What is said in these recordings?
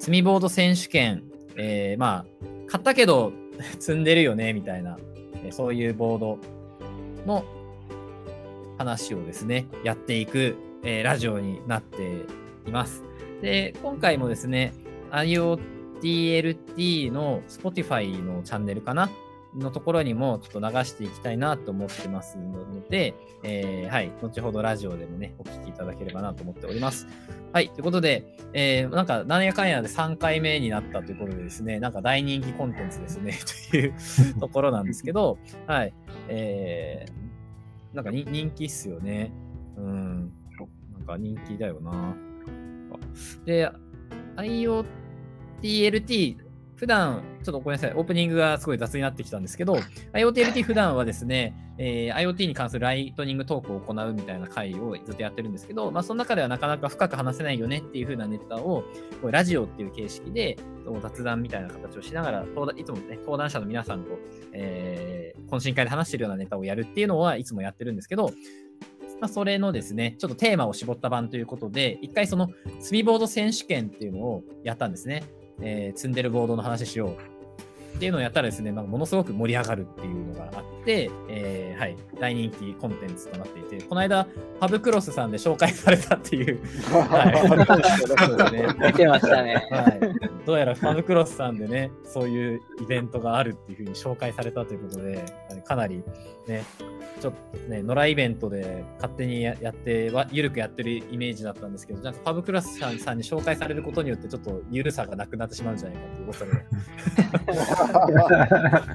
積みボード選手権、えー、まあ、買ったけど 積んでるよね、みたいな、えそういうボードの話をですね、やっていく、えー、ラジオになっています。で、今回もですね、IoTLT の Spotify のチャンネルかなのところにもちょっと流していきたいなと思ってますので、えー、はい、後ほどラジオでもね、お聞きいただければなと思っております。はい、ということで、えー、なんか、なんやかんやで3回目になったということでですね、なんか大人気コンテンツですね、というところなんですけど、はい、えー、なんか人気っすよね。うん、なんか人気だよな。で、IoTLT 普段、ちょっとごめんなさい、オープニングがすごい雑になってきたんですけど、IoTLT 普段はですね、えー、IoT に関するライトニングトークを行うみたいな回をずっとやってるんですけど、まあ、その中ではなかなか深く話せないよねっていう風なネタを、こラジオっていう形式で雑談みたいな形をしながら、いつもね、登壇者の皆さんと、えー、懇親会で話してるようなネタをやるっていうのはいつもやってるんですけど、まあ、それのですね、ちょっとテーマを絞った版ということで、一回その積みボード選手権っていうのをやったんですね。えー、積んでるボードの話しようっていうのをやったらですね、まあ、ものすごく盛り上がるっていうのがあって、えー、はい、大人気コンテンツとなっていて、この間、ハブクロスさんで紹介されたっていう、はい、見てましたね、はい。どうやらファブクロスさんでね、そういうイベントがあるっていうふうに紹介されたということで、かなりね、ちょっとね、野良イベントで勝手にやっては、ゆるくやってるイメージだったんですけど、なんかファブクラスさんさんに紹介されることによって、ちょっとゆるさがなくなってしまうんじゃないかということ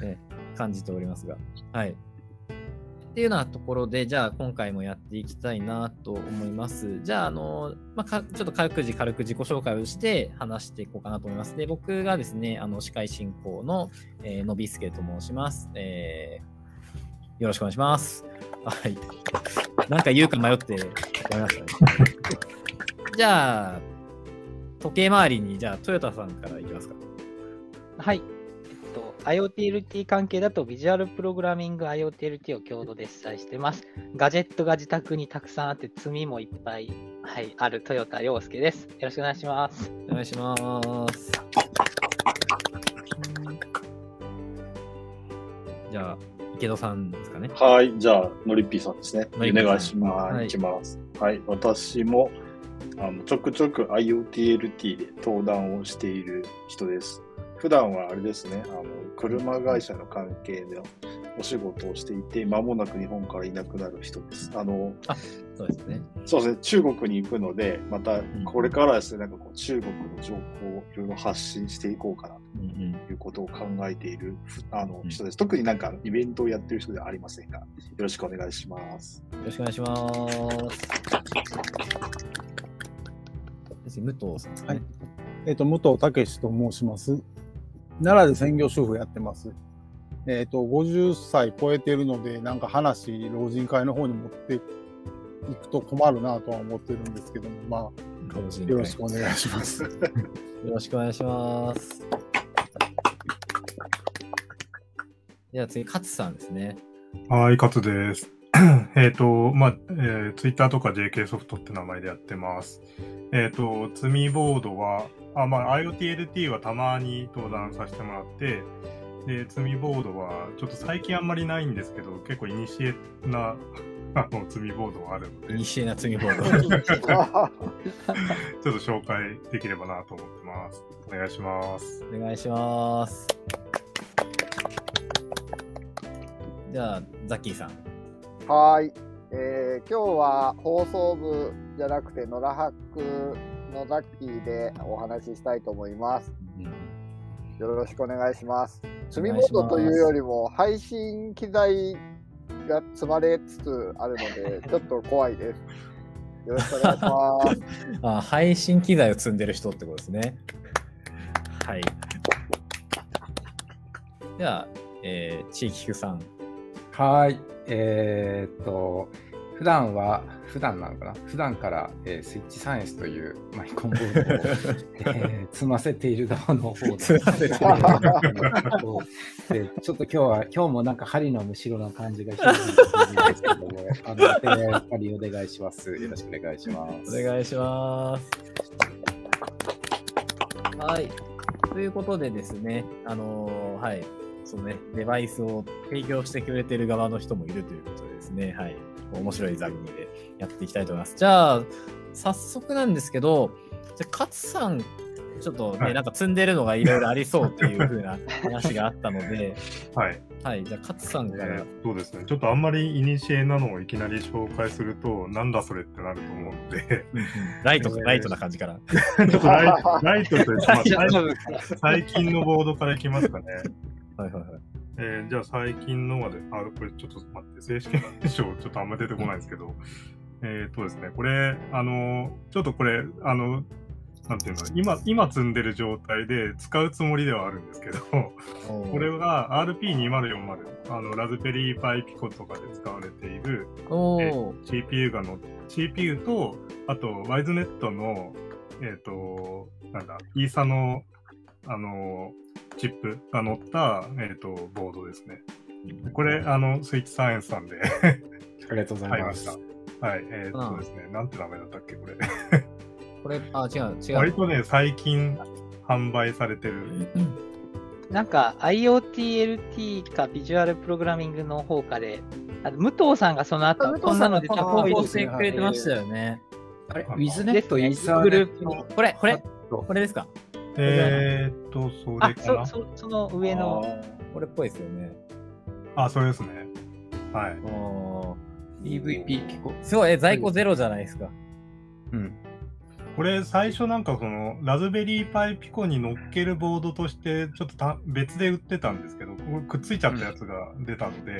で、ね、感じておりますが。はい。っていうようなところで、じゃあ今回もやっていきたいなと思います。じゃあ、あの、まあ、ちょっと軽く軽く自己紹介をして話していこうかなと思います。で、僕がですね、あの、司会進行の、えー、のびすけと申します。えーよろしくお願いします。はい。なんか言うか迷って思いましたね。じゃあ、時計回りに、じゃあ、トヨタさんからいきますか。はい。えっと、IoTLT 関係だと、ビジュアルプログラミング IoTLT を共同で主催してます。ガジェットが自宅にたくさんあって、積みもいっぱい、はい、あるトヨタ陽介です。よろしくお願いします。お願いします。じゃあ、池田さんですかね。はい、じゃあ、のりっぴーさんですね。お願いします。はい、いきます。はい、私もあのちょくちょく IoTLT で登壇をしている人です。普段はあれですね、あの車会社の関係でお仕事をしていて、まもなく日本からいなくなる人です。あのあそうですね。そうですね、中国に行くので、またこれからですね、なんかこう中国の情報をいろいろ発信していこうかなということを考えている、あの人です。特になんかイベントをやってる人ではありませんが、よろしくお願いします。よろしくお願いします。武藤さんね。はい、えっ、ー、と、武藤武と申します。奈良で専業主婦やってます。えっ、ー、と、50歳超えてるので、なんか話、老人会の方に持っていくと困るなとは思ってるんですけども、まあ、よろしくお願いします。よろしくお願いします。では次、勝さんですね。はい、勝です。えっと、まあ、えー、Twitter とか JK ソフトって名前でやってます。えっ、ー、と、積みボードは、あまあ、IoTLT はたまに登壇させてもらって、で、積みボードは、ちょっと最近あんまりないんですけど、結構イニシエな、あの、積みボードはあるので。イニシエな積みボード。ちょっと紹介できればなと思ってます。お願いします。お願いします。じゃあ、ザッキーさん。はい。えー、今日は放送部じゃなくて、野良ハックのザッキーでお話ししたいと思います。よろしくお願いします。積みボードというよりも配信機材が積まれつつあるので、ちょっと怖いです。よろしくお願いします。あ配信機材を積んでる人ってことですね。はい。では、えー、地域さん。はい。えー、っと、普段は、普段なのかな？普段から、えー、スイッチサイエンスというマイ コンボードを、えー、積ませている側の方で、でちょっと今日は、今日もなんか針のむしろな感じがしてるんですけども、あの、やっぱりお願いします。よろしくお願いします。お願いします。はい。ということでですね、あのーはい。そのね、デバイスを提供してくれてる側の人もいるということでですね、はい。面白い座組でやっていきたいと思います。じゃあ、早速なんですけど、じゃあ、勝さん、ちょっとね、はいなんか積んでるのがいろいろありそうっていう風な 話があったので、はい。はい。じゃあ、勝さんから。えーそうですね。ちょっとあんまりイニシエなのをいきなり紹介すると、なんだそれってなると思うので、うんうんライト、えーライトな感じから。ちょっとライトライトというか、まあ最近のボードからいきますかね。はいはいはい。えーじゃあ最近のまで、あ、これちょっと待って、正式名称 ちょっとあんま出てこないんですけど、えっとですね、これ、あの、ちょっとこれ、あの、なんていうの、今、今積んでる状態で使うつもりではあるんですけど、これが RP2040、あの、ラズベリーパイピコとかで使われている CPU がの、CPU と、あと、ワイズネットの、えっ、と、なんだ、イーサの、あの、チップが乗った、えっ、と、ボードですね。これ、あの、スイッチサイエンスさんでありがとうございます。はい、えっ、とですね、なんて名前だったっけ、これ。これ、あ、違う、違う。割とね、最近販売されてる。なんか IoTLT かビジュアルプログラミングの方かで、あの武藤さんがその後、こんなので投多分稿してくれてましたよね。あれ、ウあィズネット、イーサーグループに。これ、これ、とこれですか？えっ、と、それあ、かな。そそその上の、これっぽいですよね。あ、それですね。はい。お EVP ピコ。すごい、え在庫ゼロじゃないですか。うん。これ最初なんかそのラズベリーパイピコに乗っけるボードとしてちょっとた別で売ってたんですけど、くっついちゃったやつが出たので、う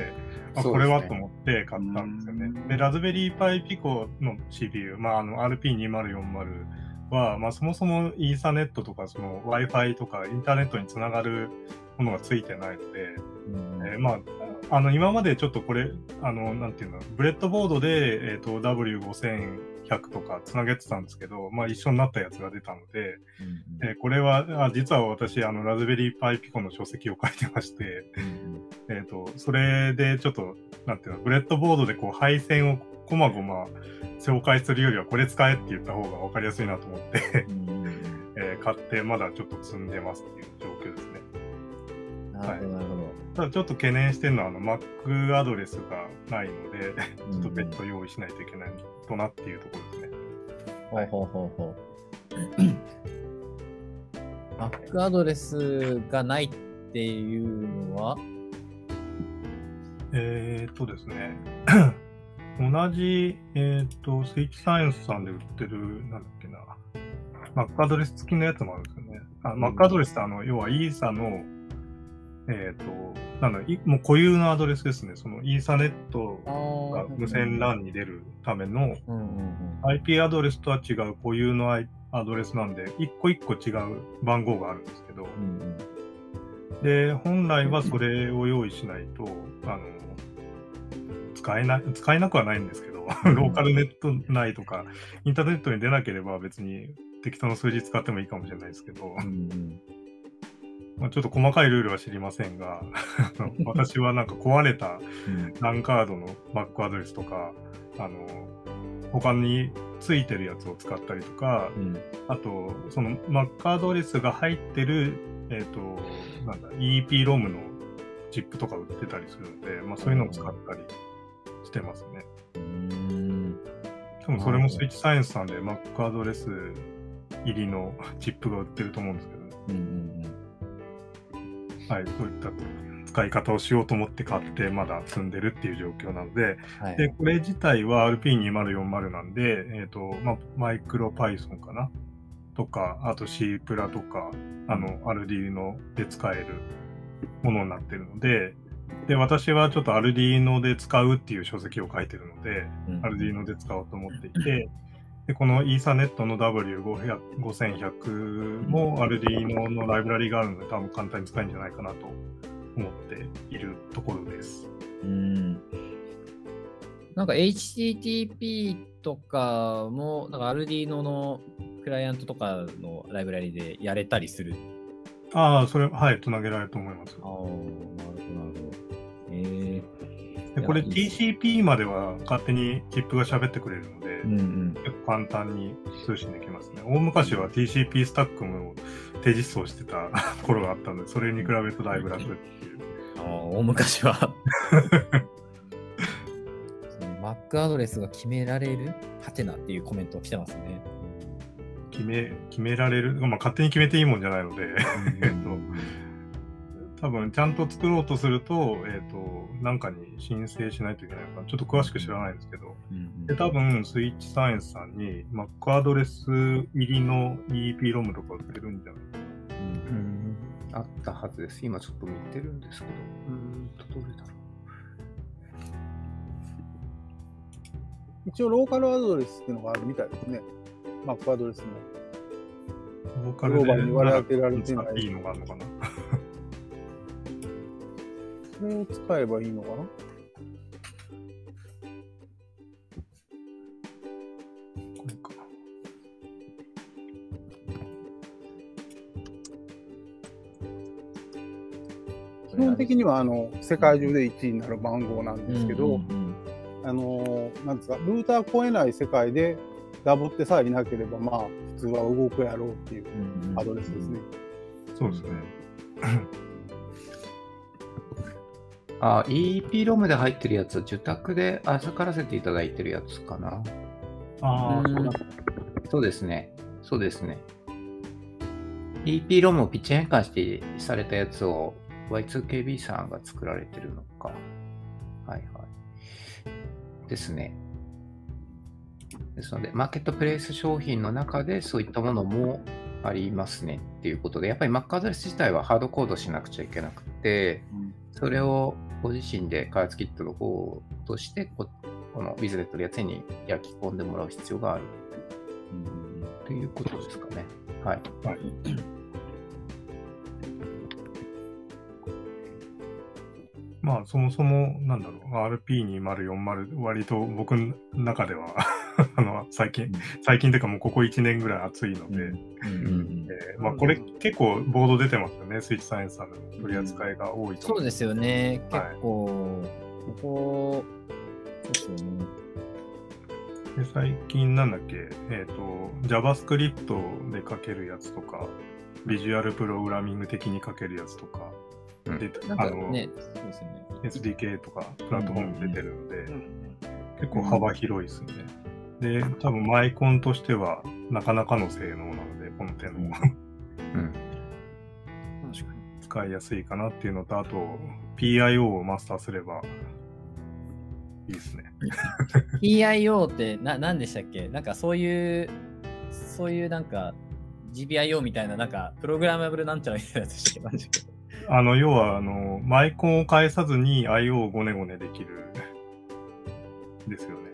ですねこれはと思って買ったんですよね。で、ラズベリーパイピコの CPU、まあ、あの RP2040 は、まあ、そもそもイーサネットとかその Wi-Fi とかインターネットにつながるものがついてないので、うん。えーまあ、あの、今までちょっとこれ、あの、なんていうの、ブレッドボードで、えっ、と、W5100 とかつなげてたんですけど、まあ一緒になったやつが出たので、えーこれは、あ実は私、あの、ラズベリーパイピコの書籍を書いてまして、えっ、と、それでちょっと、なんていうの、ブレッドボードでこう、配線をこまごま紹介するよりはこれ使えって言った方が分かりやすいなと思って、えー買ってまだちょっと積んでますっていう状況ですね。なるほど、なるほど。ただちょっと懸念してるのは、あの、Mac アドレスがないので、ちょっと別途用意しないといけないとなっていうところですね。ほうほうほうほう。Mac アドレスがないっていうのは、えー、っとですね、同じ、えーっと、スイッチサイエンスさんで売ってる、なんだっけな、Mac アドレス付きのやつもあるんですよね。あ Mac アドレスって、あの、要はイーサの、えーっと、なんだいもう固有のアドレスですね。そのイーサネットが無線 LAN に出るための。IP アドレスとは違う固有のアドレスなんで、一個一個違う番号があるんですけど、うんうんで、本来はそれを用意しないと、あの、使えない、使えなくはないんですけど、ローカルネット内とか、インターネットに出なければ別に適当な数字使ってもいいかもしれないですけど、うんうん。まあ、ちょっと細かいルールは知りませんが、私はなんか壊れたうん。ランカードのバックアドレスとか、あの、他についてるやつを使ったりとか、うん。あと、その Mac アドレスが入ってる、えっ、と、なんだ、EEPROM のチップとか売ってたりするので、まあそういうのを使ったり。してますね。うん。多分それもスイッチサイエンスさんで Mac アドレス入りの チップが売ってると思うんですけど、うんうんはい、そういった使い方をしようと思って買ってまだ積んでるっていう状況なので、うんはい。で、これ自体は RP2040 なんで、えっ、と、まあ、マイクロ Python かな？とか、あと C プラとか、あの、アルディーノで使えるものになってるので、で、私はちょっとアルディーノで使うっていう書籍を書いてるので、うんアルディーノで使おうと思っていて、で、このイーサネットの W5100 もアルディーノのライブラリがあるので、多分簡単に使えるんじゃないかなと思っているところです。うんなんか HTTP とかも、なんか Arduino のクライアントとかのライブラリでやれたりする。ああ、それ、はい、つなげられると思います。ああ、なるほど、なるほど。えでこれ TCP までは勝手に切符が喋ってくれるので、うんうん。結構簡単に通信できますね。大昔は TCP スタックも低実装してた 頃があったので、それに比べるとだいぶ楽っていう。あー大昔は。Mac アドレスが決められる？はてなっていうコメント来てますね。決め、決められる、まあ勝手に決めていいもんじゃないので、えっと、多分ちゃんと作ろうとすると、えっ、と、なんかに申請しないといけないのかな。ちょっと詳しく知らないんですけど、うんで、多分、スイッチサイエンスさんに Mac アドレス入りの EEPROM とか売ってるんじゃない？かな。うんあったはずです。今ちょっと見てるんですけど。うーんと、どれだろ一応ローカルアドレスっていうのがあるみたいですね。Mac アドレスの。ローカルグローバルに割り当てられでてないいいのがあるのかな。それを使えばいいのかな？これか基本的にはあの世界中で1位になる番号なんですけど、うんうんあのなんですか、ルーター超えない世界でダブってさえいなければ、まあ、普通は動くやろうっていうアドレスですね。そうですね。あ、EEPROM で入ってるやつは受託で預からせていただいてるやつかな。ああ、うんそうですね。そうですね。EEPROM をピッチ変換してされたやつを Y2KB さんが作られてるのか。はいはい。ですね。ですので、マーケットプレイス商品の中でそういったものもありますねっていうことで、やっぱり Mac アドレス自体はハードコードしなくちゃいけなくて、それをご自身で開発キットの方としてこ、このビズネットのやつに焼き込んでもらう必要があるということですかね。はい。はい。まあ、そもそも、なんだろう、RP2040、割と僕の中では あの、最近、最近というかもうここ1年ぐらい暑いので、うんうんえーまあ、これ結構ボード出てますよね、スイッチサイエンスさんの取り扱いが多いと。思そうですよね。結はい。構、ここ、そうですよね。で最近なんだっけ、えっ、と、JavaScript で書けるやつとか、ビジュアルプログラミング的に書けるやつとか、うん。でなんあの、かね、そうですよね。SDK とかプラットフォーム出てるので、うん結構幅広いですね。で、多分マイコンとしてはなかなかの性能なこの手のうん。確かに。使いやすいかなっていうのと、あと PIO をマスターすればいいですね。PIO ってな何でしたっけ？なんかそういう、そういうなんか GPIO みたいな、なんかプログラマブルなんちゃらみたいなやつでしたっけ？あの、要は、あの、マイコンを返さずに IO をゴネゴネできる、ですよね。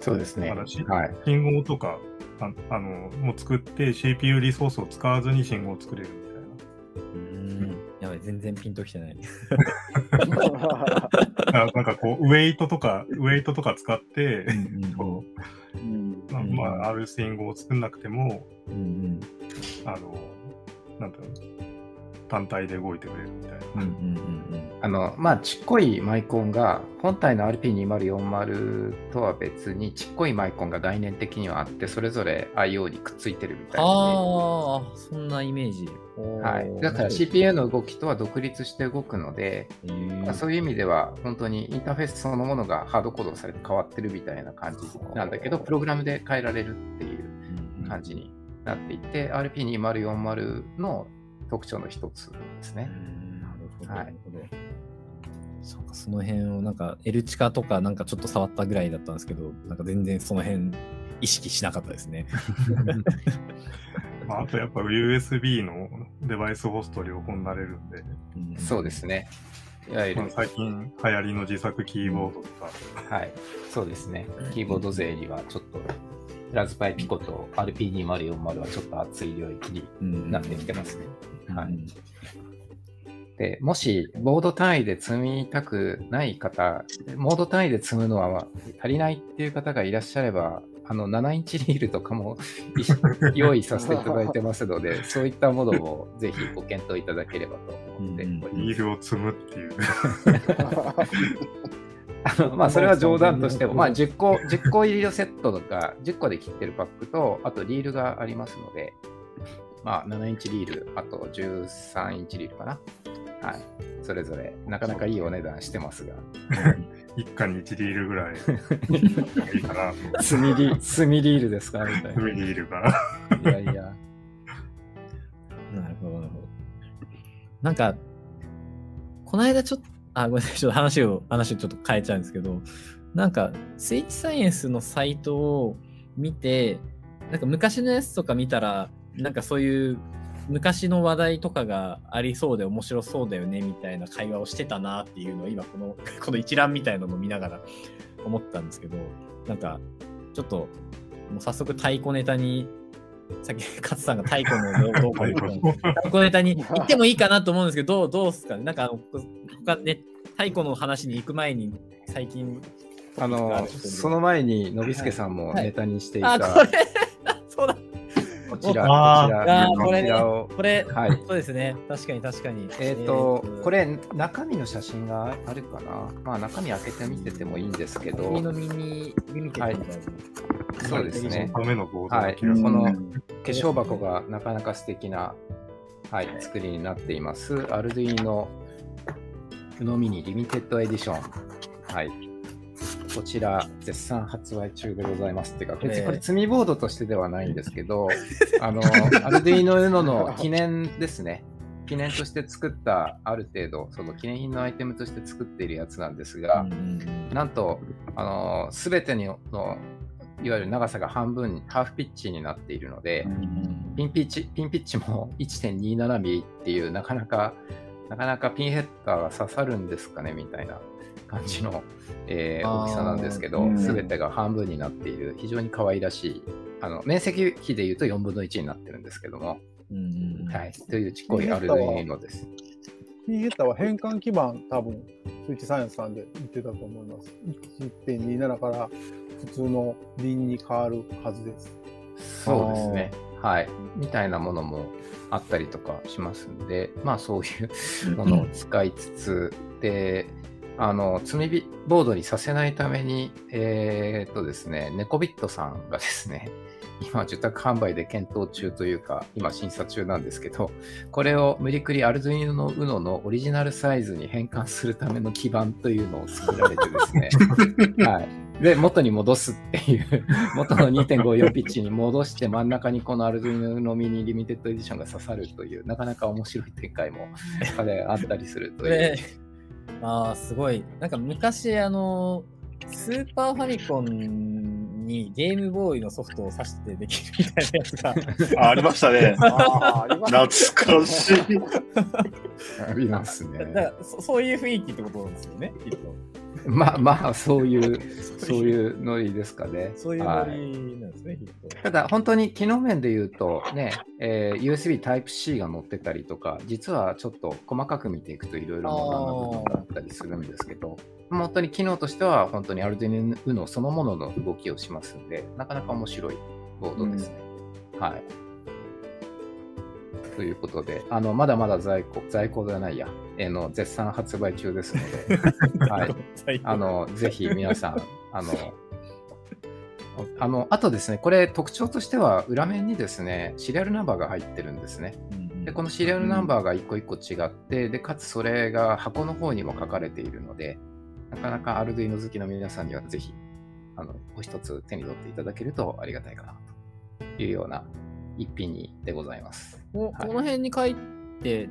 そうですね。はい。信号とか、ああの、もう作って CPU リソースを使わずに信号を作れるみたいな。うーん。やばい、全然ピンときてない。あなんかこう、ウェイトとか、ウェイトとか使って、こうんうまあ、まあ、ある信号を作んなくても、うんうんあの、なんていうの、単体で動いてくれるみたいな。うんうんうんあの、まあ、ちっこいマイコンが、本体の RP2040 とは別に、ちっこいマイコンが概念的にはあって、それぞれ IO にくっついてるみたいな、ね。ああ、そんなイメージ。はい。だから CPU の動きとは独立して動くので、まあそういう意味では、本当にインターフェースそのものがハードコードされて変わってるみたいな感じなんだけど、プログラムで変えられるっていう感じになっていて、RP2040 の特徴の一つですね。なるほど。はいそうか、その辺をなんか、エルチカとかなんかちょっと触ったぐらいだったんですけど、なんか全然その辺意識しなかったですね。まあ、あとやっぱ USB のデバイスホスト両方になれるんで、そうですね。いわゆるまあ、、最近流行りの自作キーボードとか、はい。そうですね。キーボード勢にはちょっと、ラズパイピコと RP2040 はちょっと熱い領域になってきてますね。はい。で、もし、ボード単位で積みたくない方、モード単位で積むのは足りないっていう方がいらっしゃれば、あの、7インチリールとかも 用意させていただいてますので、そういったものもぜひご検討いただければと思っております。リールを積むっていう。あのまあそれは冗談としても、まあ10個、10個入りのセットとか、10個で切ってるパックと、あとリールがありますので、まあ7インチリール、あと13インチリールかな。はい。それぞれ、なかなかいいお値段してますが。一家に1リールぐらい いいかなと。スミリ、スミリールですか？みたいスミリールかな。な。いやいや。なるほど、なるほど。なんか、この間ちょっと、あ、ごめんなさい、ちょっと話を、話をちょっと変えちゃうんですけど、なんか、スイッチサイエンスのサイトを見て、なんか昔のやつとか見たら、なんかそういう昔の話題とかがありそうで面白そうだよねみたいな会話をしてたなっていうのを今この、この一覧みたいなのを見ながら思ったんですけど、なんか、ちょっと、もう早速太鼓ネタに、さっき勝さんが太鼓のどうどうこう太鼓ネタに行ってもいいかなと思うんですけど、どうどうですかね？なんかあの、他ね、太鼓の話に行く前に最近、あの、その前に、のびすけさんもネタにしていた、あ、これ、そうだ、こちら、こちら、これねちらをこれ、はい。そうですね。確かに確かに。えっ、と、これ、れ、中身の写真があるかな？まあ、中身開けてみててもいいんですけど。君、のミニ、ミニケットみたいな。そうですね。ためのボードはい、この化粧箱がなかなか素敵な、はい、作りになっています。アルドゥイのウノミニリミテッドエディション。はい。こちら、絶賛発売中でございます。っていうか、別にこれ、積みボードとしてではないんですけど、あの、アルドゥイノウノの記念ですね。記念として作った、ある程度、その記念品のアイテムとして作っているやつなんですが、なんと、あのすべてののいわゆる長さが半分、ハーフピッチになっているので、うん。ピンピッチピンピッチも 1.27ミリっていう、なかなか、なかなかピンヘッダーが刺さるんですかねみたいな感じの、えー大きさなんですけどう、ん。すべてが半分になっている、非常に可愛らしい、あの面積比でいうと4分の1になってるんですけども、はい、というちっこいアルドゥイーノです。ピーヘッダーは変換基板、多分スイッチサイエンスさんで言ってたと思います。1.27から普通の輪に変わるはずです。そうですね。はい。みたいなものもあったりとかしますんで、まあそういうものを使いつつ、で、あの、積みビボードにさせないために、えーっとですね、ネコビットさんがですね、今受託販売で検討中というか、今審査中なんですけど、これを無理くりアルドゥイノの UNO のオリジナルサイズに変換するための基板というのを作られてですね、はい。で、元に戻すっていう、元の2.54ピッチに戻して真ん中にこのアルドゥイノのミニリミテッドエディションが刺さるという、なかなか面白い展開も彼あったりするいう。ああ、すごい。なんか昔、あの、スーパーファミコンにゲームボーイのソフトを挿してできるみたいなやつが、あありましたね。あーあります懐かしい。ありますだかね。らそそういう雰囲気ってことなんですよね、きっと。まあまあ、そういう、そういうノリですかね。そういうノはいリなんですね、きっと。ただ、本当に機能面で言うと、ね、えー USB Type-C が載ってたりとか、実はちょっと細かく見ていくといろいろな部分があったりするんですけど、本当に機能としては、本当に Arduino Uno そのものの動きをしますんで、なかなか面白いボードですね。はい。ということで、あのまだまだ在庫、在庫じゃないや、えーの絶賛発売中ですので、はい。あの、ぜひ皆さん、あの、あの、あとですね、これ特徴としては、裏面にですね、シリアルナンバーが入ってるんですね。で、このシリアルナンバーが一個一個違って、で、かつそれが箱の方にも書かれているので、なかなかアルドゥイノ好きの皆さんにはぜひ、あの、お一つ手に取っていただけるとありがたいかなというような一品にでございます。こはいこの辺に書いて、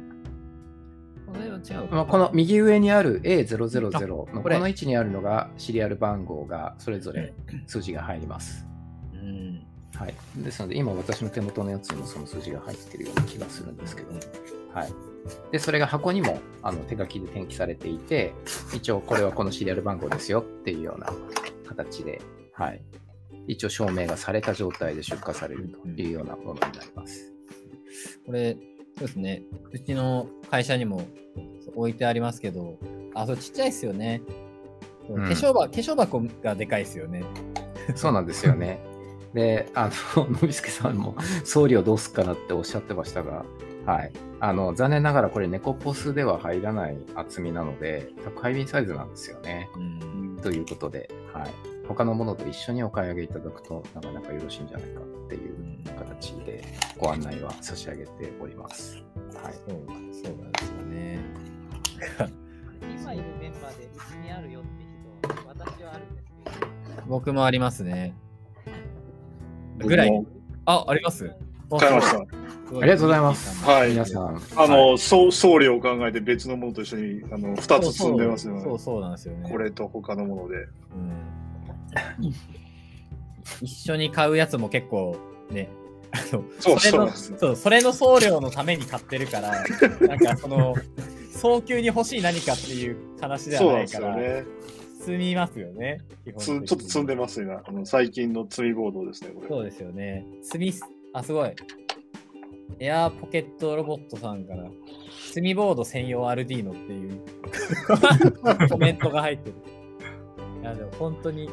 この辺は違うか。まあ、この右上にある A000 のこの位置にあるのがシリアル番号がそれぞれ数字が入ります。うん。はい、ですので、今私の手元のやつにもその数字が入ってるような気がするんですけど、はい、でそれが箱にもあの手書きで転記されていて、一応これはこのシリアル番号ですよっていうような形で、はい、一応証明がされた状態で出荷されるというようなものになります。これ、そうですね。うちの会社にも置いてありますけど、あ、それちっちゃいですよね。ん化粧箱、化粧箱がでかいですよね。そうなんですよね。で、あの、のびすけさんも送料どうすっかなっておっしゃってましたが、はい。あの、残念ながらこれネコポスでは入らない厚みなので、宅配便サイズなんですよね。うんということで、はい。他のものと一緒にお買い上げいただくとなかなかよろしいんじゃないかっていう形でご案内は差し上げております。はい。そうそうなんですよね。今いるメンバーでうちにあるよって人、私はあるんですけど。僕もありますね。ぐらいあ、あります？買いました。あありがとうございます。はい皆さん。あの、はい送送料を考えて別のものと一緒にあの2つ積んでますよね。そうそうなんですよね。これと他のもので。うん一緒に買うやつも結構ね、あのそうそれのそうそうそれの送料のために買ってるから、なんかその、早急に欲しい何かっていう話ではないから、ね。積みますよね、ちょっと積んでますよね。あの最近の積みボードですね、これ。そうですよね。積みす、あ、すごい。エアーポケットロボットさんから、積みボード専用アルディーノっていう コメントが入ってる。いや、でも本当に、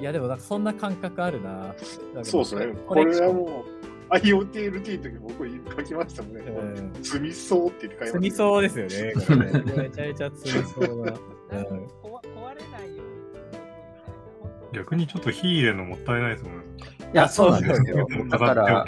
いや、でもなんかそんな感覚あるな。なそうですね。これはもう IoTLT の時僕書きましたもんね。うん積みそうって書い積みました。そうですよね。めちゃめちゃ積みそうだ。な逆にちょっと火入れるのもったいないですもんね。いや、そうなんですよ。だから。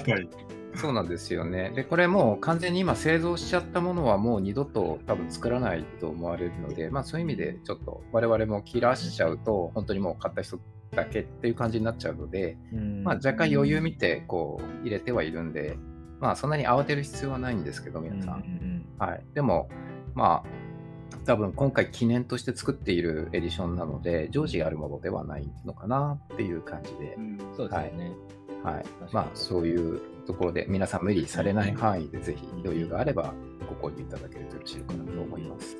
そうなんですよね。で、これもう完全に今製造しちゃったものはもう二度と多分作らないと思われるので、まあそういう意味でちょっと我々も切らしちゃうと、本当にもう買った人だけっていう感じになっちゃうので、うんまあ若干余裕見てこう入れてはいるんで、まあそんなに慌てる必要はないんですけど、皆さん。んはい。でも、まあ、多分今回記念として作っているエディションなので、常時あるものではないのかなっていう感じでう、んそうですよね。はいかに。まあ、そういうところで、皆さん無理されない範囲で、ぜひ余裕があれば、ご購入いただけるとよろしいかなと思います。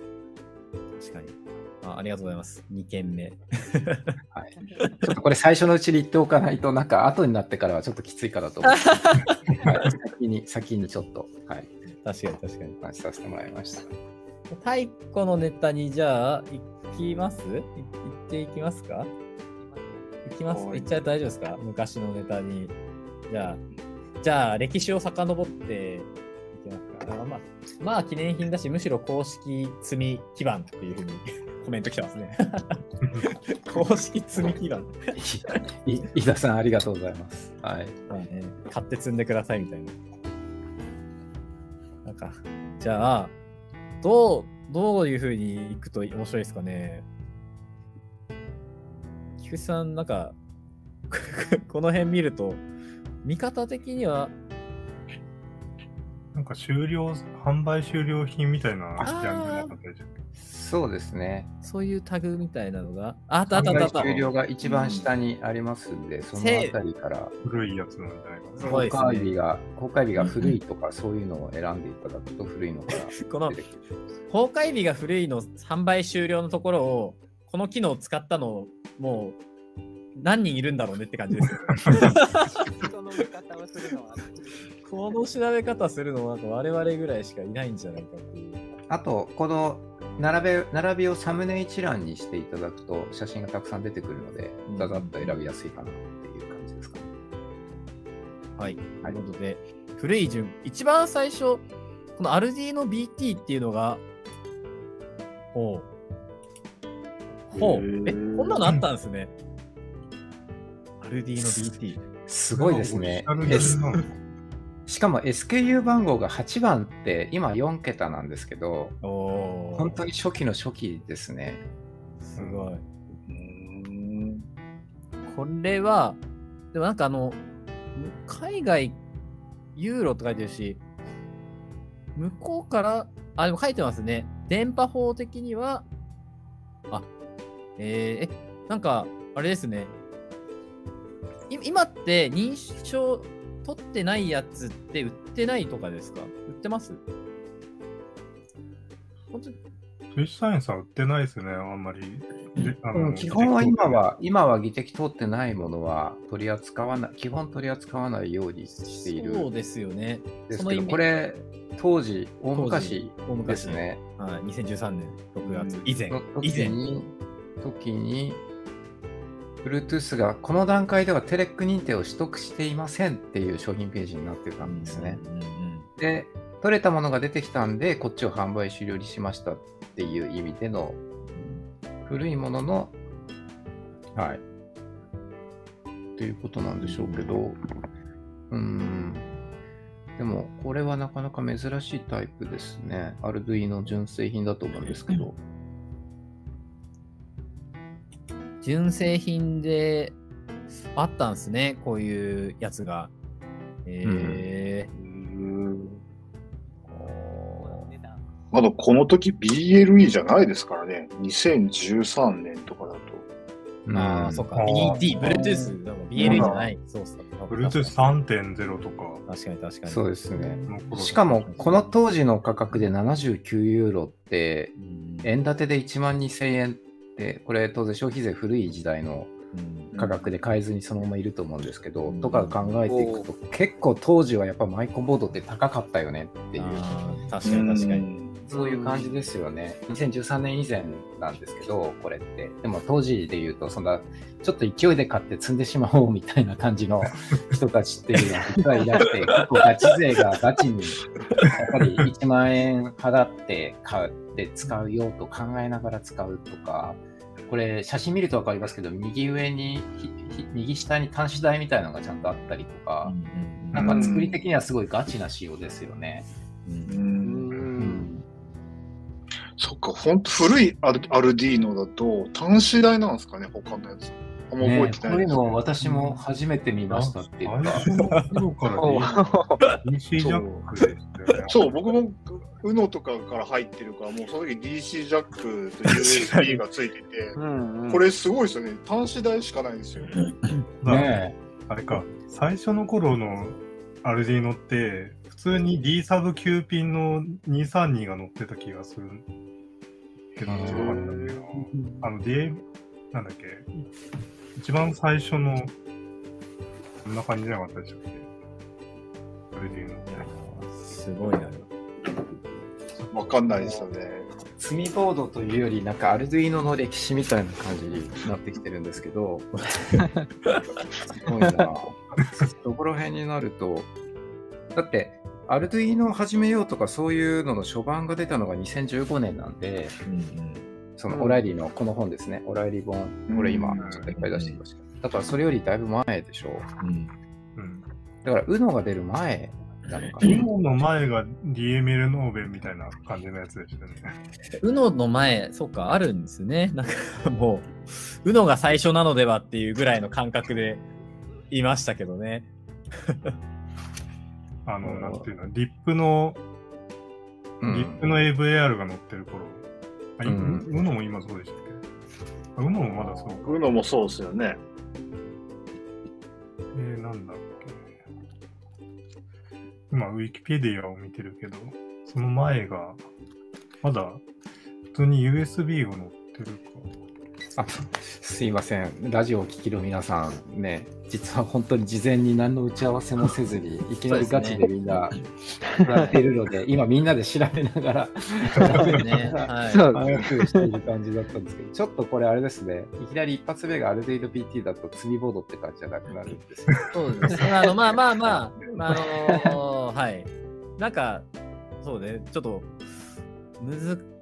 確かに。あありがとうございます。2件目。はい。ちょっとこれ最初のうちに言っておかないと、なんか後になってからはちょっときついかなと思って、はい、先に、先にちょっと、はい、確かに確かに。話しさせてもらいました。太古のネタにじゃあ、いきます？いいっていきますか？いきます？はいいっちゃうと大丈夫ですか？昔のネタに。じゃあ、じゃあ、歴史を遡っていきますか。あまあ、まあ、記念品だし、むしろ公式積み基盤っていうふうにコメント来てますね。公式積み基盤。い飯田さん、ありがとうございます。はい。まあね、買って積んでくださいみたいな。なんか、じゃあ、どう、どういう風にいくと面白いですかね。菊池さん、なんか、この辺見ると、見方的には、なんか終了、販売終了品みたいなジャンルなかったでしょそうですね。そういうタグみたいなのが、ああったあったあった。終了が一番下にありますんで、そのあたりから、古いやつなんじゃないかな。公開日が、公開日が古いとか、そういうのを選んでいただくと、古いのから この公開日が古いの販売終了のところを、この機能を使ったの、もう、何人いるんだろうねって感じですよ。人の見方をするのは。この調べ方するのはなんか我々ぐらいしかいないんじゃないかっていう。あと、この並べ並びをサムネ一覧にしていただくと、写真がたくさん出てくるのでうん、ざざっと選びやすいかなっていう感じですかね。はい。はいということで、古い順、一番最初、このアルディーノ BT っていうのが、ほう。ほう。え、こんなのあったんですね。アルディーノ BT。すごいですねしかも SKU 番号が8番って、今4桁なんですけど、本当に初期の初期ですね。すごい。うんこれは、でもなんかあの、海外、ユーロって書いてるし、向こうから、あ、でも書いてますね。電波法的には、あ、えー、え、なんか、あれですね。い今って認証取ってないやつって売ってないとかですか？売ってます？本当に。スイッチサイエンスは売ってないですね、あんまり。基本は今は、今は技的通ってないものは取り扱わない、基本取り扱わないようにしている。そうですよね。ですけど、これ、当時、大昔大昔ですね。はい、2013年6月、以前。の、以前。時に、時に、Bluetooth がこの段階ではテレック認定を取得していませんっていう商品ページになってたんですね。うんうんうんで、取れたものが出てきたんで、こっちを販売終了にしましたっていう意味での、古いものの、はい。ということなんでしょうけど、うーん。でも、これはなかなか珍しいタイプですね。アルドゥイの純正品だと思うんですけど。純正品であったんですね、こういうやつが。えまだこの時 BLE じゃないですからね。2013年とかだと。ー、ああ、そっか。あー BD、Bluetooth、でも BLE じゃない。そうそう。Bluetooth3.0 とか確かに確かに。そうですね。しかも、この当時の価格で79ユーロって、うん円建てで1万2000円って、これ当然消費税古い時代のうん価格で買えずにそのままいると思うんですけど、うんとか考えていくと、結構当時はやっぱマイコンボードって高かったよねっていう、確かに確かに。に。そういう感じですよね。2013年以前なんですけど、これって。でも当時で言うと、そんな、ちょっと勢いで買って積んでしまおうみたいな感じの 人たちっていうのは実はいなくて、結構ガチ勢がガチに、やっぱり1万円払って買って使うよと考えながら使うとか、これ写真見ると分かりますけど、右上に、右下に端子台みたいなのがちゃんとあったりとか、なんか作り的にはすごいガチな仕様ですよね。うんううんん。そっか、ほんと古いアルアルディーノだと端子台なんですかね、他のやつ。あんま覚えこういうのを私も初めて見ましたっていうか。最初の頃から DC ジャックでしたよね。そう、僕も UNO とかから入ってるから、もうその時 DC ジャックと USB がついてて、うんうん。これすごいですよね。端子台しかないんですよ。ねあれか、最初の頃のアルディーノって、普通に D サブ9ピンの232が乗ってた気がするけど、ったんだけど、あの D、なんだっけ、一番最初の、こんな感じじゃなかったでしたっけ？アルディーノって。すごいな。わかんないですよね。積みボードというより、なんかアルドゥイーノの歴史みたいな感じになってきてるんですけど、すごいな。どこら辺になると、だって、アルドゥイーノを始めようとかそういうのの初版が出たのが2015年なんで、そのオライリーのこの本ですね、オライリー本、これ今ちょっといっぱい出してきました。だからそれよりだいぶ前でしょう。うんうん。だから、UNO が出る前なのかな。今の前が DML ノーベンみたいな感じのやつでしたね。うのの前、そうか、あるんですね。なんかもう、うのが最初なのではっていうぐらいの感覚でいましたけどね。あの、なんていうの、リップの、うんリップの AVR が乗ってる頃。あ、いうんうのも今そうでしたっけ？あうのもまだそうか。UNO もそうですよね。えー、なんだっけ。今、ウィキペディアを見てるけど、その前が、まだ、普通に USB が乗ってるか。あすいません、ラジオを聴きの皆さんね、実は本当に事前に何の打ち合わせもせずに、いきなりガチでみんな やっているので、今みんなで調べながら、ね。はい。している感じだったんですけど、ちょっとこれあれですね、いきなり一発目がアルデイド PT だと積みボードって感じじゃなくなるんですよ。そうです。ね。あの、まあまあまあ、まあ、あのはい。なんか、そうね、ちょっと、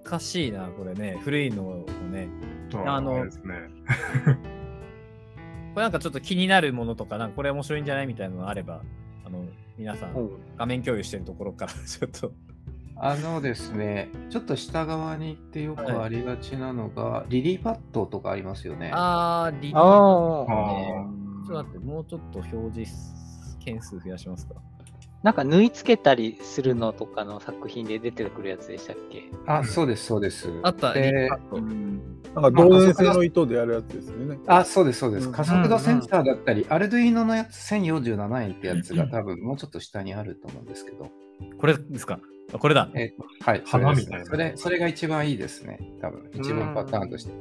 難しいな、これね。古いのをね。とあのあれですね。これなんかちょっと気になるものとか、なんかこれ面白いんじゃないみたいなのがあれば、あの、皆さん、画面共有してるところから ちょっと。あのですね、ちょっと下側に行ってよくありがちなのが、リリーパッドとかありますよね。あー、リああ。ね。ちょっと待って、もうちょっと表示件数増やしますか。なんか縫い付けたりするのとかの作品で出てくるやつでしたっけ？あ、そうです、そうです。あった、リでパッド。なんか導電性の糸でやるやつですよね。あ、そうです、そうです。うん加速度センサーだったり、アルドゥイーノのやつ1047円ってやつが多分もうちょっと下にあると思うんですけど。これですか？あこれだ。えっとはい、それです花みたいなそれ。それが一番いいですね。多分、一番パターンとして。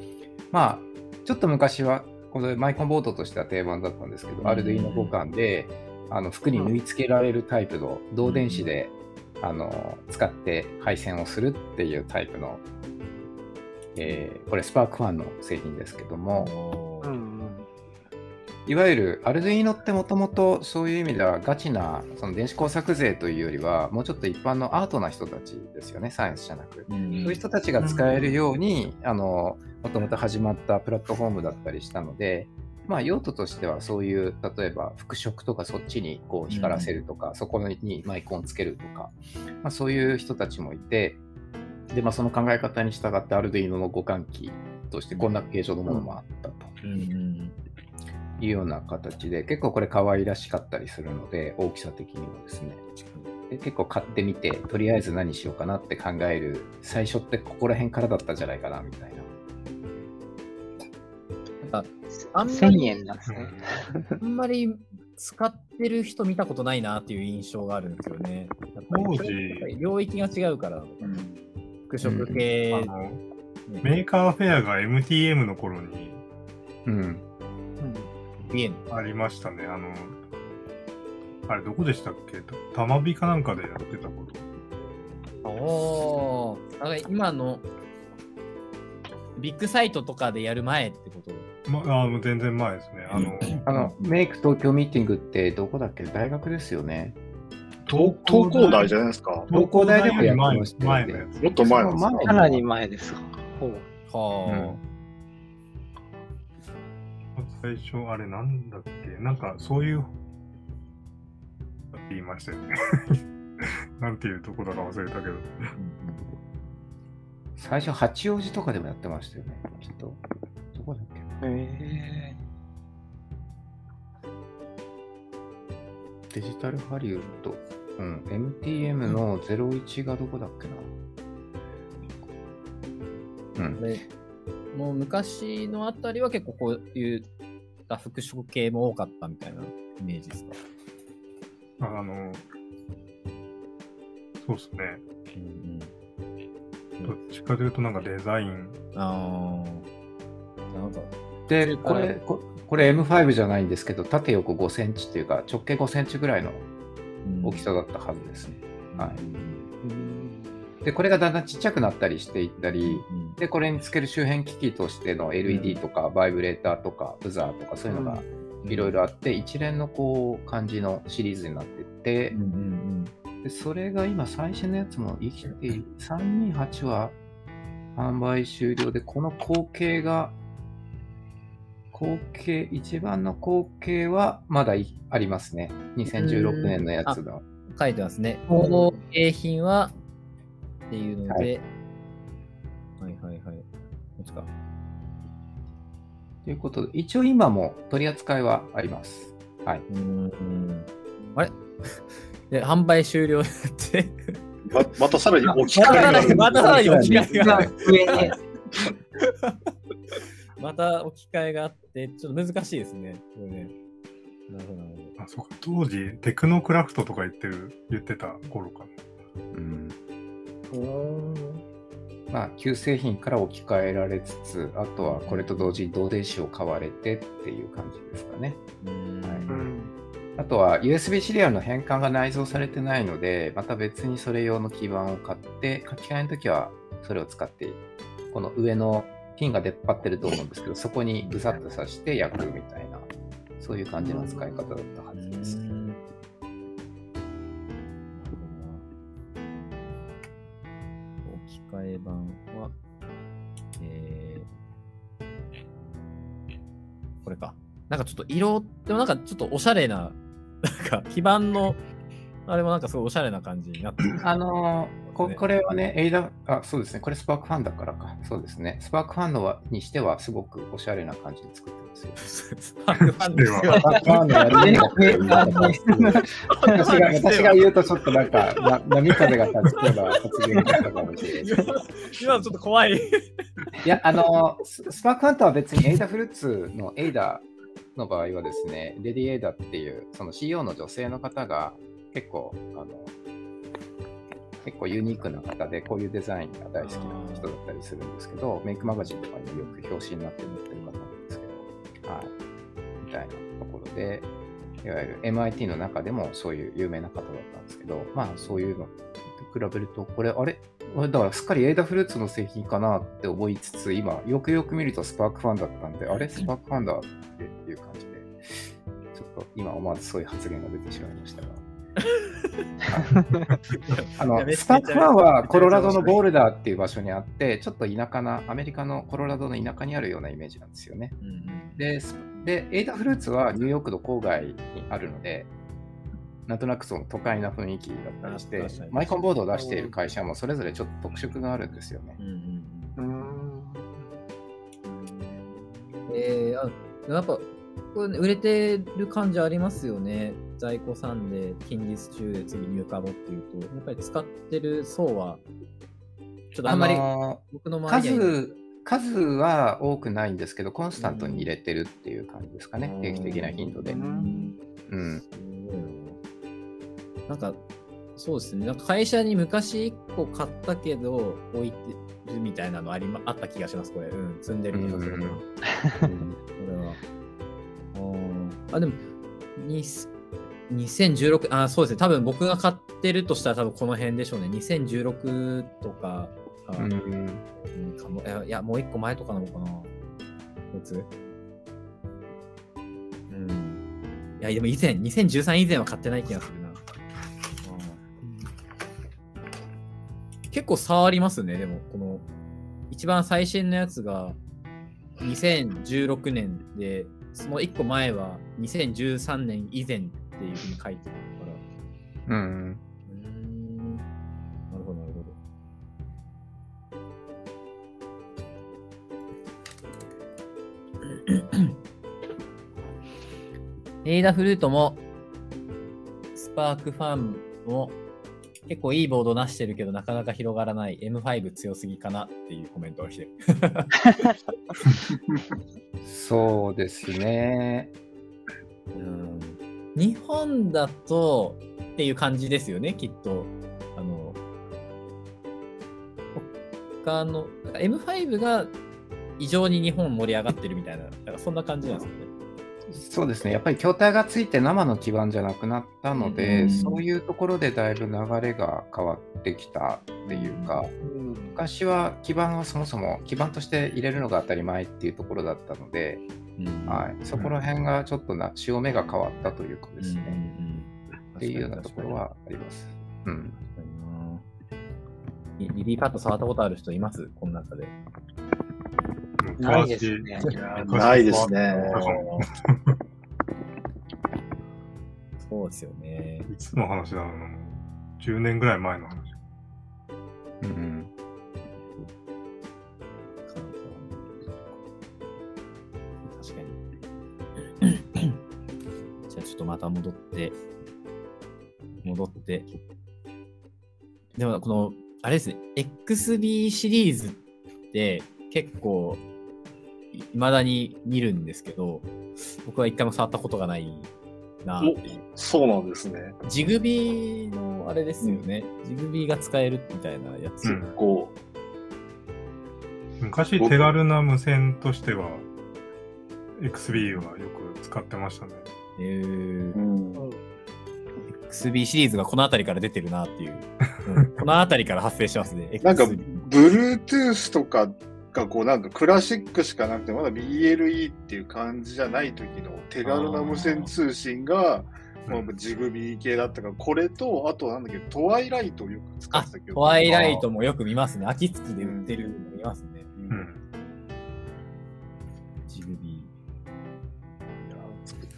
まあ、ちょっと昔は、このマイコンボードとしては定番だったんですけど、アルドゥイーノ互換で、あの服に縫い付けられるタイプの導電子で、あの使って配線をするっていうタイプの、えーこれスパークファンの製品ですけども、おーん。いわゆるアルドゥイノってもともとそういう意味ではガチなその電子工作税というよりはもうちょっと一般のアートな人たちですよねサイエンスじゃなく、そういう人たちが使えるようにもともと始まったプラットフォームだったりしたのでまあ用途としてはそういう例えば服飾とかそっちにこう光らせるとか、そこにマイコンつけるとか、まあ、そういう人たちもいてで、まあ、その考え方に従ってアルドゥイノの互換機としてこんな形状のものもあったと。いうような形で結構これ可愛らしかったりするので大きさ的にもですね。で結構買ってみてとりあえず何しようかなって考える最初ってここら辺からだったんじゃないかなみたいな。あんまり1000円なんですね。あんまり使ってる人見たことないなっていう印象があるんですよね。当時。領域が違うから、うん、服飾系、うん。ね、メーカーフェアが MTM の頃に、うん、ありましたね。あの、あれどこでしたっけ？たまびかなんかでやってたこと。おー、今のビッグサイトとかでやる前ってこと？まあ、全然前ですね。あの、あのメイク東京ミーティングってどこだっけ？大学ですよね。東東工大じゃないですか。東工大でもやってました前のやつ。もっと前のか？なり前です。はあ。うん最初、あれなんだっけ？なんかそういう、って言いましたよね。なんていうとこだか忘れたけど。最初、八王子とかでもやってましたよね、きっと。どこだっけ？へデジタルハリウッド。うん、MTM の01がどこだっけな。うん。もう昔のあたりは結構こういうった服飾系も多かったみたいなイメージですか？あの、そうですね。うんうん、どっちかというとなんかデザイン。ああ。なんか。で、これ、これ M5 じゃないんですけど、縦横5センチっていうか、直径5センチぐらいの大きさだったはずですね。うん、はい。で、これがだんだんちっちゃくなったりしていったり、うん、で、これにつける周辺機器としての LED とか、バイブレーターとか、ブザーとか、そういうのがいろいろあって、一連のこう、感じのシリーズになってて、うんうんうん、でそれが今、最新のやつも生きている。328は販売終了で、この後継が、後継、一番の後継はまだありますね。2016年のやつの。書いてますね。後継品はっていうので、はい、はいはいはいこっ。ということで、一応今も取り扱いはあります。はい。うん。あれ？で販売終了ってま。またさらに置き換えが。またさらに置き換えが。また置き換えがあって、ちょっと難しいですね。これねなるほど。あ、そうか。当時、テクノクラフトとか言ってる、言ってた頃かな。うん。まあ、旧製品から置き換えられつつ、あとはこれと同時に同電子を買われてっていう感じですかね。はい、あとは USB シリアルの変換が内蔵されてないので、また別にそれ用の基板を買って、書き換えの時はそれを使って、この上のピンが出っ張ってると思うんですけど、そこにぐさっと刺して焼くみたいな、そういう感じの使い方だったはずです。替え版は、えー、これか。なんかちょっと色、でもなんかちょっとおしゃれな、なんか基板の、あれもなんかすごいおしゃれな感じになってる。あのーここれはね、エイダ、あ、そうですね。これスパークファンだからか。そうですね。スパークファンのはにしてはすごくおしゃれな感じで作ってますよ。スパークファンでは。スパークファンのやり私が私が言うとちょっとなんか、な波風が立つような発言がしたかもしれない。今ちょっと怖い。いや、あの、スパークファンとは別にエイダフルーツのエイダの場合はですね、レディエイダっていう、その CEO の女性の方が結構、あの、結構ユニークな方で、こういうデザインが大好きな人だったりするんですけど、メイクマガジンとかによく表紙になって載ってる方なんですけど、はい。みたいなところで、いわゆる MIT の中でもそういう有名な方だったんですけど、まあそういうのと比べると、これ、あれ？だからすっかりエイダフルーツの製品かなって思いつつ、今、よくよく見るとスパークファンだったんで、あれ？スパークファンだっていう感じで、ちょっと今思わずそういう発言が出てしまいましたが。あいのスパークファンはコロラドのボールダーっていう場所にあって、ちょっと田舎な、アメリカのコロラドの田舎にあるようなイメージなんですよね。うんうんで、スでエイダフルーツはニューヨークの郊外にあるので、なんとなくその都会な雰囲気だったりしてマイコンボードを出している会社もそれぞれちょっと特色があるんですよねう。ん。うんえー、あやっぱこれね売れてる感じありますよね。在庫さんで近日中で次入荷後っていうと、やっぱり使ってる層は、ちょっとあんまりの僕の周り数数は多くないんですけど、コンスタントに入れてるっていう感じですかね、定期的な頻度で。うんうん、な。なんか、そうですね。なんか会社に昔1個買ったけど、置いてるみたいなのありまあった気がします、これ。うん、積んでるけど、それは。うんこれは。あ、でも、に2016、あ、そうですね。多分僕が買ってるとしたら多分この辺でしょうね。2016とかか、うんうんかもいやいや、もう一個前とかなのかな。こいつうん。いや、でも以前、2013以前は買ってない気がするな。うん結構差ありますね、でも、この、一番最新のやつが2016年で、その一個前は2013年以前っていうふうに書いてるから。うん、うーん。なるほど、なるほど。エイダフルートも、スパークファンも、結構いいボード出してるけど、なかなか広がらない M5 強すぎかなっていうコメントをしてる。そうですね。うん日本だとっていう感じですよね、きっと。あの、他の、なんか M5 が異常に日本盛り上がってるみたいな、なんかそんな感じなんですよね。そうですね。やっぱり筐体がついて生の基盤じゃなくなったので、うんそういうところでだいぶ流れが変わってきたっていうか、昔は基盤はそもそも基盤として入れるのが当たり前っていうところだったので、うんはい、そこら辺がちょっとな潮目が変わったというかですね、うんうんっていうようなところはあります。うん、リリリーカット触ったことある人います？この中で。ないですね。ないですね。そうですよね。いつの話だろうな、もう10年ぐらい前の話。うんょっとまた戻って、戻って。でもこの、あれですね、XB シリーズって結構、いまだに見るんですけど、僕は一回も触ったことがないなっていう。そうなんですね。ジグビーのあれですよね。ジグビーが使えるみたいなやつ。うんこ昔、手軽な無線としては、XB はよく使ってましたね。えう。ーうん。XB シリーズがこの辺りから出てるなっていう。うんこの辺りから発生してますね。なんか Bluetooth とかがこうなんかクラシックしかなくて、まだ BLE っていう感じじゃない時の手軽な無線通信が、まあ、ジグビー系だったから、これと、あとなんだっけ、トワイライトをよく使っあてたけど。ホワイライトもよく見ますね。秋月で売ってるの見ますね。うん。ジ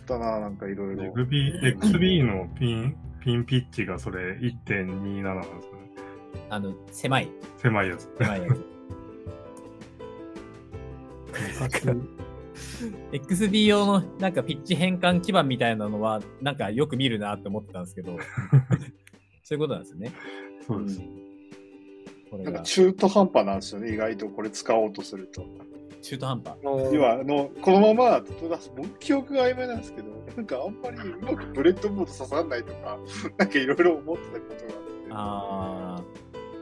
ったな、なんかいろいろ。XB, XB のピン、ピンピッチがそれ1.27なんですよね。ー。あの、狭い。狭いやつ。狭いやつ。XB 用のなんかピッチ変換基板みたいなのはなんかよく見るなって思ってたんですけど そういうことなんですよね。そうです。これがなんか中途半端なんですよね、意外とこれ使おうとすると。中途半端。要は、あの、このまま、僕記憶が曖昧なんですけど、なんかあんまりうまくブレッドボード刺さらないとか、なんかいろいろ思ってたことがあって。あ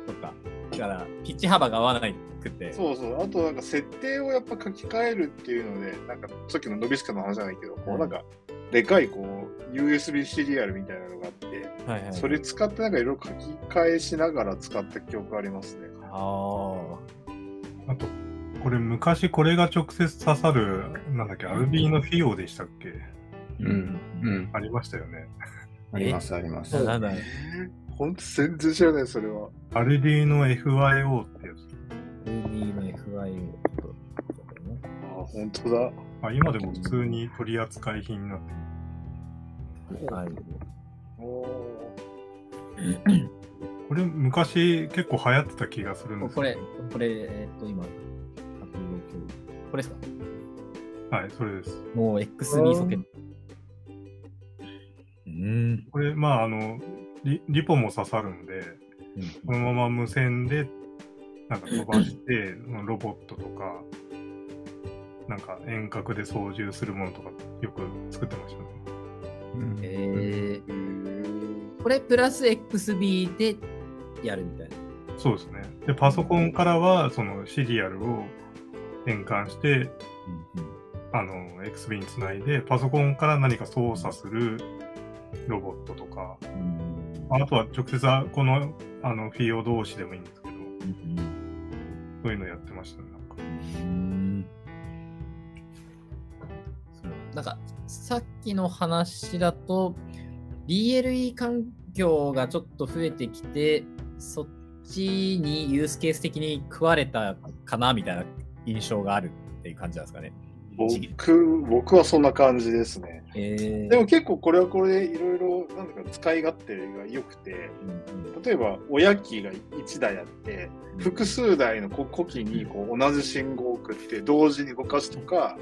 ー、そっか。だから、ピッチ幅が合わないくて。そうそう。あとなんか設定をやっぱ書き換えるっていうので、なんかさっきのノビスカの話じゃないけど、こうなんか、でかいこう、USB シリアルみたいなのがあって、はいはい。それ使ってなんかいろいろ書き換えしながら使った記憶がありますね。ああと、これ昔これが直接刺さる、なんだっけ、アルビーのフィオでしたっけ？うん。うん。ありましたよね。あります、あります。なんだえ？ー、ほんと全然知らない、それは。アルディの FYO ってやつ。Ruby の FIO と。あ、本当だ。あ今でも普通に取り扱い品になってる。はい。おこれ昔結構流行ってた気がするんですこれ、これ、えっと、今、これですか？はい、それです。もう X2 ソケット。うん。これ、まあ、あの、リリポも刺さるんで、このまま無線で、なんか飛ばして、ロボットとか、なんか遠隔で操縦するものとかよく作ってましたね。うんえー、ーこれプラス XB でやるみたいな。そうですね。で、パソコンからは、そのシリアルを変換して、あの、XB につないで、パソコンから何か操作するロボットとか、あとは直接あこのあのフィオ同士でもいいんですけど、そういうのやってましたね。なんか。うん。そう。なんかさっきの話だと BLE 環境がちょっと増えてきてそっちにユースケース的に食われたかなみたいな印象があるっていう感じなんですかね。僕、僕はそんな感じですね。えーでも結構これはこれでいろいろ、なんていうか使い勝手が良くて、例えば親機が1台あって、複数台のこ呼気にこう同じ信号を送って同時に動かすとか、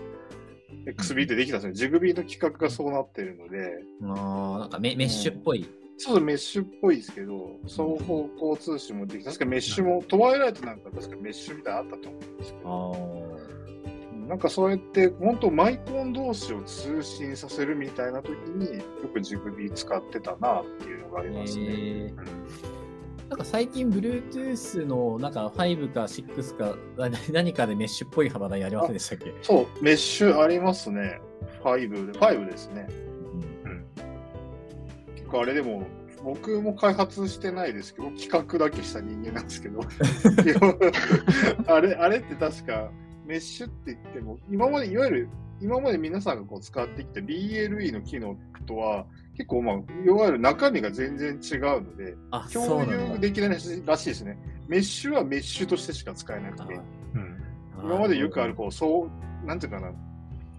XB ってできたんですよ。ジグビーの規格がそうなってるので、あーなんかメメッシュっぽい。そうメッシュっぽいですけど、双方向通信もできた。確かメッシュも、トワイライトなんか確かメッシュみたいなのあったと思うんですけあど、ーなんかそうやって、本当マイコン同士を通信させるみたいな時によくジグビー使ってたなっていうのがありますね。えーなんか最近 Bluetooth のなんか5か6かな 何かでメッシュっぽい幅台ありませんでしたっけ？そう、メッシュありますね。5で、5ですね。構あれでも、僕も開発してないですけど、企画だけした人間なんですけど、あれ、あれって確か、メッシュって言っても、今まで、いわゆる、今まで皆さんがこう使ってきた BLE の機能とは、結構、まあ、いわゆる中身が全然違うので、共有できないらしいですね。メッシュはメッシュとしてしか使えなくて、うん今までよくある、こう、そう、なんていうかな、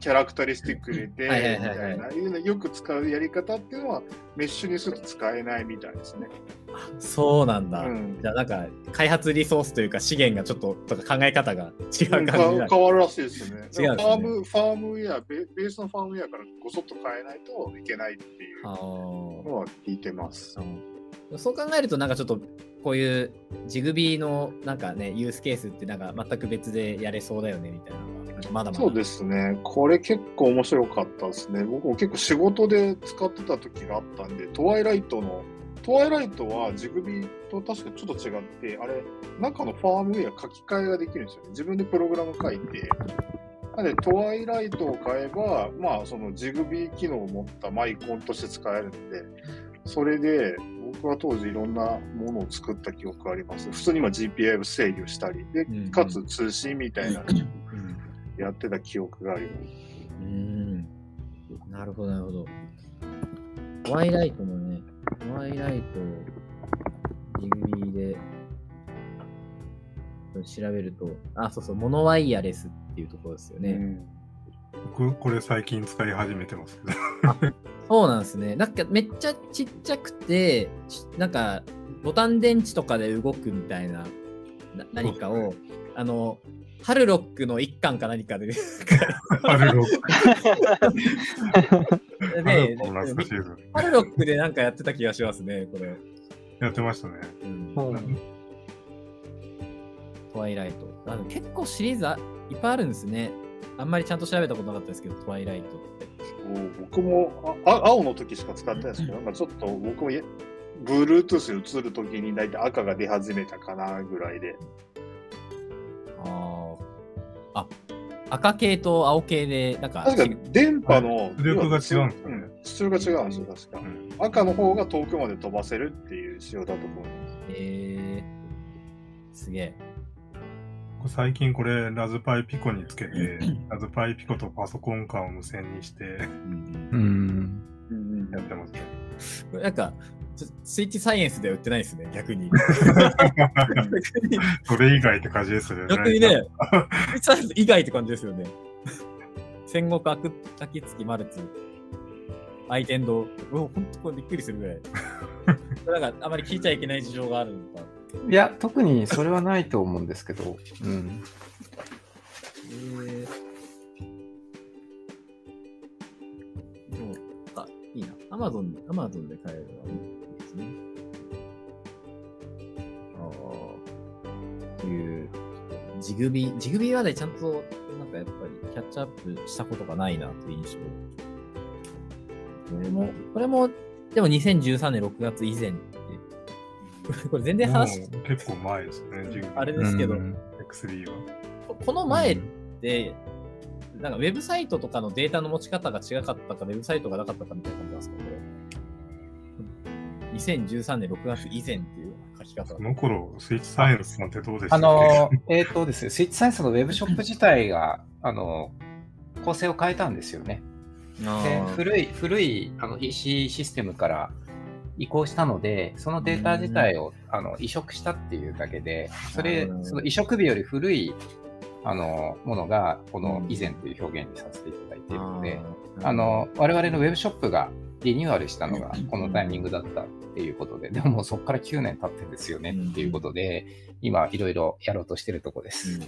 キャラクタリスティック入れて、みたいな、いうのよく使うやり方っていうのは、メッシュにすると使えないみたいですね。そうなんだ。うんじゃあなんか開発リソースというか資源がちょっととか考え方が違う感じかだ。変わるらしいですね。違うねファーム、ファームウェアベ、ベースのファームウェアからごそっと変えないといけないっていうあのは聞いてます。ーそう考えるとなんかちょっとこういうジグビーのなんかねユースケースってなんか全く別でやれそうだよねみたいなまだまだ。そうですね。これ結構面白かったですね。僕も結構仕事で使ってた時があったんで、トワイライトの、トワイライトはジグビーと確かちょっと違って、あれ、中のファームウェア書き換えができるんですよね。自分でプログラム書いて。なので、トワイライトを買えば、まあ、そのジグビー機能を持ったマイコンとして使えるので、それで、僕は当時いろんなものを作った記憶があります。普通に今 GPI を制御したり、でうん、かつ通信みたいなのやってた記憶があります。うん。なるほど、なるほど。トワイライトもね、トワイライト、ジグビーで調べると、あ、そうそう、モノワイヤレスっていうところですよね。うん僕、これ最近使い始めてますけど。そうなんですね。なんかめっちゃちっちゃくて、しなんかボタン電池とかで動くみたいなな何かを、あの、ハルロックの一巻か何かで、ハルロック。ハルロでックですね。ハルロックでなんかやってた気がしますね、これ。やってましたね。うんうんトワイライト。あの結構シリーズあいっぱいあるんですね。あんまりちゃんと調べたことなかったですけど、トワイライトって。僕もああ青の時しか使ってないですけど、なんかちょっと僕もや Bluetooth 映る時に大体赤が出始めたかなぐらいで。ああ。あ、赤系と青系で、なんか、確か電波の出力が違うんですよねうん出力が違うんですよ、確かう。ん赤の方が遠くまで飛ばせるっていう仕様だと思います。えー、すげえ。最近これ、ラズパイピコにつけて、ラズパイピコとパソコン間を無線にして、うん。なんか、ススイッチサイエンスでは売ってないですね、逆に。それ以外って感じですよね。逆にね、スイッチサイエンス以外って感じですよね。戦国アク滝月マルツ、愛天堂。うわ、ほんとこれびっくりするぐらい。なんか、あまり聞いちゃいけない事情があるのか。いや、特にそれはないと思うんですけど、うん。えー、でも、あ、いいな。アマゾン、アマゾンで買えるのはいいですね。ああ。という、ジグビー、ジグビーはね、ちゃんと、なんかやっぱりキャッチアップしたことがないなという印象。これも、これも、でも2013年6月以前、これ全然話、もう結構前ですね、あれですけど、うん X3 は。ここの前って、なんかウェブサイトとかのデータの持ち方が違かったか、ウェブサイトがなかったかみたいな感じなんですか、これ。2013年6月以前っていう書き方そ。の頃、スイッチサイエンスなんてどうでしたあっけ？の、えっ、とですね、スイッチサイエンスのウェブショップ自体が、あの、構成を変えたんですよね。古い、古いあの EC システムから移行したので、そのデータ自体をあの移植したっていうだけで、それその移植日より古いあのものが、このうん。以前という表現にさせていただいているので、あの、我々のウェブショップがリニューアルしたのがこのタイミングだったっていうことで、でももうそこから9年経ってんですよねっていうことで、今いろいろやろうとしてるとこです。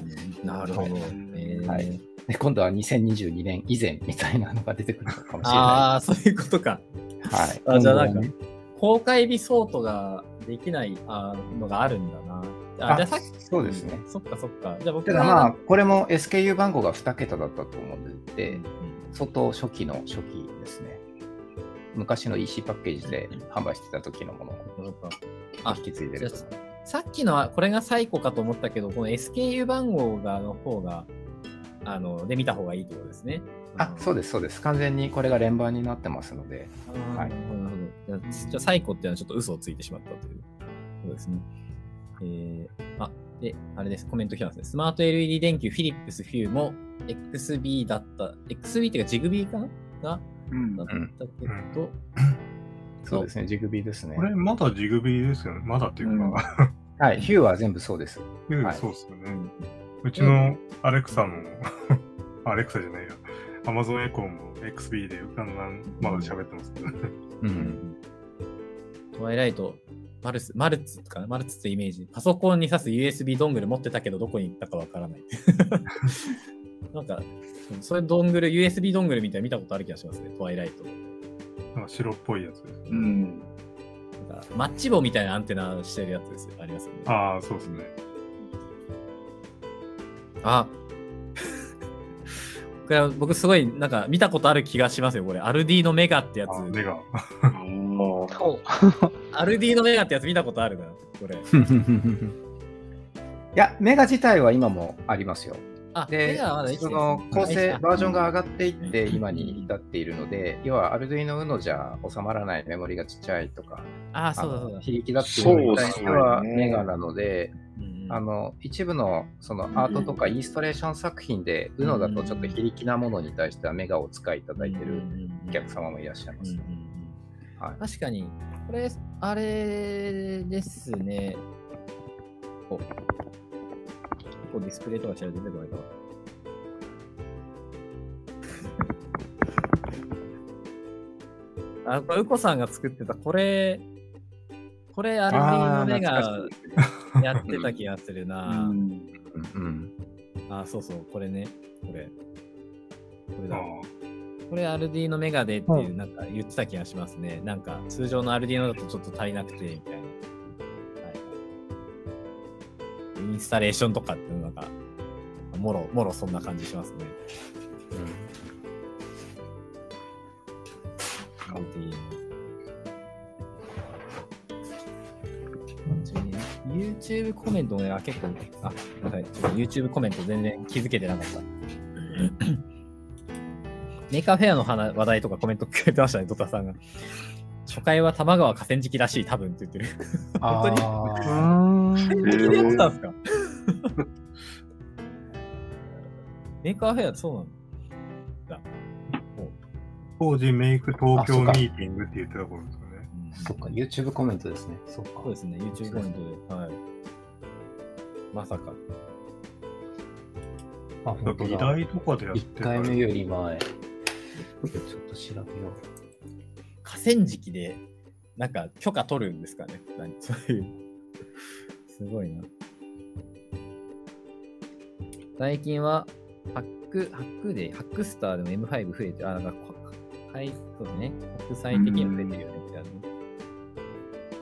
うん。なるほど。はい。えー。はい。で今度は2022年以前みたいなのが出てくるのかもしれなああ、そういうことか。い。はい。あじゃあなんかね公開日ソートができないあーのがあるんだな。ああじゃあさっき、そうですね。そっかそっか。じゃあ僕ただまあ、これも SKU 番号が2桁だったと思うので、相当初期の初期ですね。昔の EC パッケージで販売してた時のものを引き継いでると。さっきのはこれが最古かと思ったけど、この SKU 番号がの方が、あの、で見た方がいいってことですね。あ、そうです、そうです。完全にこれが連番になってますので。はいなるほど。じゃあ、最古っていうのはちょっと嘘をついてしまったということですね。えー、あ、で、あれです。コメント来てますね。スマート LED 電球フィリップスフューも XB だった。XB っていうかジグビーかな？がうんだったけど、そうですね、ジグビーですねこ。れまだジグビーですよね。まだっていううんか、はい、ヒューは全部そうです。うんはいそうですよね。うちのアレクサも、アレクサじゃないや、アマゾンエコーも XB でガンガンまだ喋ってますけどね。うん。トワイライト、マルス、マルツかな？マルツってイメージ。パソコンに挿す USB ドングル持ってたけど、どこに行ったかわからない。なんか、そういうドングル、USB ドングルみたいなの見たことある気がしますね、トワイライト。なんか白っぽいやつです。うん。なんかマッチ棒みたいなアンテナしてるやつですよ。ありますよね。ああ、そうですね。あこれは僕すごいなんか見たことある気がしますよ、これ。アルディーノメガってやつ。あ目が。そう。アルディーノメガってやつ見たことあるな、これ。いや、メガ自体は今もありますよ。あ、メでガはまだ生きてその構成バージョンが上がっていって今に至っているので、要は Arduino Uno じゃ収まらないメモリがちっちゃいとか、あ、そうだそうだ。あの非力だっていうのはメガなので、うんあの一部のそのアートとかインストレーション作品で Uno だとちょっと非力なものに対してはメガをお使いいただいてるお客様もいらっしゃいます。うんうんはい確かに、これ、あれですね。お結構ディスプレイとかしたら出てこないかな。あ、これ、ウコさんが作ってた、これ、これ、アルビーの目がやってた気がするな。うんうんうんあ、そうそう、これね。これ。これだ。あこれアルディーノメガでっていう、なんか言ってた気がしますね。なんか通常のアルディーノだとちょっと足りなくて、みたいな。はい、インスタレーションとかっていうのが、もろ、もろそんな感じしますね。アル YouTube コメントもね、あ結構、あ、ごめんなさい。ちょっと YouTube コメント全然気づけてなかった。メーカーフェアの話話題とかコメントくれてましたね、ドタさんが。初回は多摩川河川敷らしい、多分って言ってる。本当に？本気でやってたんですか？メーカーフェア、そうなんだ。当時 Make Tokyo Meeting って言ってた頃。そっか、YouTube コメントですね。そっか。そうですね、YouTube コメントで。はい。まさか。あ、本当だ。議題とかでやって1た回目より前。ちょっと調べよ河川敷で、なんか許可取るんですかね。何そういう。すごいな。最近は、ハック、ハックで、ハックスターでも M5 増えて、あ、なんか、こはい、そうですね。国際的には増えてるよね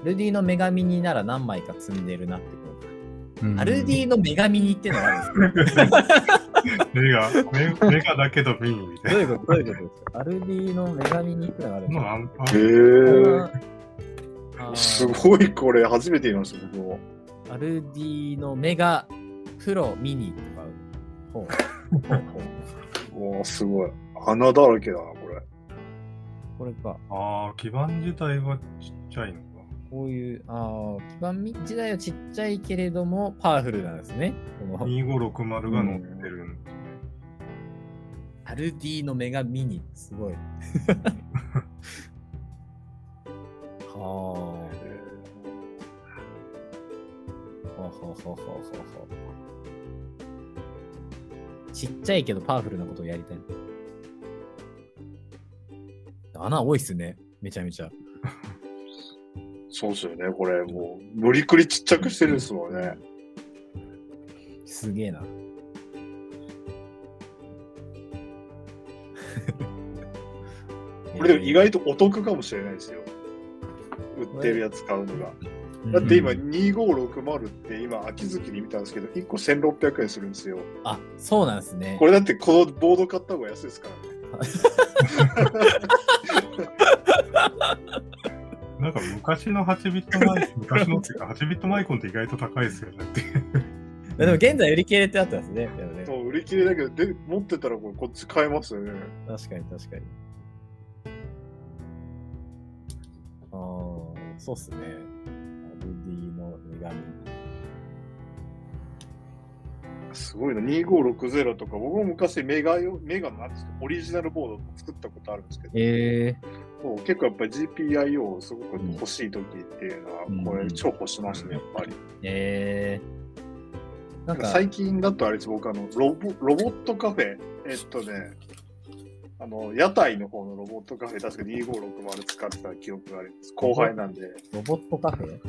ルディの女神になら何枚か積んでるなってこと。う。うんアルディの女神にってのがあるんですか？メガ、メメガだけどミニみたいどういうこと？どういうことですか？アルディの女神にってのがあるんですな。かへーすごいこれ、初めて見ました、僕も。アルディのメガプロミニとか。ほうおーすごい。穴だらけだな、これ。これか。あー、基盤自体はちっちゃいのか。こういう、ああ、基盤自体はちっちゃいけれどもパワフルなんですね。この2560が乗ってるんですね。アルディのメガミニ。すごい。はあ。ははははははちっちゃいけどパワフルなことをやりたい。穴多いっすね。めちゃめちゃ。そうですよね、これ。もう、無理くりちっちゃくしてるんですもんね。すげえな。これでも意外とお得かもしれないですよ。売ってるやつ買うのが。だって今、2560って今、秋月に見たんですけど、1個1600円するんですよ。あ、そうなんですね。これだってこのボード買った方が安いですからね。なんか昔の8ビットマイコン、昔のっていうか8ビットマイコンって意外と高いですよねって。でも現在売り切れってあったんですね。でもねそう売り切れだけどで、持ってたらこれこっち買えますよね。確かに確かに。ああ、そうっすね。アルディの女神。すごいな、2560とか、僕も昔メガよ、メガのなんですか、オリジナルボード作ったことあるんですけど、ええそう結構やっぱり GPIO すごく欲しい時っていうのは、うんこれ重宝しますね、やっぱり。ええなんか、最近だとあれです、僕あのロボ、ロボットカフェ、えっとね、あの、屋台の方のロボットカフェ、確か2560使ってた記憶があります。後輩なんで、ロボットカフェ？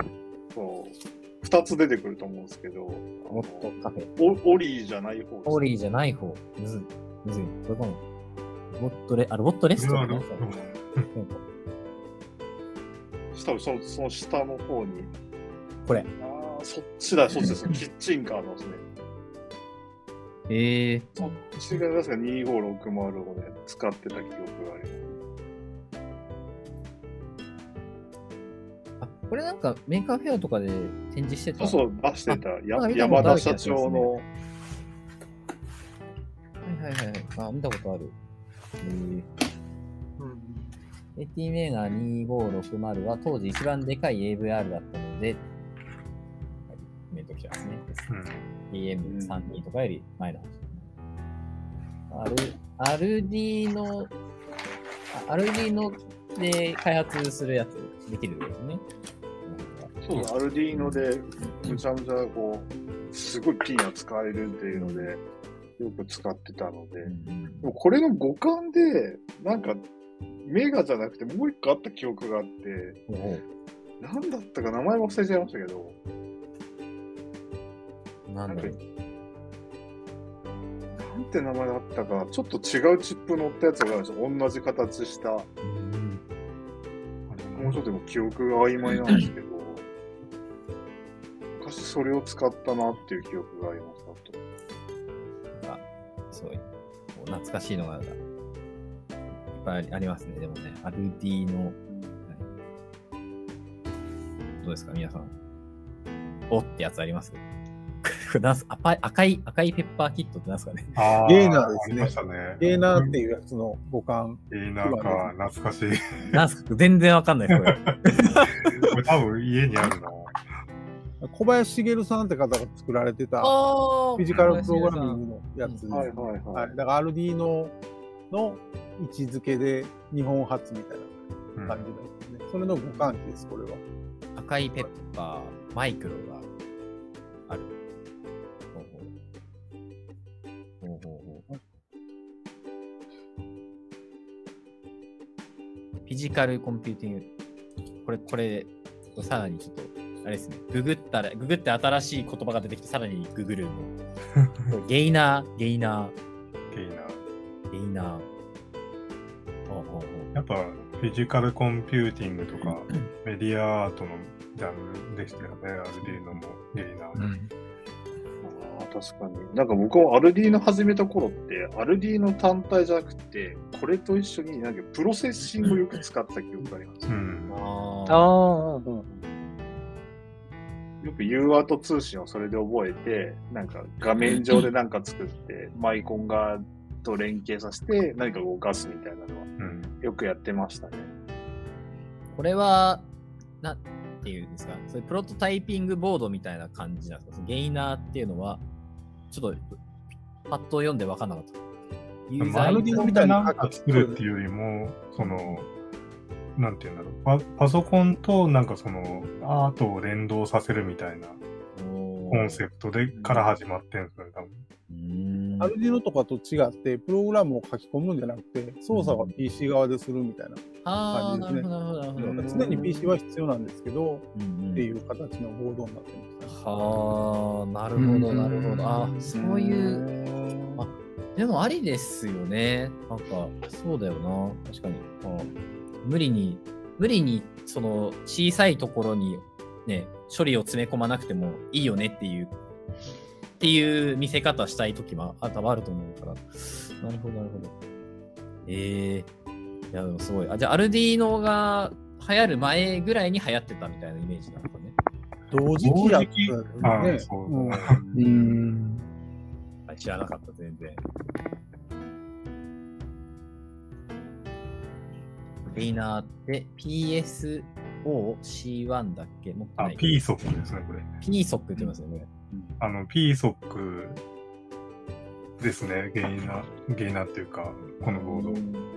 そう、2つ出てくると思うんですけど、ロボットカフェ。おオリーじゃない方。オリーじゃない方。むずい。むずい。これかも。ロボットレ、あ、ロボットレストラン？ねこれはロなんか多分そのその下の方に。これ。ああ、そっちだ、そっちです。キッチンカーのですね。ええそっちが確か2560で使ってた記憶があります。あ、これなんかメーカーフェアとかで展示してた？そうそう、出してた。や山田社長の、はいはいはい。あ、見たことある。ええ AT メガ2560は当時一番でかい AVR だったので、はい、コメント来てますね。うん。PM32 とかより前の話。アル、アルディの、あアルディので開発するやつできるんですね。そうだ、アルディーノで、むちゃむちゃこう、すごいピンが使えるっていうので、よく使ってたので、うんでもこれの互換で、なんか、メガじゃなくてもう一個あった記憶があって、うんおうなんだったか名前忘れちゃいましたけど、なんだろう。なんて名前だったか、ちょっと違うチップ乗ったやつがあるんですよ。同じ形した。もうちょっとでも記憶が曖昧なんですけど、昔それを使ったなっていう記憶があります、あと。あ、すごい。懐かしいのがいっぱいありますね。でもね、アルディの、はいどうですか、皆さん。おってやつあります？これなんす？赤い赤い、赤いペッパーキットってなんすかね？あゲーナーですねありましたね。ゲーナーっていうやつの互換。ゲーナーか、懐かしい。なんすか？全然わかんないです、これ。これ多分家にあるな。小林茂さんって方が作られてたフあィジカルプログラミングのやつです。はいはいは。はいい。だからアルディーノの位置づけで日本初みたいなうん感じですね。それの互換機です、これは。赤いペッパー、マイクロがある。ほうほう。ほうほうほう。フィジカルコンピューティング。これ、これ、さらにちょっと、あれですね。ググったら、ググって新しい言葉が出てきて、さらにググるの。ゲイナー、ゲイナゲイナー。ー、ゲイナー。ほうほうほう。やっぱフィジカルコンピューティングとかメディアアートのジャンルでしたよね、 Arduino もゲイナーも。あー確かに。なんか僕も Arduino 始めた頃って、 Arduino 単体じゃなくて、これと一緒になんか Processing をよく使った記憶があります。うん。あああ、うん。よく UART 通信をそれで覚えて、なんか画面上でなんか作って、マイコンがと連携させて何か動かすみたいなのはうん。よくやってましたね。これは、なんていうんですか、そういうプロトタイピングボードみたいな感じなんですか？そのゲイナーっていうのは、ちょっとパッと読んで分かんなかった。ユーザーみたいななんか作るっていうよりも、その、なんていうんだろうパ、パソコンとなんかそのアートを連動させるみたいなコンセプトでから始まってんですよね、多分。うんアルディノとかと違って、プログラムを書き込むんじゃなくて、操作は PC 側でするみたいな。ああ、な感じですねるほど、なるほどなるほど。常に PC は必要なんですけど、っていう形のボードになってました。はあ、なるほど、なるほど。あそういう、あでもありですよね。なんか、そうだよな。確かに。あ無理に、無理に、その、小さいところに、ね、処理を詰め込まなくてもいいよねっていう、っていう見せ方したいときもあ多分あると思うから。なるほど、なるほど。ええいや、でもすごい。あ、じゃあ、アルディーノが流行る前ぐらいに流行ってたみたいなイメージなんですかね。同時期やったああ、よね。そう。うん知らなかった、全然。レイナーって PSOC1 だっけ？持ってあない。、PSOC ですね、これ。PSOC って言いますよね。あの、PSOC ですね、ゲイナー、ゲイナーっていうか、このボード。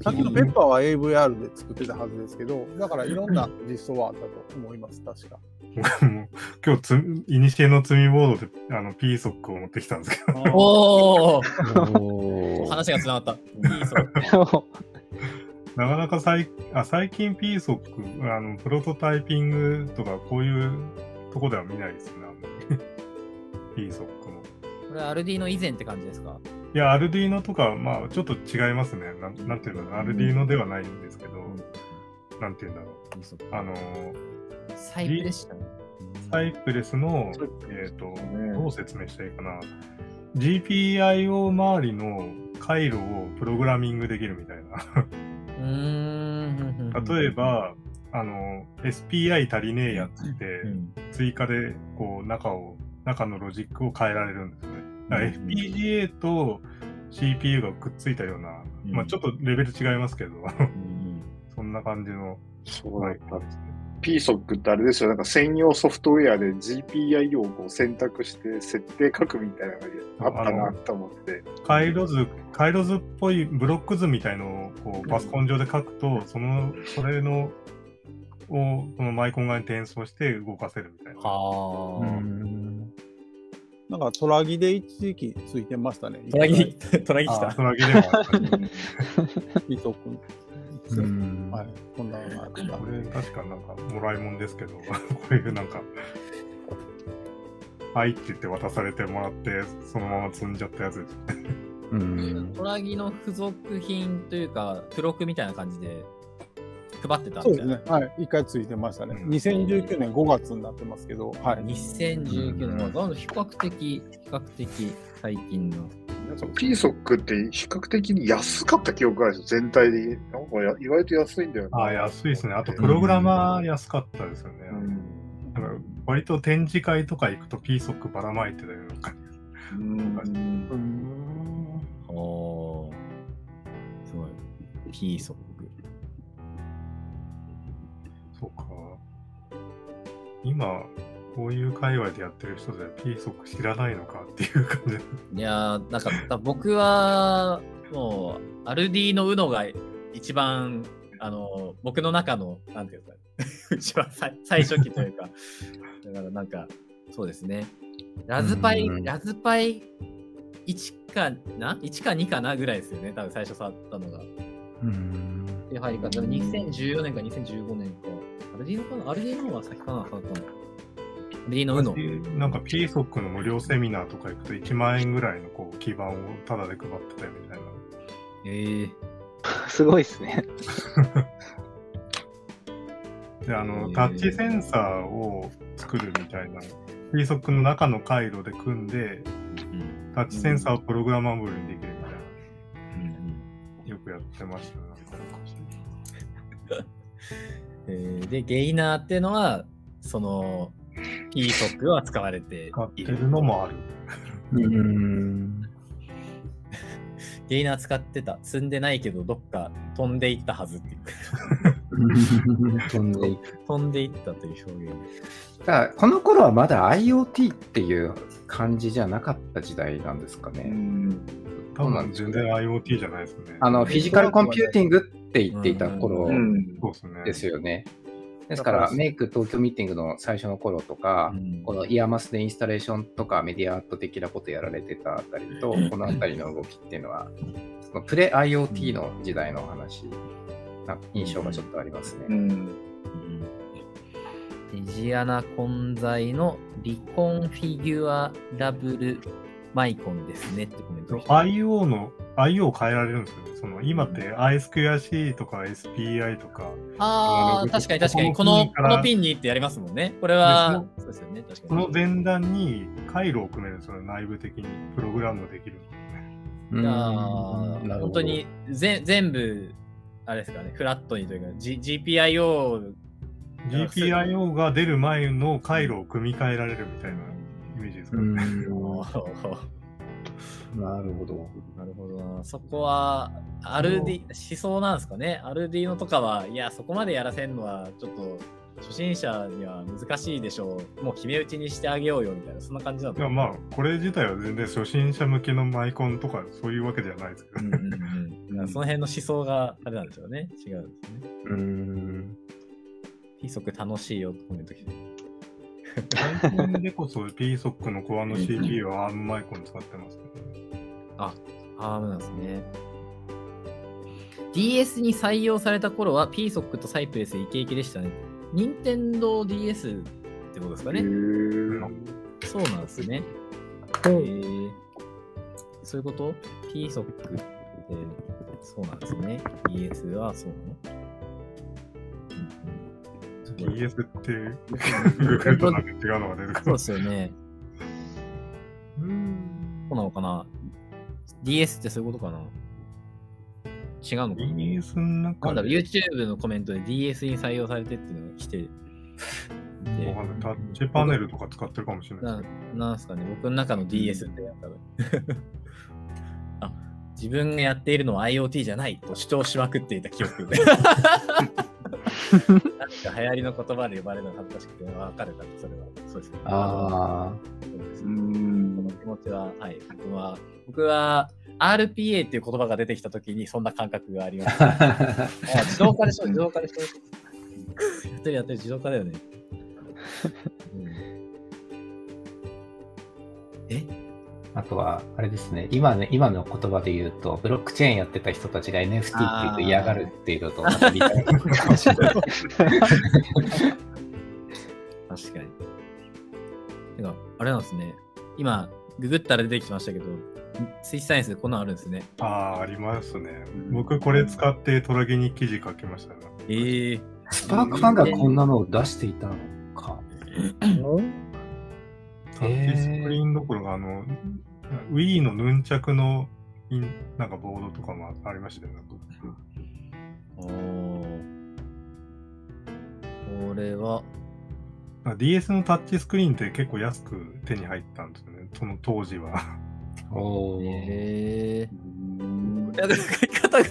さっきのペッパーは AVR で作ってたはずですけど、だからいろんな実装はあったと思います、確か。僕も今日つ、いにしえの積みボードであの PSOC を持ってきたんですけど、おお話がつながった。PSOC。なかなか最あ最近 PSOC、あの、プロトタイピングとかこういうとこでは見ないですね、あんまり PSOC の。これアルディーノ以前って感じですか？いや、アルディーノとか、まあ、ちょっと違いますね。なんなんていうんだろう、アルディーノではないんですけど、なんていうんだろう。あの、サイプでしたね。サイプレスのえっ、と、ねどう説明したらいいかな。GPIO 周りの回路をプログラミングできるみたいな。うーん。例え、ば、あの、SPI 足りねえやつってう、ん。追加で、こう、中を、中のロジックを変えられるんですよね。だからうん。FPGA と CPU がくっついたような、うん。まあちょっとレベル違いますけど、うん そんな感じの、そうだったんですね。PSOC ってあれですよ、なんか専用ソフトウェアで GPIO をこう選択して設定書くみたいなのがあったなと思って。回路図、回路図っぽいブロック図みたいのをこうパソコン上で書くと、その、それの、を、このマイコン側に転送して動かせるみたいな。はあ。なんか、トラギで一時期ついてましたね。トラギ、トラギ来あ、た。そらぎでもあったし伊藤君。うんはい。こんなのがあった。これ確かなんかもらいもんですけど、こういうなんか、はいって言って渡されてもらって、そのまま積んじゃったやつです。うんトラギの付属品というか、付録みたいな感じで配ってたそうみたいな。ですね。はい。一回ついてましたね。うん2019年5月になってますけど、はい。2019年は、比較的、比較的最近の。なんか PSOC って比較的に安かった記憶があるんですよ、全体的に。なんかや意外と安いんだよね。あ、安いですね。あと、プログラマー安かったですよね。うんなんか割と展示会とか行くと PSOC ばらまいてたような感じ。うんおーすごい。P ソック。そうか。今、こういう界隈でやってる人で PSOC 知らないのかっていう感じ。いやー、なんか、だ僕は、もう、アルディのウノが一番あの、僕の中の、なんていうか、一番最最初期というか、だからなんか、そうですね。ラズパイ、うんラズパイ1かな ?1 か2かなぐらいですよね。多分最初触ったのが。うん。っていう入り方。2014年か2015年か。アルディーノかな？アルディーノの方が先かな先かなアルディーノウノ。なんか PSOC の無料セミナーとか行くと1万円ぐらいのこう基盤をタダで配ってたよみたいな。ええ すごいですね。で、あの、タッチセンサーを作るみたいな、PSOC の中の回路で組んで、うんタッチセンサーをプログラマブルにできるみたいうんな、よくやってましたね。えーで、ゲイナーっていうのは、その、PSOC は使われて使っている。るのもある。うん。ゲイナー使ってた。積んでないけど、どっか飛んでいったはずっていう。飛んでいく。飛んでいったという表現。だからこの頃はまだ IoT っていう感じじゃなかった時代なんですかうね。ん。多分全然 IoT じゃないですね。あの、フィジカルコンピューティングって言っていた頃ですよね。ですから、 Make Tokyo Meeting の最初の頃とか、うん。この IAMAS でインスタレーションとかメディアアート的なことやられてたあたりと、このあたりの動きっていうのは、そのプレ IoT の時代の話な印象がちょっとありますね。うん。デジアナ混在のリコンフィギュアラブルマイコンですねってコメント IO の、IO を変えられるんですよね。その今って I2C とか SPI とか、ああ、確かに確かに。ここの、このピンからのピンにってやりますもんね。これはで、そうですよね。確かそに。の前段に回路を組めるんですよね。内部的にプログラムできるんですよね。うんあーなるほど本当にぜ全部、あれですかね、フラットにというか、G、GPIO、GPIO が出る前の回路を組み替えられるみたいなイメージですかうんね。なるほど。なるほどな。そこは、アルディ、思想なんですかね。アルディーノとかは、いや、そこまでやらせるのは、ちょっと、初心者には難しいでしょう。もう決め打ちにしてあげようよ、みたいな、そんな感じだといやまあ、これ自体は全然初心者向けのマイコンとかそういうわけじゃないですけど、うんうんうん。だからその辺の思想があれなんですよね。違うんですね。うん。規則楽しいよ、コメント来て。最近でこそ PSOC のコアの CPU は ARM マイコン使ってますね。あ、アームなんですね。DS に採用された頃は PSOC とサイプレスイケイケでしたね。任天堂 DS ってことですかね。そうなんですね。へーそういうこと ?PSOC ってそうなんですね。DS はそうなの？DS って、Google となんか違うのが出てくるそうで。すよね。そうなのかな？?DS ってそういうことかな？違うのかな？DS の中なんだろ YouTube のコメントで DS に採用されてっていうのが来て、でわかんない。タッチパネルとか使ってるかもしれないなですなんすかね、僕の中の DS ってやったら、あ、自分がやっているのは IoT じゃないと主張しまくっていた記憶。で。なんか流行りの言葉で呼ばれるのが恥ずかしくてわかるかと、それは。そうですね。あそう ですうねんこの気持ちは、はい、僕は、僕は RPA っていう言葉が出てきたときにそんな感覚がありました。あ。あ自動化でしょ、自動化でしょ。やってるやってる、自動化だよね。うんえあとは、あれですね、今の、今の言葉で言うと、ブロックチェーンやってた人たちが NFT って言うと嫌がるっていうのと、また理解ができるかもしれない。確かに。てか、あれなんですね。今、ググったら出てきましたけど、水サイエンスでこんなんあるんですね。ああ、ありますね。僕これ使ってトラ技に記事書きましたね。ええ SparkFun がこんなのを出していたのか。タッチスクリーンどころか、あの、Wii のヌンチャクのインなんかボードとかもありましたよね。おーこれは、DS のタッチスクリーンって結構安く手に入ったんですよね。その当時は。おーええいや、でも書き方が、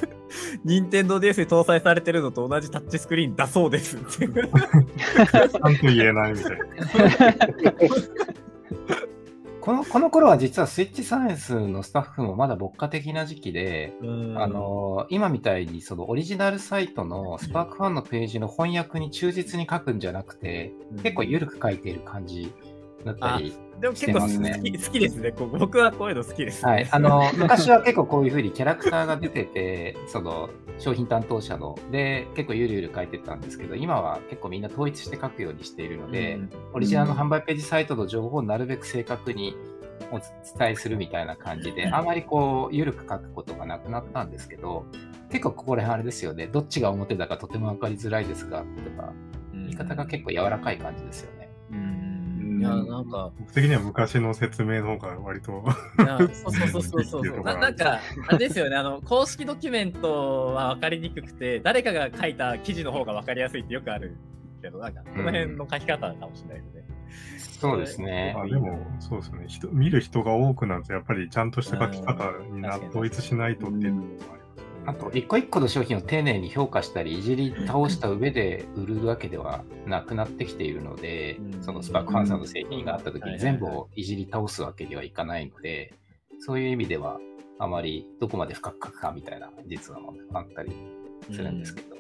任天堂 DS に搭載されてるのと同じタッチスクリーンだそうですって。ちゃんと言えないみたいな。このこの頃は実はスイッチサイエンスのスタッフもまだ牧歌的な時期で、うん。あの今みたいにそのオリジナルサイトのスパークファンのページの翻訳に忠実に書くんじゃなくて、結構緩く書いている感じだったり、でも結構好き, 好きですね。僕はこういうの好きです、はい、あの 昔は結構こういうふうにキャラクターが出てて、その商品担当者の、で、結構ゆるゆる書いてたんですけど、今は結構みんな統一して書くようにしているので、うん。オリジナルの販売ページサイトの情報をなるべく正確にお伝えするみたいな感じで、あまりこう、緩く書くことがなくなったんですけど、結構ここら辺あれですよね、どっちが表だかとても分かりづらいですが、とか、言い方が結構柔らかい感じですよ。ね。うん。いや、なんか、僕的には昔の説明の方が割といや そうそうそうそうそうそうな。なんか、あれですよね、あの、公式ドキュメントは分かりにくくて、誰かが書いた記事の方が分かりやすいってよくあるけど、なんか、この辺の書き方かもしれないですね。そうですね。あでも、そうですね人。見る人が多くなると、やっぱりちゃんとした書き方になうん確かに統一しないとっていうのもあと、一個一個の商品を丁寧に評価したり、いじり倒した上で売るわけではなくなってきているのでう、ん。そのスパークファンさんの製品があった時うんに全部をいじり倒すわけにはいかないので、そういう意味では、あまりどこまで深く書くかみたいな実はもあったりするんですけど、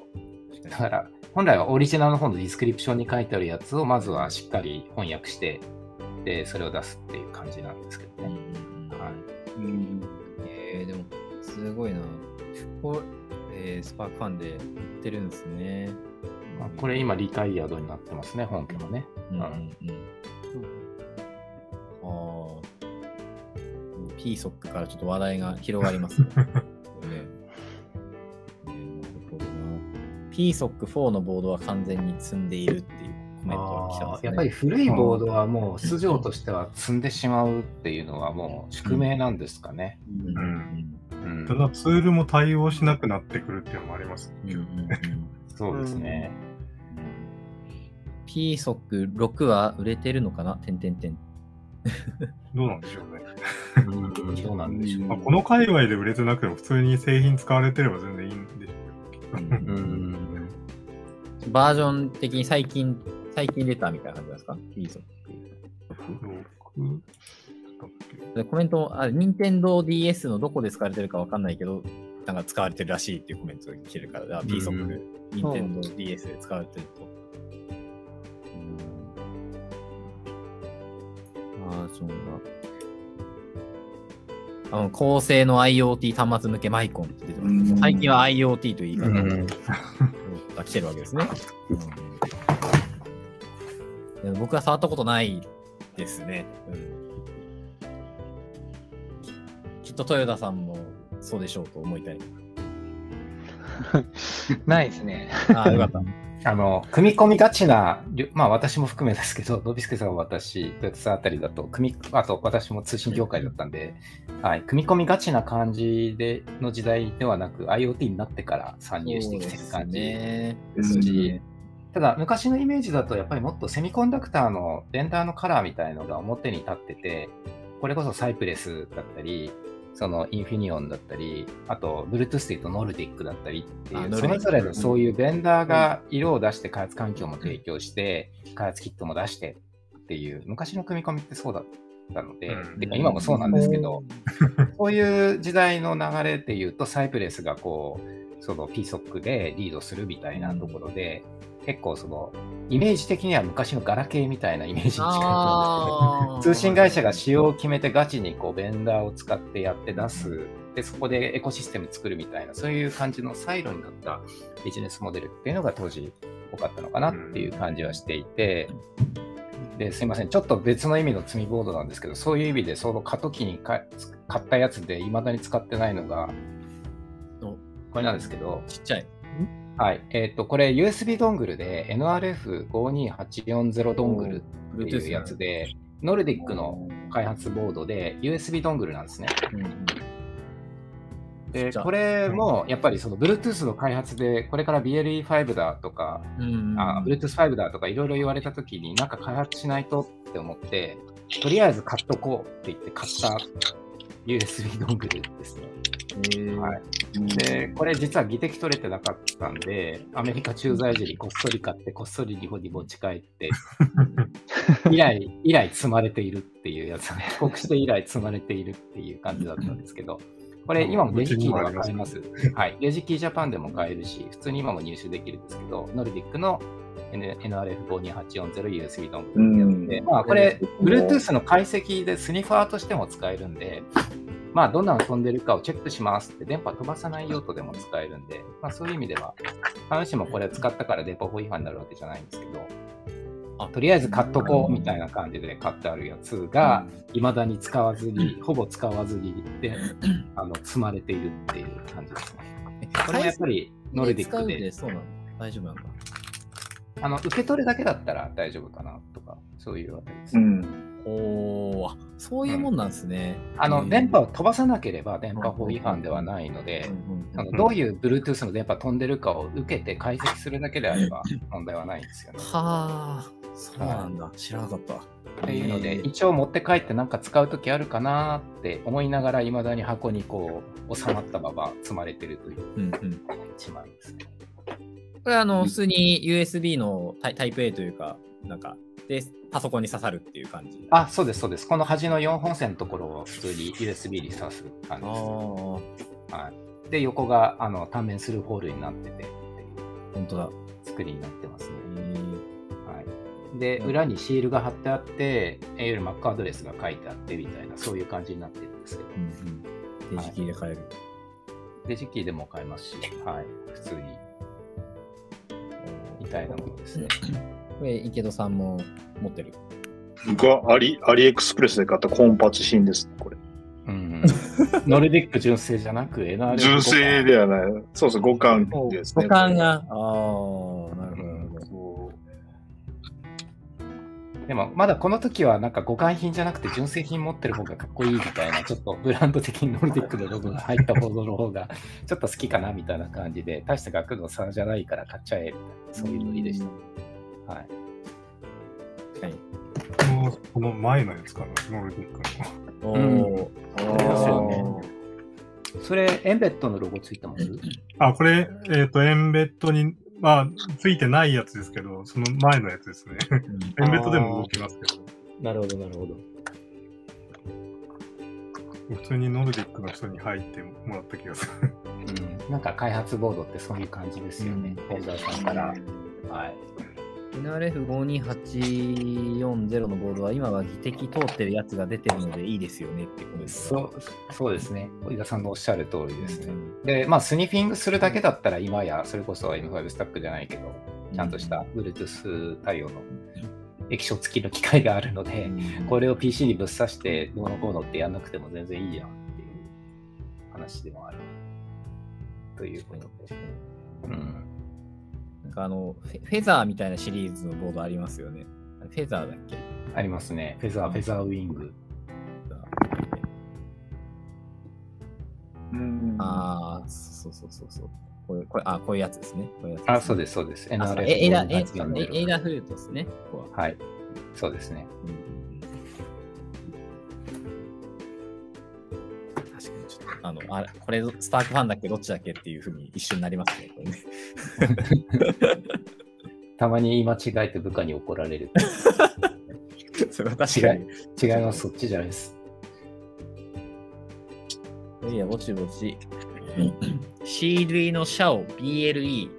だから、本来はオリジナルの方のディスクリプションに書いてあるやつをまずはしっかり翻訳して、で、それを出すっていう感じなんですけどうんね。はい。うん。えー、でも、すごいな。これ、えー、スパークファンで売ってるんですね。まあこれ今リタイアドになってますね、本家もね。うんうんうんうん。ああ。PSOC からちょっと話題が広がりますね。こ れねえーなるほどな。PSOC4 のボードは完全に積んでいるっていうコメントが来てますね。やっぱり古いボードはもう素性としては積んでしまうっていうのはもう宿命なんですかね。うんうんうんただツールも対応しなくなってくるっていうのもありますうんうんそうですね。PSOC6 は売れてるのかな？てんてんてん。どうなんでしょうね。う んどうなんでしょう。まあ、この界隈で売れてなくても普通に製品使われてれば全然いいんでしょうけど。うんバージョン的に最近、最近出たみたいな感じですか ?PSOC。六だっけでコメントも、あ、任天堂 DS のどこで使われてるかわかんないけど、なんか使われてるらしいっていうコメントが来てるから、あ PSOC、任天堂 DS で使われてると。ああ、そうだ。あの、高性能 IoT 端末向けマイコンって出てますうん最近は IoT という言い方うんが 来てるわけですね。うん僕は触ったことないですね。うんきっと豊田さんもそうでしょうと思いたい。ないですね。ああ、よかった。あの、組み込みがちな、まあ私も含めですけど、ノビスケさんは私、トヨタさんあたりだと、組み、あと私も通信業界だったんで、はい、組み込みがちな感じでの時代ではなく、IoT になってから参入してきてる感じね。ですし、ただ昔のイメージだとやっぱりもっとセミコンダクターのレンダーのカラーみたいのが表に立ってて、これこそサイプレスだったり、そのインフィニオンだったり、あと Bluetooth で言うとノルディックだったりっていう、それぞれのそういうベンダーが色を出して開発環境も提供して、開発キットも出してっていう、昔の組み込みってそうだったので、うん。てか今もそうなんですけど、そういう時代の流れで言うと、サイプレスがこう、その PSOC でリードするみたいなところで、結構その、イメージ的には昔のガラケーみたいなイメージに近いと思うんですけど、通信会社が仕様を決めてガチにこうベンダーを使ってやって出す、で、そこでエコシステム作るみたいな、そういう感じのサイロになったビジネスモデルっていうのが当時多かったのかなっていう感じはしていて、で、すいません、ちょっと別の意味の積みボードなんですけど、そういう意味でその過渡期にか買ったやつで未だに使ってないのが、お。これなんですけど、ちっちゃい。はい、えっ、と、これ USB ドングルで NRF52840 ドングルっていうやつで、ノルディックの開発ボードで USB ドングルなんですね。うんでこれもやっぱりその Bluetooth の開発でこれから BLE5 だとか、うんうん。あ Bluetooth5 だとかいろいろ言われたときになんか開発しないとって思ってとりあえず買っとこうって言って買った USB ドングルですね。はいで、これ実は議的取れてなかったんで、アメリカ駐在時にこっそり買って、こっそり日本に持ち帰って、以来、以来積まれているっていうやつね、帰国して以来積まれているっていう感じだったんですけど、これ今もデジキーでは買えます。はい。デジキージャパンでも買えるし、普通に今も入手できるんですけど、ノルディックの N- NRF52840USB のうん。で、まあこれ、Bluetooth の解析でスニファーとしても使えるんで、まあどんなの飛んでるかをチェックしますって電波飛ばさない用途でも使えるんで、まあそういう意味では、必ずしもこれ使ったから電波法違反になるわけじゃないんですけど、あとりあえず買っとこうみたいな感じで買ってあるやつが、未だに使わずに、ほぼ使わずにで、あの積まれているっていう感じですね。これもやっぱりノルディックで。使うで、そうなの大丈夫なんだ。あの受け取るだけだったら大丈夫かなとか、そういうあたりです。うん。おそういうもんなんですね。あのへー電波を飛ばさなければ電波法違反ではないので、あのどういう Bluetooth の電波飛んでるかを受けて解析するだけであれば 問題はないんですよね。はあ、そうなんだ。知らなかった。っていうので、一応持って帰ってなんか使うときあるかなって思いながら、いまだに箱にこう収まったまま積まれてるといううんうん。一枚ですね。これあの、普通に USB のタイタイプ A というか、なんか、で、パソコンに刺さるっていう感じ。あ、そうです、そうです。この端の4本線のところを普通に USB に挿す感じあです。ー、はい、で、横があの単面するホールになってて本当だ。作りになってますね。はい、で、裏にシールが貼ってあって、いわゆる Mac アドレスが書いてあってみたいな、そういう感じになってるんですけど、うんうん。デジキーで買える。デジキーでも買えますし、はい、普通に、みたいなものですね。これ、池戸さんも持ってる。僕はアリアリエクスプレスで買ったコンパチ品ですね、これ。うん、ノルディック純正じゃなく NRF 純正ではない。そうそう、互換ですね。五感が。ああ、でも、まだこの時はなんか互換品じゃなくて純正品持ってる方がかっこいいみたいな、ちょっとブランド的にノルディックのロゴが入ったものの方がちょっと好きかなみたいな感じで、大した額の差じゃないから買っちゃえみたいな、そういうノリでした。はい。はい。このこの前のやつかな、ノルディックの。おうんーう。ありますよねそれ、エンベッドのロゴついてます？あ、これ、えっ、と、エンベッドに、まあ、ついてないやつですけど、その前のやつですね。エンベッドでも動きますけど、なるほど、なるほど。普通にノルディックの人に入ってもらった気がする。うん、なんか開発ボードってそういう感じですよね。フェザーさんから。はい。NRF52840 のボードは今は技的通ってるやつが出てるのでいいですよねってコメントそうそうですね。小井田さんのおっしゃる通りですね。うんで、まあ、スニフィングするだけだったら、今や、それこそ M5 スタックじゃないけど、ちゃんとした Bluetooth 対応の液晶付きの機械があるので、これを PC にぶっ刺して、どうのこうのってやんなくても全然いいじゃんっていう話でもある。ということで。うん。あのフェ、ザーみたいなシリーズのボードありますよね。フェザーだっけ？ありますね。フェザー、フェザーウィング。うんああ、そうそうそうそう。こういう、これ、あ、こういうやつですね。こういうやつあ、そうです、そうです。エイダ、え52840エイダフルートですね。ここは。はい。そうですね。確あの、あれこれ、スタークファンだっけ？どっちだっけ？っていうふうに一瞬なりますね。たまに言い間違えて部下に怒られる。それは確違かに。い、違います。そっちじゃないです。いや、ぼちぼち。C 類のシャオ BLE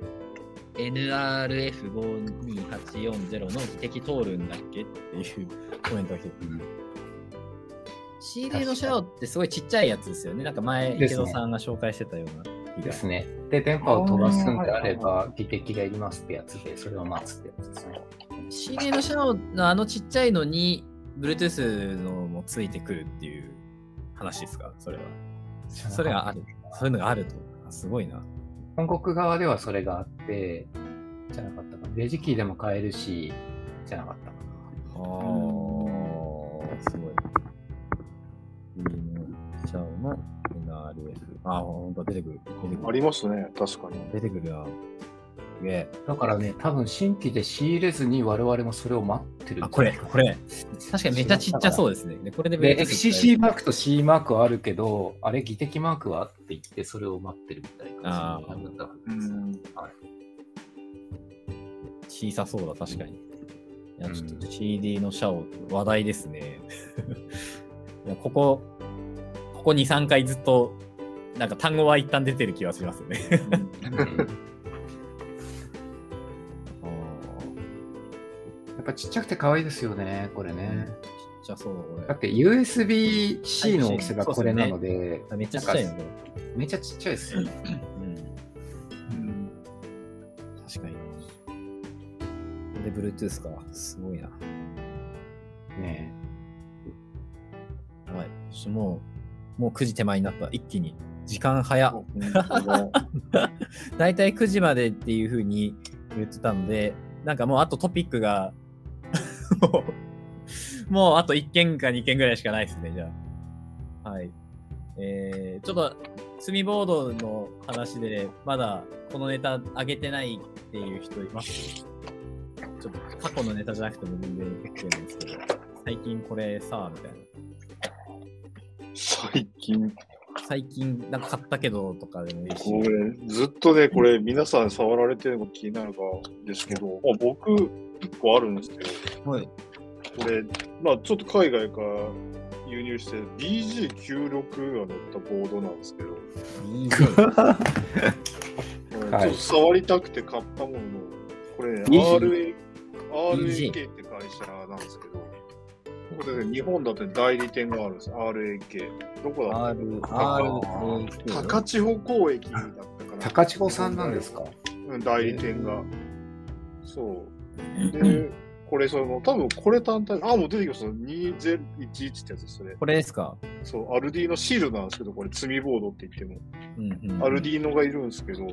NRF52840 の技的通るんだっけ？っていうコメントが来てる。C 類のシャオってすごいちっちゃいやつですよね。なんか前、池ですね田さんが紹介してたようなですね。で、電波を飛ばすんであれば、技的がいりますってやつで、それを待つってやつですね。C 類のシャオのあのちっちゃいのに Bluetooth のもついてくるっていう話ですか？それは。それがある。そういうのがあると。あすごいな。本国側ではそれがあって、じゃなかったかな。レジキーでも買えるし、じゃなかったかああ、すごい。シャオの NRF。ああ、ほんと出てくる。出てくる。ありますね、確かに。出てくるな。すげえ。だからね、多分新規で仕入れずに我々もそれを待ってるんあ、これ、これ。確かにめちゃちっちゃそうですね。でこれでで、Bluetooth FCC マークと C マークはあるけど、あれ、技的マークはって言って、それを待ってるみたいな感じだったはずです。うん。小さそうだ、確かに。いや、ちょっうんと CD のシャオ、話題ですね。いやここ、ここ2、3回ずっと、なんか単語は一旦出てる気がしますね。やっぱちっちゃくて可愛いですよね、これね。ちっちゃそう、こだって USB-C の大きさがこれなので、れ。めっちゃちっちゃいので。めっちゃちっちゃいですよね。うん。確かに。で Bluetooth か。すごいな。ねはい。もう、もう9時手前になった。一気に。時間早っ。本当だだいたい9時までっていう風に言ってたので、なんかもうあとトピックが、もう、もうあと1件か2件ぐらいしかないですね、じゃあ。はい。えー、ちょっと、積みボードの話で、まだこのネタ上げてないっていう人います？ちょっと過去のネタじゃなくても全然 OK なんですけど、最近これさ、みたいな。最近、最近なんか買ったけどとかでもいいし。これ、ずっとね、これ、皆さん触られてるのが気になるかですけど、まあ、僕、一個あるんですけど、はい。これ、まあ、ちょっと海外から輸入して、BG96 が乗ったボードなんですけど、ちょっと触りたくて買ったもの。の、これね、RA RAK って会社なんですけど、これね、日本だって代理店があるんです、RAK。どこだった R、高千穂交易だったかな。高千穂さんなんですか？うん、代理店が。そう。で、これ、その、多分これ単体、あ、もう出てきました。2011ってやつです、それ。これですか？そう、アルディーノシールなんですけど、これ、積みボードって言っても。うんうん。アルディーノがいるんですけど、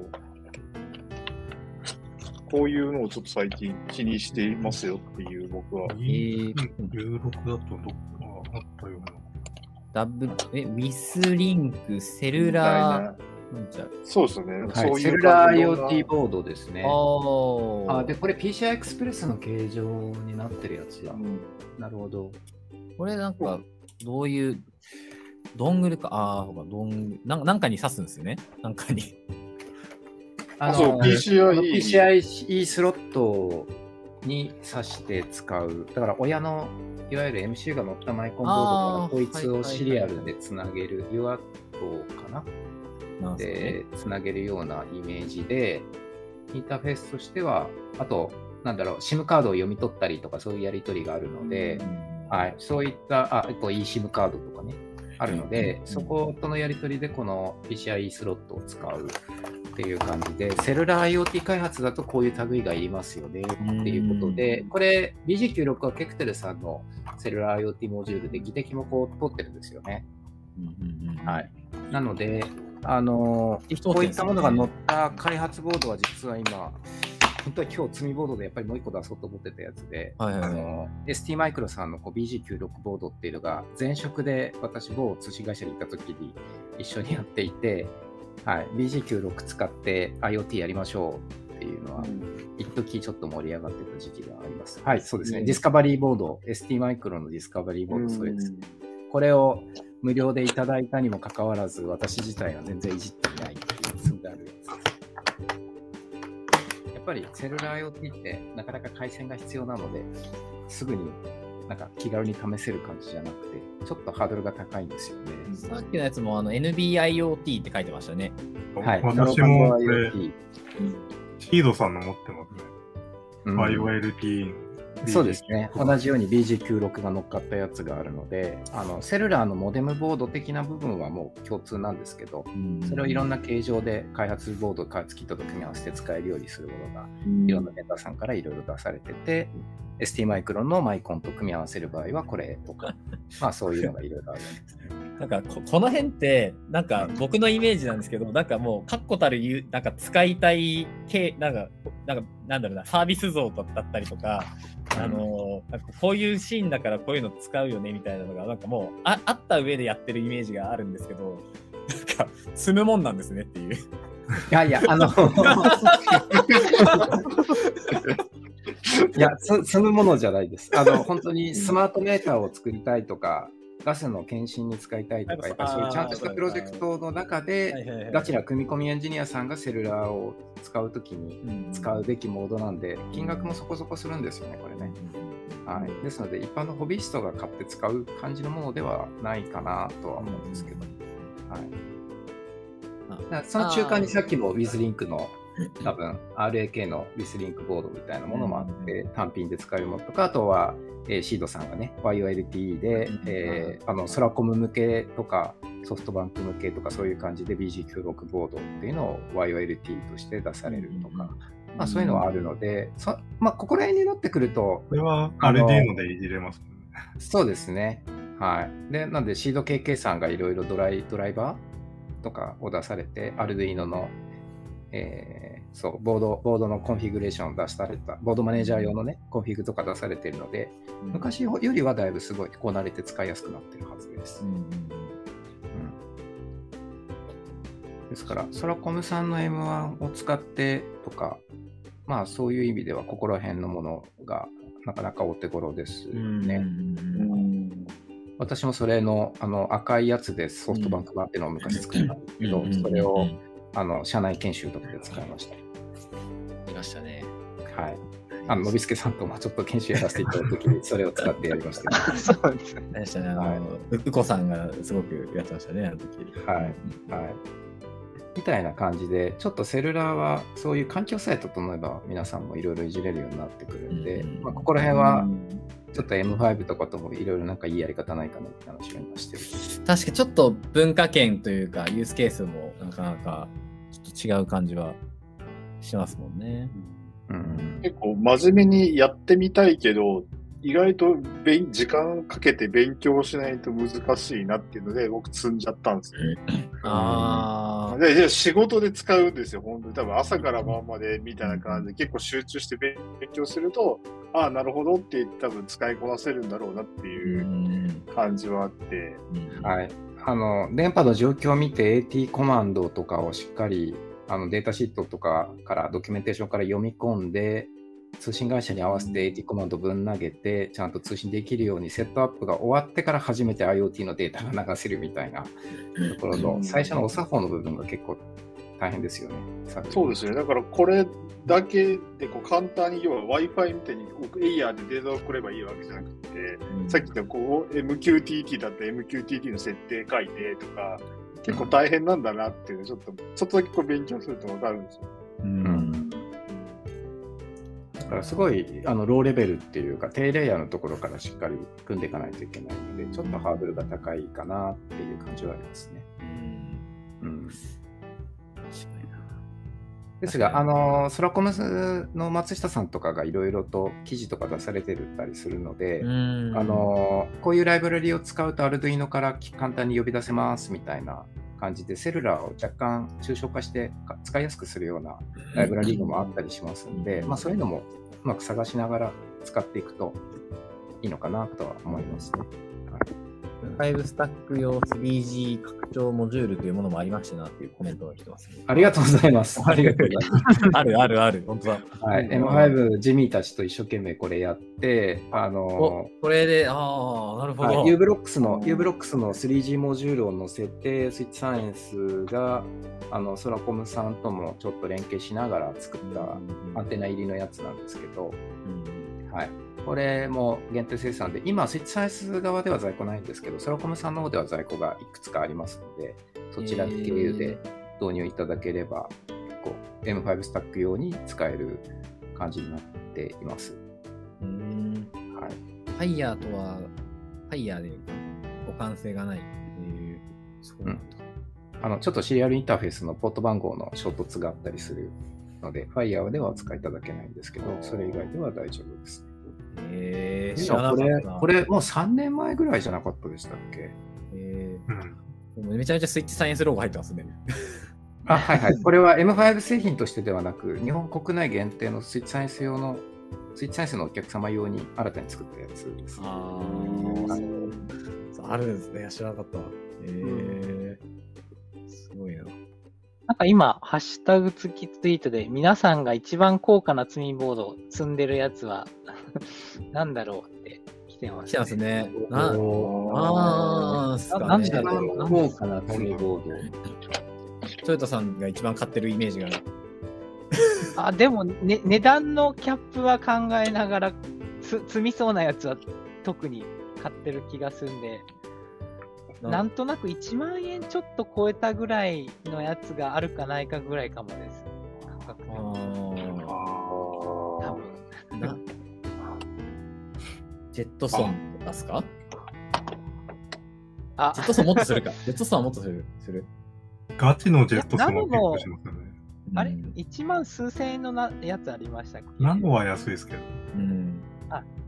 こういうのをちょっと最近気にしていますよっていう僕は。えー16だとどっかあったような。ダブル、え、ウィスリンク、セルラー。そうですよね。そうはい、いうセルラー IoT ボードですね。ああで、これ PCI エクスプレスの形状になってるやつだう。んなるほど。これなんか、どういう、ドングルか、ああ、ほら、ドングル、なんなんかに刺すんですよね。なんかに。あそう PCIe あの PCIe スロットに挿して使う。だから親のいわゆる MC が乗ったマイコンボードからこいつをシリアルでつなげる UART かな？でつなげるようなイメージで、インターフェースとしては、あと、なんだろう、SIM カードを読み取ったりとかそういうやり取りがあるので、はい、そういった、あ、あと eSIM カードとかね、あるので、うんそことのやり取りでこの PCIe スロットを使うっていう感じで、セルラー IoT 開発だとこういう類がいりますよねっていうことで、これ BG96 はケクテルさんのセルラー IoT モジュールで技的もこう取ってるんですよね。はい。なので、あのこういったものが載っった開発ボードは実は今、本当は今日積みボードでやっぱりもう一個出そうと思ってたやつで、はいはいはいあの ST マイクロさんのこう BG96 ボードっていうのが前職で私某通信会社に行った時に一緒にやっていて、はい、BG96 使って IoT やりましょうっていうのは、一時ちょっと盛り上がってた時期があります。はい、そうですね。うんディスカバリーボード、ST マイクロのディスカバリーボード、そうです。これを無料でいただいたにもかかわらず、私自体は全然いじっていないっていう積んであるやつです。やっぱりセルラー IoT ってなかなか回線が必要なので、すぐになんか気軽に試せる感じじゃなくて、ちょっとハードルが高いんですよね。さっきのやつもあの NBIoT って書いてましたね。はい。私もこれ、シードさんの持ってますね。うん IoLT の。そうですね。同じように BG96 が乗っかったやつがあるので、あのセルラーのモデムボード的な部分はもう共通なんですけど、それをいろんな形状で開発ボード、開発キットと組み合わせて使えるようにするものが、いろんなメーカーさんからいろいろ出されてて、ST マイクロンのマイコンと組み合わせる場合はこれとか、まあそういうのがいろいろあるんですね。なんかここの辺ってなんか僕のイメージなんですけどなんかもう確固たるなんか使いたい系なんかなんかなんだろうなサービス像だったりとかあのなんかこういうシーンだからこういうの使うよねみたいなのがなんかもうああった上でやってるイメージがあるんですけどなんか積むもんなんですねっていうやいや、あの、いや、つ積むものじゃないです。あの、本当にスマートメーターを作りたいとか、ガスの検診に使いたいとか、やっぱりそういうちゃんとしたプロジェクトの中で、ガチな組み込みエンジニアさんがセルラーを使うときに使うべきモードなんで、金額もそこそこするんですよね、これね。はい、ですので、一般のホビーストが買って使う感じのものではない。かなとは思うんですけど。はい、その中間にさっきも WithLink の多分 RAK の WithLink ボードみたいなものもあって、単品で使えるものとか、あとは、えー、シードさんがね、YOLT で、えー、あのソラコム向けとか、ソフトバンク向けとか、そういう感じで BG96 ボードっていうのを YOLT として出されるとか、まあ、そういうのはあるので、そまあ、ここら辺になってくると。これはアルディーノでいじれますね。そうですね。はい。で、なんで、 Seeed KK さんがいろいろドライドライバーとかを出されて、 Arduino の、えー、そう、ボード、ボードのコンフィグレーションを出された、ボードマネージャー用のね、コンフィグとか出されているので、昔よりはだいぶすごいこう慣れて使いやすくなってるはずです。うん、うん、ですから、ソラコムさんの M1 を使ってとか、まあそういう意味ではここら辺のものがなかなかお手頃ですね。私もそれのあの赤いやつでソフトバンク版っていうのを昔作ったんですけど、それをあの社内研修とかで使いました。いましたね。はい。あの、のびすけさんともちょっと研修やらせていただくときに、それを使ってやりました、ね。そうですね。あの、うこさんがすごくやってましたね、あの時。はい。はい。みたいな感じで、ちょっとセルラーはそういう環境さえ整えば皆さんもいろいろいじれるようになってくるんで、うん、まあ、ここら辺はちょっと M5 とかともいろいろなんかいいやり方ないかなって話を今してる。確かちょっと文化圏というかユースケースもなかなか違う感じはしますもんね。うん、結構真面目にやってみたいけど、意外と時間かけて勉強しないと難しいなっていうので、僕積んじゃったんですね。ああ。で、仕事で使うんですよ、本当に。多分朝から晩までみたいな感じで、結構集中して勉強すると、ああ、なるほどって多分使いこなせるんだろうなっていう感じはあって。はい。あの、電波の状況を見て AT コマンドとかをしっかりあのデータシートとかからドキュメンテーションから読み込んで、通信会社に合わせて AT コマンドぶん投げて、ちゃんと通信できるようにセットアップが終わってから初めて IoT のデータが流せるみたいなところの、最初のお作法の部分が結構大変ですよね。そうですね。だからこれだけでこう簡単に、要は Wi-Fi みたいにエイヤーでデータを送ればいいわけじゃなくて、うん、さっき言ったこう MQTT だったら MQTT の設定書いてとか、結構大変なんだなっていうのちょっと、ちょっとだけこう勉強するとわかるんですよ。うんだからすごいあのローレベルっていうか低レイヤーのところからしっかり組んでいかないといけないのでちょっとハードルが高いかなっていう感じはありますね。うん、うんですが、あの、ソラコムの松下さんとかがいろいろと記事とか出されてたりするので、あの、こういうライブラリを使うとアルドゥイノから簡単に呼び出せますみたいな感じで、セルラーを若干抽象化して使いやすくするようなライブラリーもあったりしますんで、まあ、そういうのもうまく探しながら使っていくといいのかなとは思いますね。はい5スタック用 3G 拡張モジュールというものもありましたなっていうコメントが来てます、ね、ありがとうございます。ありがとうございます。あるあるある、本当だ。はい、M5 ジミーたちと一生懸命これやって、あのー、これで、ああ、なるほど。はい、UBLOX の、UBLOX の 3G モジュールを載せて、スイッチサイエンスが、あの、ソラコムさんともちょっと連携しながら作ったアンテナ入りのやつなんですけど、うん、はい。これも限定生産で、今、スイッチサイス側では在庫ないんですけど、ソラコムさんの方では在庫がいくつかありますので、そちら経由で導入いただければ、結構 M5 スタック用に使える感じになっています。うん。はい。ファイヤーとは、ファイヤーで互換性がないっていう、そうなんだ。うん、あのちょっとシリアルインターフェースのポート番号の衝突があったりするので、ファイヤーではお使いいただけないんですけど、それ以外では大丈夫です。えー、これ、これもう3年前ぐらいじゃなかったでしたっけ？えー、うん、めちゃめちゃスイッチサイエンスロゴ入ってますね。あ、はいはい。これは M5 製品としてではなく、日本国内限定のスイッチサイエンス用の、スイッチサイエンスのお客様用に新たに作ったやつです。ああ、あるんですね。知らなかった。えー、すごいな。なんか今、ハッシュタグ付きツイートで、皆さんが一番高価な積みボードを積んでるやつは、なんだろうって来てます、来てますね。あー、すかね。なんでだろうな高価な積みボートヨタさんが一番買ってるイメージが。あ、でも、ね、値段のキャップは考えながら、つ積みそうなやつは特に買ってる気がするんで、なんとなく1万円ちょっと超えたぐらいのやつがあるかないかぐらいかもです。価格ジェットソンとかですか？あジェットソンもっとするか。ジェットソンはもっとする。する。ガチのジェットソンは結構しますよね。あれ？うん ?1 万数千円のなやつありましたっけ？ナノは安いですけど。うん。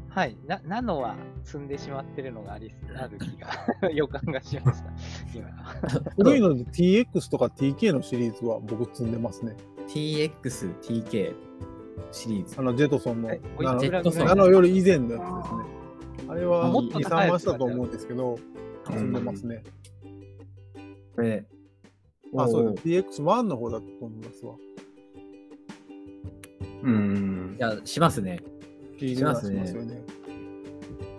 はい。な、ナノは積んでしまってるのがあり、ある気が、予感がしました。今。古いので TX とか TK のシリーズは僕積んでますね。TX、TK シリーズあ。のジェトソンのえおいナノジェットソンナノより以前のやつですね。あれはあもっと2、3高いやつ万したと思うんですけど、積んでますね。これ。あ、そうおです。TX1 の方だと思いますわ。ド。うんい。や、しますね。ししますねよね。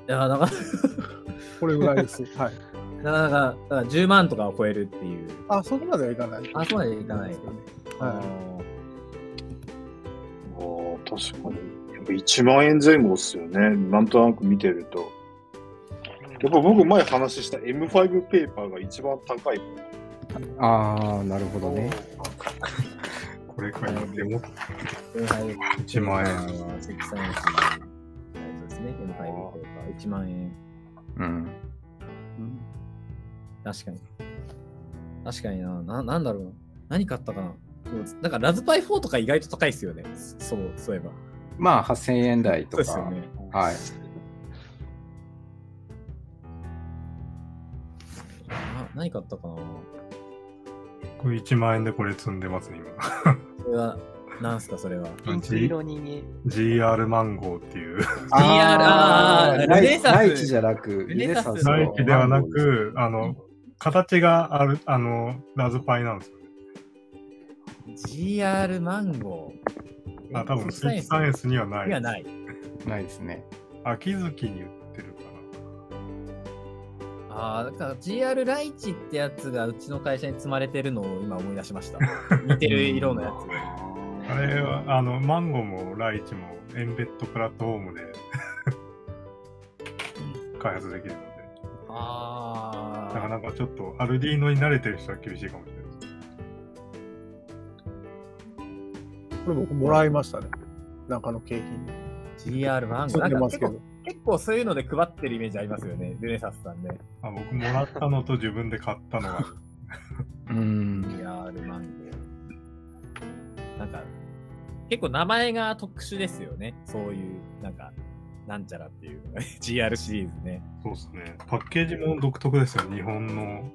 いや、なか これぐらいです。はい。なかなか、だから10万とかを超えるっていう。あ、そこまではいかない。あそこまではいかないですよね。あはあー確かに。ぱ1万円前後っすよね。なんとなく見てると。やっぱ僕前話した M5 ペーパーが一番高い。ああ、なるほどね。これくらいのデモー M5 1万円。は積載のやつですね。M5 ペーパー1万円。うん。うん確かに。確かにな。な、なんだろうな。何買ったかな。なんかラズパイ4とか意外と高いですよね。そう、そういえば。まあ、8000円台とか。そうですよね。はい。な何買ったかな？これ1万円でこれ積んでますね、今。それは、なんすか、それは？ピンク色に見え GR マンゴーっていう。GR、ルネサスライチじゃなく、ルネサスライチではなく、あの、形がある、あの、ラズパイなんですよね。GR マンゴー。あ、多分、スイッチスイッチサイエンスにはない。にはない。ないですね。秋月に売ってるかああ、だから GR ライチってやつがうちの会社に積まれてるのを今思い出しました。似てる色のやつ。な。あれは、あの、マンゴーもライチもエンベッドプラットフォームで開発できるので、あなかなかちょっとアルディーノに慣れてる人は厳しいかもしれないこれ僕もらいましたね。なんかの景品。GR マンゴー。なんか結構でますけど。結構そういうので配ってるイメージありますよね。ルネサスさんね。あ僕もらったのと自分で買ったのが、うん。GR マンゴー。なんか、結構名前が特殊ですよね。そういう、なんか、なんちゃらっていうの が GR シリーズね。そうですね。パッケージも独特ですよ。日本の、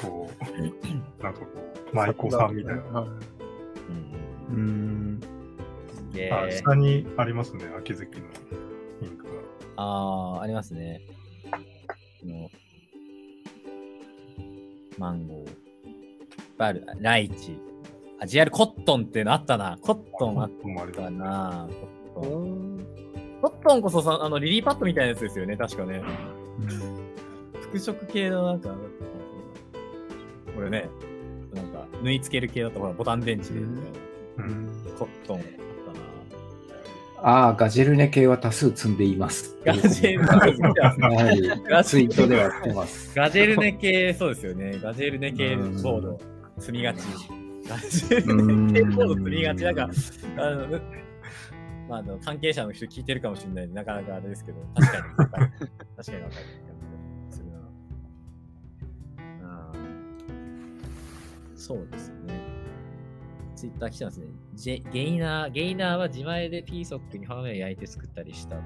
こう、なんかこう、舞妓さんみたいな。はいうん。うん。あ、え。下にありますね。秋月のインクが。ああ、ありますね。この、マンゴー。バル、ライチ。あ、GR コットンっていうのあったな。コットンあった。な。コットン。コットンこそさ、あの、リリーパッドみたいなやつですよね、確かね。服飾系のなんか、これね、なんか、縫い付ける系だとほら、ボタン電池でみたいな。うんコットンあったああ、ガジェルネ系は多数積んでいます。な。ガジェルネはい。ツイートではてます。ガジェルネ系、そうですよね。ガジェルネ系ボード、積みがち。ガジェルネ系ボード積みがち。なんか、あの、まあ、あの関係者の人聞いてるかもしれないなかなかあれですけど、確かに。確かにわかるそうですね。ツイッター来てますね。ジェゲイナー、ゲイナーは自前で PSOC にハーメを焼いて作ったりした。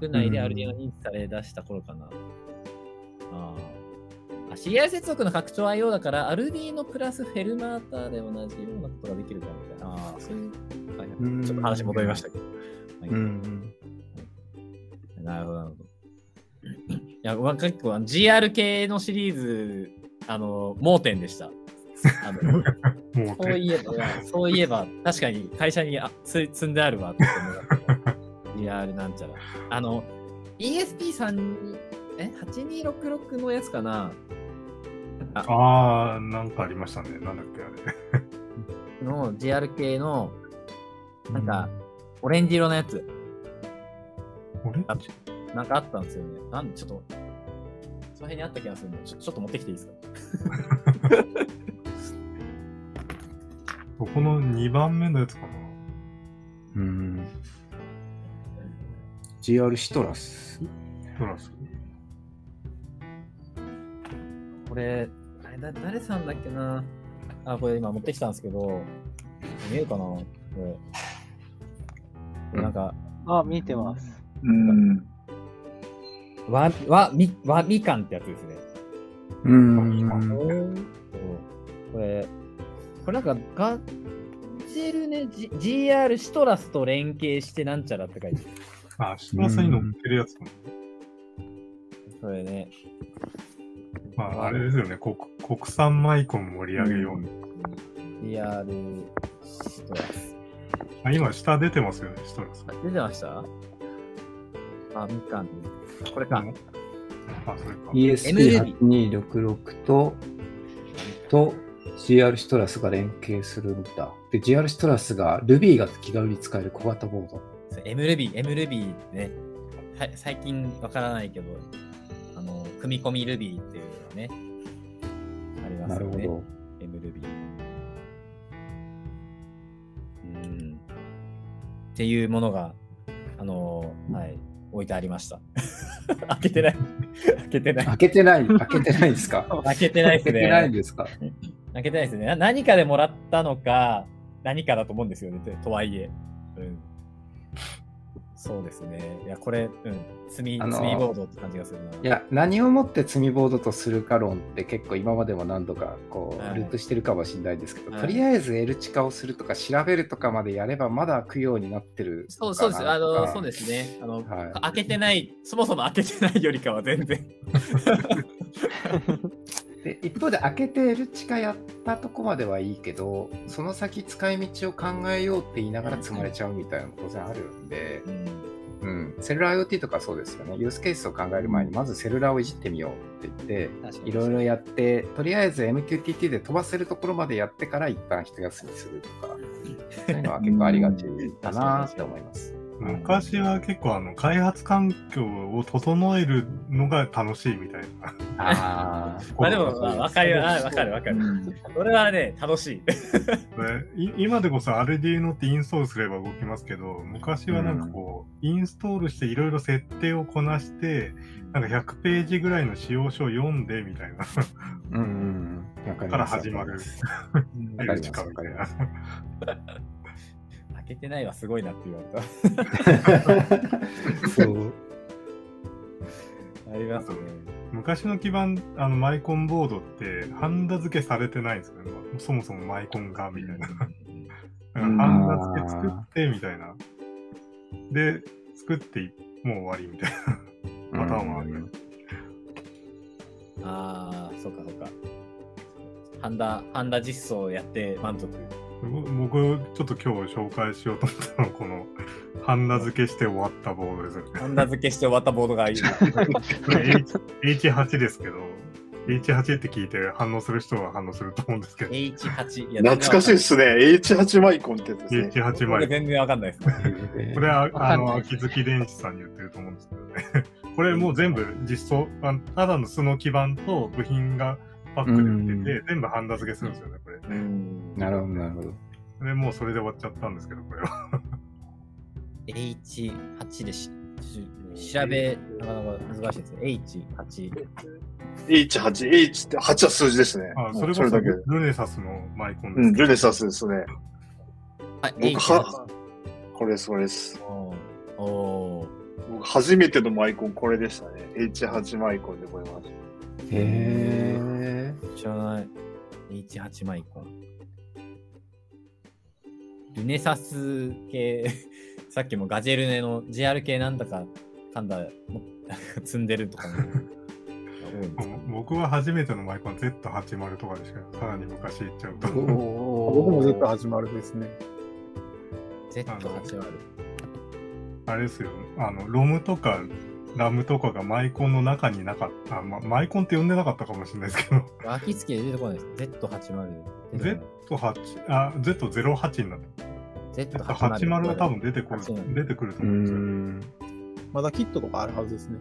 国内でアルディが認知され出した頃かな。あーあ。CI 接続の拡張 IO だから、アルディーノプラスフェルマータで同じようなことができるかみたいな。ああ、そういう、はいちょっと話戻りましたけど。はいうん。なるほど、なるほど。いや、結構あの GR 系のシリーズ、あの、盲点でした。あのそういえば、そういえば、確かに会社にあつ積んであるわっていうのが。DR なんちゃら。あの、ESP3、え ?8266 のやつかな？ああ、なんかありましたね。なんだっけ、あれ。の GR 系の、なんか、オレンジ色のやつ。俺あなんかあったんですよね。なんちょっと、その辺にあった気がするんで、ちょちょっと持ってきていいですか？ここの2番目のやつかな。うん。GR シトラス。トラス？これ、あれだ、誰さんだっけな？あ、これ今持ってきたんですけど、見えるかな？これ。なんか、あ、見てます。うん。わ、わ、み、わみかんってやつですね。うん。これ、これなんかガジェルね、G、GR シトラスと連携してなんちゃらって書いてある。あ、シトラスに乗ってるやつかな。これね、まあ、あれですよね。国国産マイコン盛り上げようみたいな。GR シトラス。あ今、下出てますよね、シトラス。あ出てました？あ、みかん。これか。あ、それか。ESP8266 と、と GR シトラスが連携するんだ。で、GR シトラスが Ruby が気軽に使える小型ボード。MLB、MLB ね。はい、最近わからないけど、あの、組み込み Ruby っていうのがね、ありますよね。なるほど。MLB。うん。っていうものが、あのはい、置いてありました。開けてない。開けてない。開けてない、開けてないですか？開けてないです開けてない。ですか？開けてないですね。な何かでもらったのか、何かだと思うんですよね。ととはいえ。うん。そうですね。いや、これ、うん。積み、ボードって感じがするな。いや、何をもって積みボードとするか論って結構今までも何度かこう、はいループしてるかもしれないですけど、はいとりあえず L 値化をするとか調べるとかまでやればまだ供養になってるそうそうです。あの、そうでですね。あの、はい開けてない、そもそも開けてないよりかは全然。で一方で開けて L 値化やったとこまではいいけどその先使い道を考えようって言いながら積まれちゃうみたいなのも当然あるんで、うん。うん、セルラー IoT とかそうですよね。ユースケースを考える前にまずセルラーをいじってみようって言っていろいろやって、とりあえず MQTT で飛ばせるところまでやってから一旦一休みするとか、そういうのは結構ありがちだなって思います。昔は結構あの開発環境を整えるのが楽しいみたいな。あ まあでも、まあ、わかる、あわかるわかる。これはね、楽しい。今でこそ Arduino ってインストールすれば動きますけど、昔はなんかこう、インストールしていろいろ設定をこなして、なんか100ページぐらいの使用書を読んでみたいな、うんうんうん。わかりからます。始まる。わかエります ルチカみたいな。開けてないはすごいなって言われた。そう。ありますね。昔の基盤、あのマイコンボードって、ハンダ付けされてないんですよね？そもそもマイコンが、みたいな。だからうんハンダ付け作って、みたいな。で、作っていもう終わりみたいなパターンもある。ああ、そうかそうか。ハンダ、ハンダ実装やって満足。僕、ちょっと今日紹介しようと思ったのは、この、ハンダ付けして終わったボードです。ハンダ付けして終わったボードがいる。これ H H8 ですけど、H8 って聞いて反応する人は反応すると思うんですけど、H8。いや懐かしいですね。H8 マイコンってやつですね。H8 マイク。これ全然わかんないです。これは、あの、秋月電子さんに言ってると思うんですけどね。これもう全部実装、あただの素の基板と部品がパックで売ってて、全部ハンダ付けするんですよね、これ。うんなるほど、なるほど。で、もうそれで終わっちゃったんですけど、これは。H8 でしし調べ、なかなか難しいですね。H8。H8、H って8は数字ですね。あそれこそそれだけ。ルネサスのマイコンですうん。ルネサスですね。はい、僕 H8 は、これです、これです。おーおー僕初めてのマイコンこれでしたね。H8 マイコンでございました。へえ。知らない。H8 マイコン。ルネサス系、さっきもガジェルネの GR 系なんだかかんだも 積んでるとかね。多いんですか僕は初めてのマイコン Z80 とかでしか、さらに昔行っちゃうと。僕も Z80 ですね。Z80。あれですよ、あの、ロムとかラムとかがマイコンの中になかった、あま、マイコンって呼んでなかったかもしれないですけど、秋月で出てこないです。Z80 出てこ Z8、あ、Z08 になってない。80は多分出てくる、80出てくるとう思うんですよ。ん。まだキットとかあるはずですね。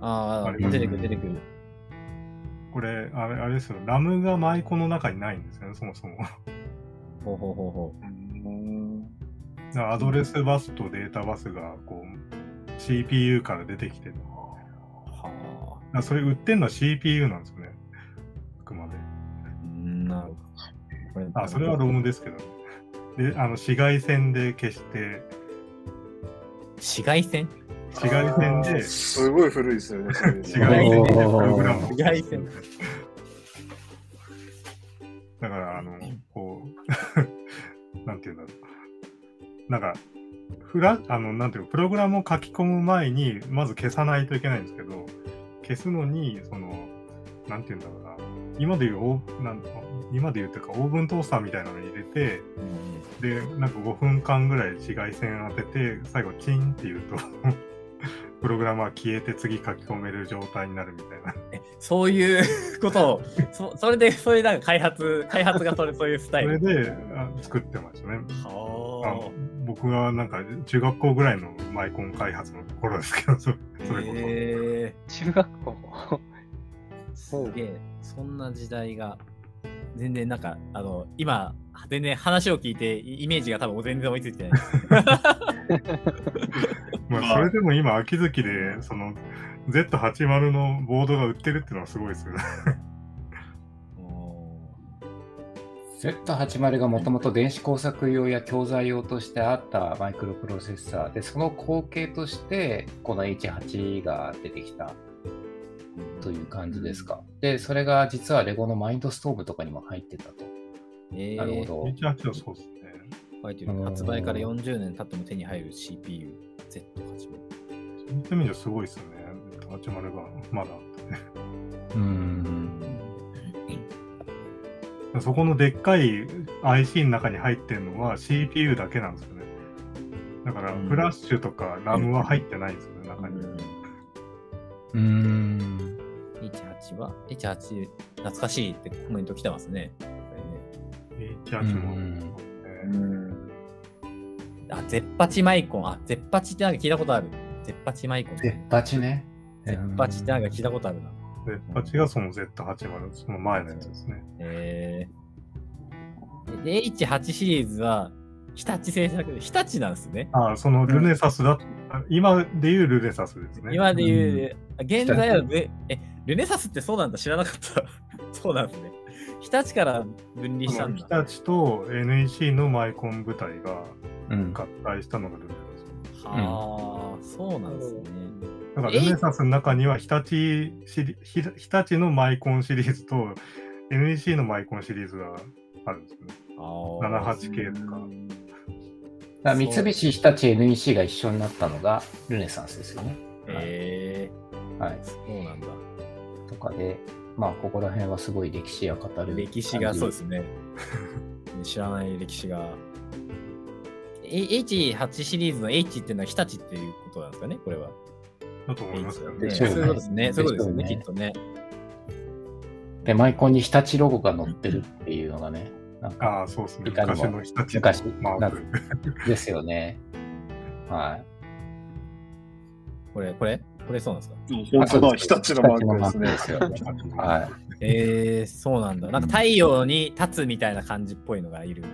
ああ、出てくる、出てくる。これ、あれ、あれですよ、ラムがマイコンの中にないんですよね、そもそも。ほうほうほうほうアドレスバスとデータバスがこう CPU から出てきてる。う。はだからそれ売ってんのは CPU なんですよね。あくまで。あ。うんなるほど。あ、それはロムですけどね。で、あの、紫外線で消して、紫外線？紫外線で、すごい古いですよね。紫外線でプログラムを紫外線だから、あの、こう、なんていうんだろう。なんか、フラあの、なんていうの、プログラムを書き込む前に、まず消さないといけないんですけど、消すのに、その、なんていうんだろうな、今でいうなん今で言うというか、オーブントースターみたいなのに入れて、で、なんか5分間ぐらい紫外線当てて、最後チンって言うと、プログラムは消えて次書き込める状態になるみたいな。えそういうことを、そそれで、そういうなんか開発、開発がそれそういうスタイル。それであ作ってましたね。あは僕がなんか中学校ぐらいのマイコン開発の頃ですけど、それこそ。へ中学校。ーすげえ、そんな時代が、全然なんか、あの、今、全然話を聞いて、イイメージが多分全然追いついてない。まあ、それでも今、秋月で、その、Z80 のボードが売ってるっていうのはすごいですよね。Z80 がもともと電子工作用や教材用としてあったマイクロプロセッサーで、その後継としてこの H8 が出てきたという感じですか。で、それが実はレゴのマインドストーブとかにも入ってたと。えー、なるほど。H8 はそうですね。書いてるうん発売から40年経っても手に入る CPU、Z80。そういった意味ではすごいですよね。Z80 がまだあってね。うん。そこのでっかい IC の中に入ってるのは CPU だけなんですよね。だから、うんフラッシュとか RAM は入ってないんですよね、中に。うん。H8 は ?H8 懐かしいってコメント来てますね。ね H8 も、あ、ゼッパチマイコン。あ、ゼッパチってなんか聞いたことある。ゼッパチマイコン。ゼッパチね。ゼッパチってなんか聞いたことあるな。Z8 がその Z80、その前のやつですね。えー、で H8 シリーズは日立製作で、日立なんですね。ああ、そのルネサスだ、あ今でいうルネサスですね。今で言う、あ現在はぜ、え、ルネサスってそうなんだ知らなかった。そうなんですね。日立から分離したん日だ。立と NEC のマイコン部隊がうん。合体したのがルネサス。はあ、そうなんですね。だからルネサスの中には日立シリ日日立のマイコンシリーズと NEC のマイコンシリーズがあるんですよね。あー 78K とか。だから三菱、日立、NEC が一緒になったのがルネサンスですよね。えはいー、。そうなんだ。とかで、まあ、ここら辺はすごい歴史が語る。歴史がそうですね。知らない歴史が。え H8 シリーズの H っていうのは日立っていうことなんですかね、これは。だと思いますよねね。そういうことですね。そういうことですよね、きっとね。で、マイコンに日立ロゴが載ってるっていうのがね、なんかああ、そうですね。いかにも昔の日立昔なマーク。ですよね。はい。これ、これこれそうなんですか？本当だ、日立のマークですね。日立のマークですよね。はい。えー、そうなんだ。なんか太陽に立つみたいな感じっぽいのがいる。あ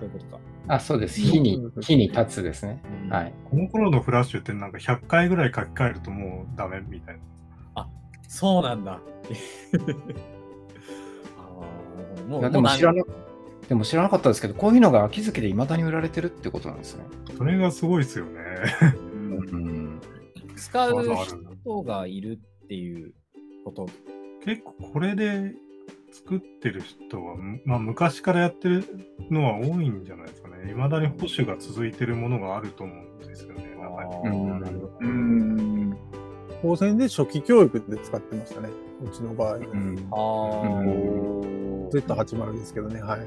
そういうことか。あ、そうです。火に、火に立つですね。うんはい。この頃のフラッシュってなんか100回ぐらい書き換えるともうダメみたいな。そうなんだ。あーもう、でも知らな、でも知らなかったですけど、こういうのが秋月で未だに売られてるってことなんですね。それがすごいですよね。うん。使う人がいるっていうこと。結構これで作ってる人は、まあ、昔からやってるのは多いんじゃないですかね。未だに保守が続いてるものがあると思うんですよね。中にうんうん。高専で初期教育で使ってましたね。うちの場合は。うんああ、うん Z80 ですけどね、はい。う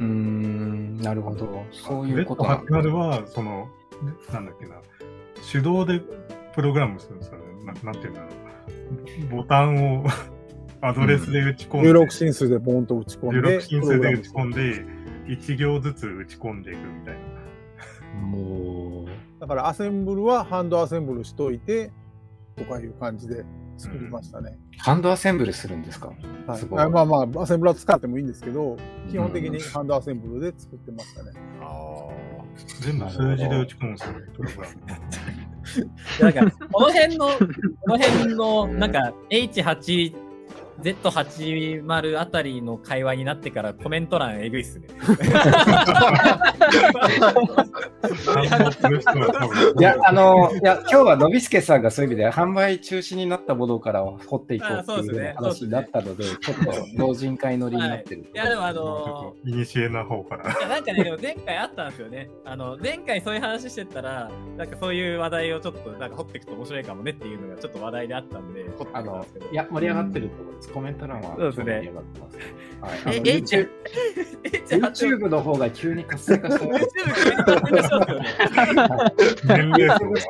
ーん、なるほど。そういうことなんだ。Z80 は、その、なんだっけな、手動でプログラムするんですよね。ななんていうんだろう。ボタンをアドレスで打ち込んで、16進数でボンと打ち込んで。16進数で打ち込んで、1行ずつ打ち込んでいくみたいな。もだからアセンブルはハンドアセンブルしといて、とかいう感じで作りましたね。う、ハンドアセンブルするんですか？はいすごいあまあまあ、アセンブルは使ってもいいんですけど、基本的にハンドアセンブルで作ってましたね。全部数字で打ち込むんですよね、プログラム。なんか、この辺の、この辺の、なんか、H8、Z80 あたりの会話になってからコメント欄えぐいっすね。いや、あの、いや、今日はのびすけさんがそういう意味で販売中止になったものから掘っていこうあそうっていう話になったので、ちょっと老人会乗りになってる。いや、でもあのっと、いにしえな方から。いやなんかね、でも前回あったんですよね。あの、前回そういう話してたら、なんかそういう話題をちょっと、なんか掘っていくと面白いかもねっていうのがちょっと話題であったんで、掘ってみたあのんですけど。いや、盛り上がってると思います。コメント欄はそうですね盛り上がってます。はい、あのえ YouTube, H8、YouTube の方が急に活性化してます。YouTube スが。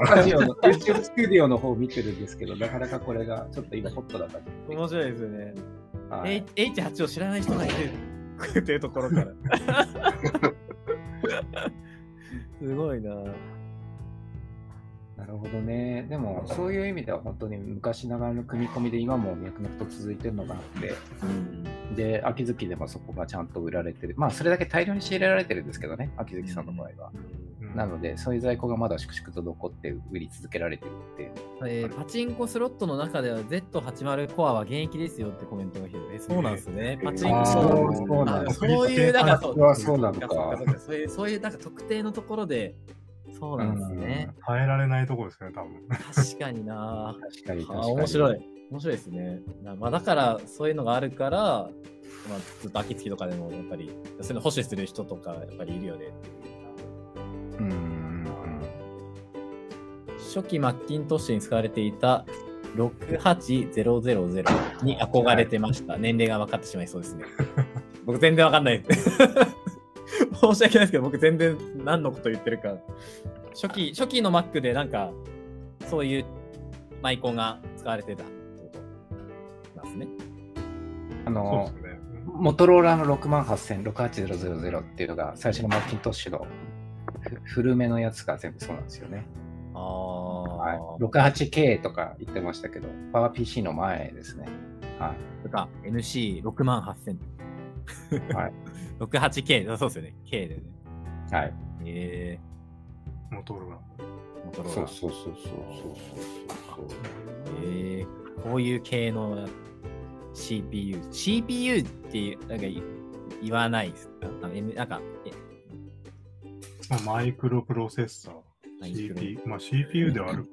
タジオの YouTube スタジオの方を見てるんですけど、なかなかこれがちょっと今ホットだった。面白いですよね。はい、H- H8 を知らない人がいる っていうところから。すごいな。なるほどね。でも、そういう意味では本当に昔ながらの組み込みで今も脈々と続いてるのがあって、で、秋月でもそこがちゃんと売られてる。まあ、それだけ大量に仕入れられてるんですけどね、秋月さんの場合は。なので、そういう在庫がまだ粛々と残って売り続けられてるっていう。えーパチンコスロットの中では Z80 コアは現役ですよってコメントが来てそうなんですね。パチンコあーそうそうなんだあそういう、だからそうあそうなのかそう、そういう、なんか特定のところで、そうなんですね。耐えられないところですね、多分。確かにな。確かに確かに。面白い。面白いですね。なまあ、だから、そういうのがあるから、まあ、ずっと秋月とかでも、やっぱり、そういうの保守する人とか、やっぱりいるよねっていう。うんうん初期マッキントッシュに使われていた68000に憧れてました。年齢が分かってしまいそうですね。僕全然分かんない。申し訳ないですけど、僕全然何のこと言ってるか。初期、初期の Mac でなんか、そういうマイコンが使われてたってことなんですね。あのね。モトローラの68000、68000っていうのが最初のマッキントッシュのふ古めのやつが全部そうなんですよね。ああ、はい、68K とか言ってましたけど、パワー PC の前ですね。はい。とか、NC6 万8000。はい。68K、そうですよね。K でね。はい。えモトローモトローラそうそうそうそうそうそう。えー、こういう系の CPU。CPU っていうなんかい言わないですか？あのなんか、えまあ、マイクロプロセッサー。マイクロ CPU。まあ、CPU ではある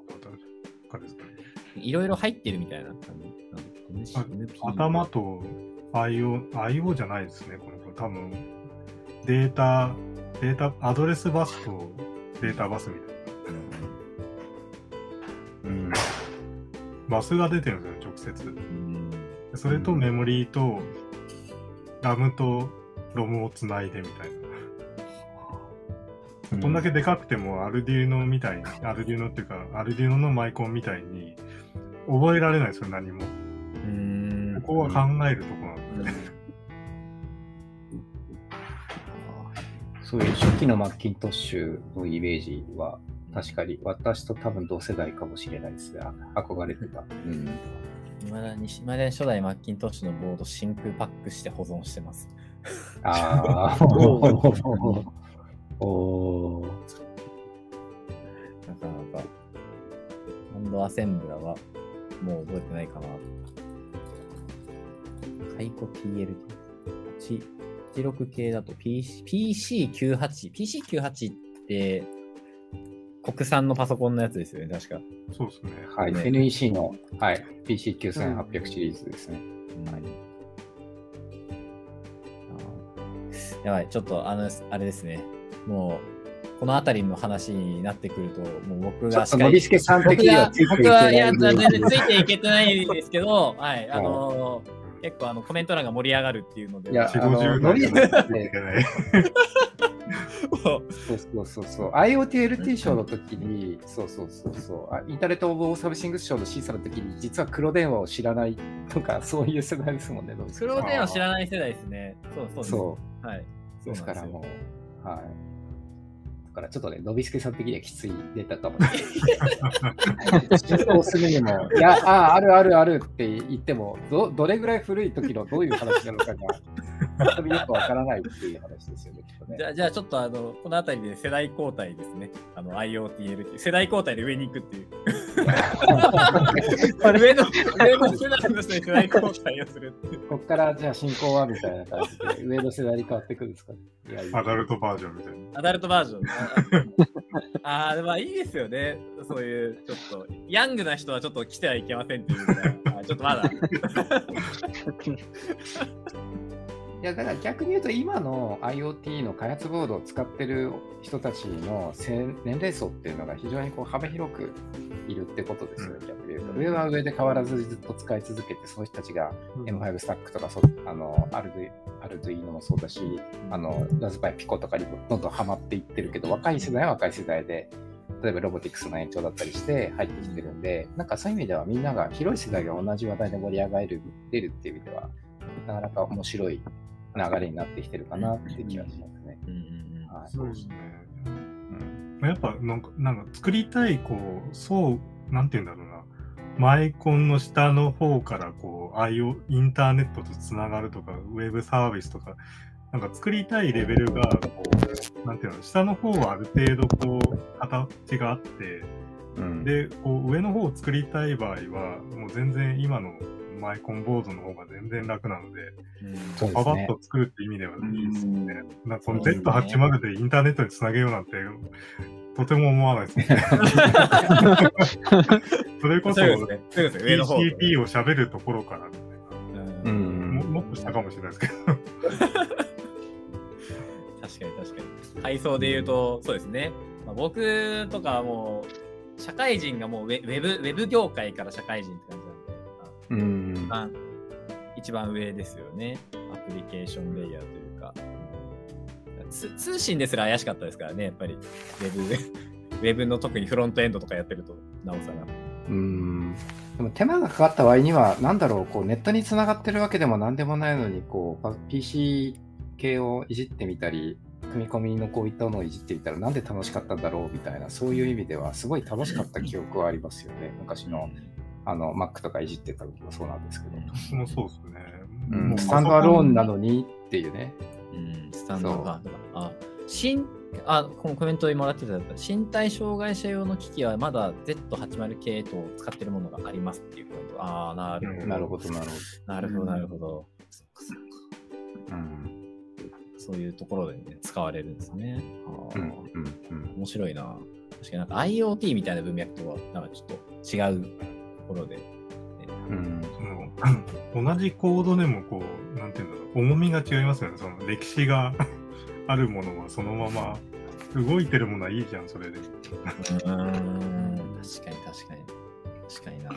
かですかね。いろいろ入ってるみたいな感じ。なん頭と IO、IO じゃないですね、この子。多分、データ、データ、アドレスバスとデータバスみたいうん。な。バスが出てるんですよ、直接。うんそれとメモリーと、ラムとロムをつないでみたいな。こんだけでかくても、アルデューノみたいに、アルデューノっていうか、アルデューノのマイコンみたいに、覚えられないですよ、何も。うんここは考えるとこなんで。そういう初期のマッキントッシュのイメージは、確かに私と多分同世代かもしれないですが、憧れてた。うん。いまだに、いまだに初代マッキントッシュのボード真空パックして保存してます。ああ。おー。なかなか、ハンドアセンブラはもう覚えてないかな。解雇 PLT。86系だと PC PC98。PC98 って国産のパソコンのやつですよね、確か。そうですね。はい、ね NEC の、はい、PC9800 シリーズですね。はい。あーやばい、ちょっとあの、あれですね。もう、この辺りの話になってくると、もう僕がちょっと、のびすけさん的僕は僕は、いや、全然ついていけてないですけど、はい、あのー結構あのコメント欄が盛り上がるっていうので、いや、4あの、50のびすけ代いけない。そうそうそうそう。IoTLT 賞の時に、そうそうそうそう。あインターネット・オブ・オーサブシングス賞の審査の時に、実は黒電話を知らないとか、そういう世代ですもんね、黒電話知らない世代ですね。そうそうです。そう。はい。ですからもう、はい。だからちょっとね、のびすけさん的にはきついデータかもしれない。進行するにも、いや、ああ、あるあるあるって言っても、どどれぐらい古い時のどういう話なのかが、本当によくわからないっていう話ですよね、きっとねじ。ゃあ、じゃあちょっとあの、この辺りで世代交代ですね。あの、IoTL 世代交代で上に行くっていう。こ れ上の、上の世代の世代交代をするっていう。こっからじゃあ進行はみたいな感じで、上の世代に変わっていくんですかね。いやいやアダルトバージョンみたいな。アダルトバージョン。ああー、まあいいですよね。そういう、ちょっと、ヤングな人はちょっと来てはいけませんっていうのが、あちょっとまだ。いやだから逆に言うと今の IoT の開発ボードを使ってる人たちのせ年齢層っていうのが非常にこう幅広くいるってことですよね、逆に言うと。上は上で変わらずずっと使い続けて、その人たちが M5 スタックとかそあのアルドゥアルドゥイーノもそうだし、あのラズパイピコとかにもどんどんハマっていってるけど、若い世代は若い世代で、例えばロボティクスの延長だったりして入ってきてるんで、なんかそういう意味ではみんなが広い世代が同じ話題で盛り上がれるっていう意味では、なかなか面白い流れになってきてるかなって気がしますね。うんうんうんはいそうですね。うんやっぱなんか、なんか作りたい、こう、そう、なんて言うんだろうな。マイコンの下の方から、こう、IO、インターネットとつながるとか、ウェブサービスとか、なんか作りたいレベルが、こう、なんていうの、下の方はある程度、こう、形があって、うんで、こう、上の方を作りたい場合は、もう全然今のマイコンボードの方が全然楽なので、そうですねパパッと。作るって意味ではいいですよね。なんかそのそうですね Z80 でインターネットにつなげようなんて、とても思わないですね。それこそ。TCP を喋るところからみたいうんうんな、ももっと下かもしれないですけど。確かに確かに。階層で言うと、そうですね。まあ、僕とかはもう、社会人がもうウェウェブ、ウェブ業界から社会人って感じなんで、うん。まあ、一番上ですよね。アプリケーションレイヤーというか。つ通信ですら怪しかったですからね、やっぱり。ウェブ、ウェブの特にフロントエンドとかやってると、なおさら。うん。でも手間がかかった場合には、なんだろう、こうネットにつながってるわけでもなんでもないのに、こうパ PC 系をいじってみたり、組み込みのこういったものをいじってみたら、なんで楽しかったんだろうみたいな、そういう意味では、すごい楽しかった記憶はありますよね。昔のあの Mac とかいじってた時もそうなんですけど。僕もそうですね。うん、もうスタンドアローンなのにっていうね。うん、スタンドが。あ、新、あ、このコメントにもらってた、身体障害者用の機器はまだ Z80 系統を使ってるものがありますっていうコメント。ああ、なるほど。なるほど、なるほなるほど、なるほど。そっかそっかど。うん。そういうところで、ね、使われるんですね。あーうん。うん。面白いな。確かになんか IoT みたいな文脈とは、なんかちょっと違うところで。うん。その同じコードでもこう、なんていうんだろう、重みが違いますよね。その歴史が あるものはそのまま、動いてるものはいいじゃん、それで。うーん、確かに確かに。確かにな。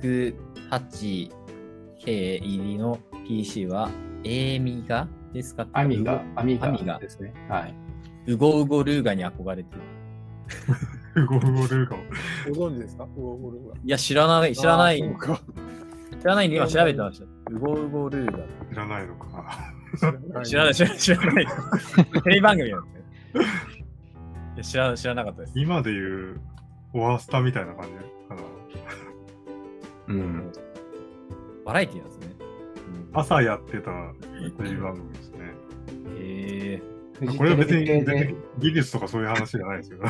6、8、K 入りの PC は、エーミガですか？アミガ、アミガアミガですね。はい。ウゴウゴルーガに憧れてる。ウゴウゴルーガを。ご存知ですか？ウゴウゴルーガいや、知らない、知らない、あーそうか知らないんで今調べてました。ウゴウゴルーガ。知らないのか。知らない、知らない、知らない。テレビ番組なんですね。いや知ら知らなかったです。今で言う、オワースタみたいな感じかな。うん。バラエティなんですね。朝やってたテレビ番組ですね。へえこれは別に技術とかそういう話じゃないですよ。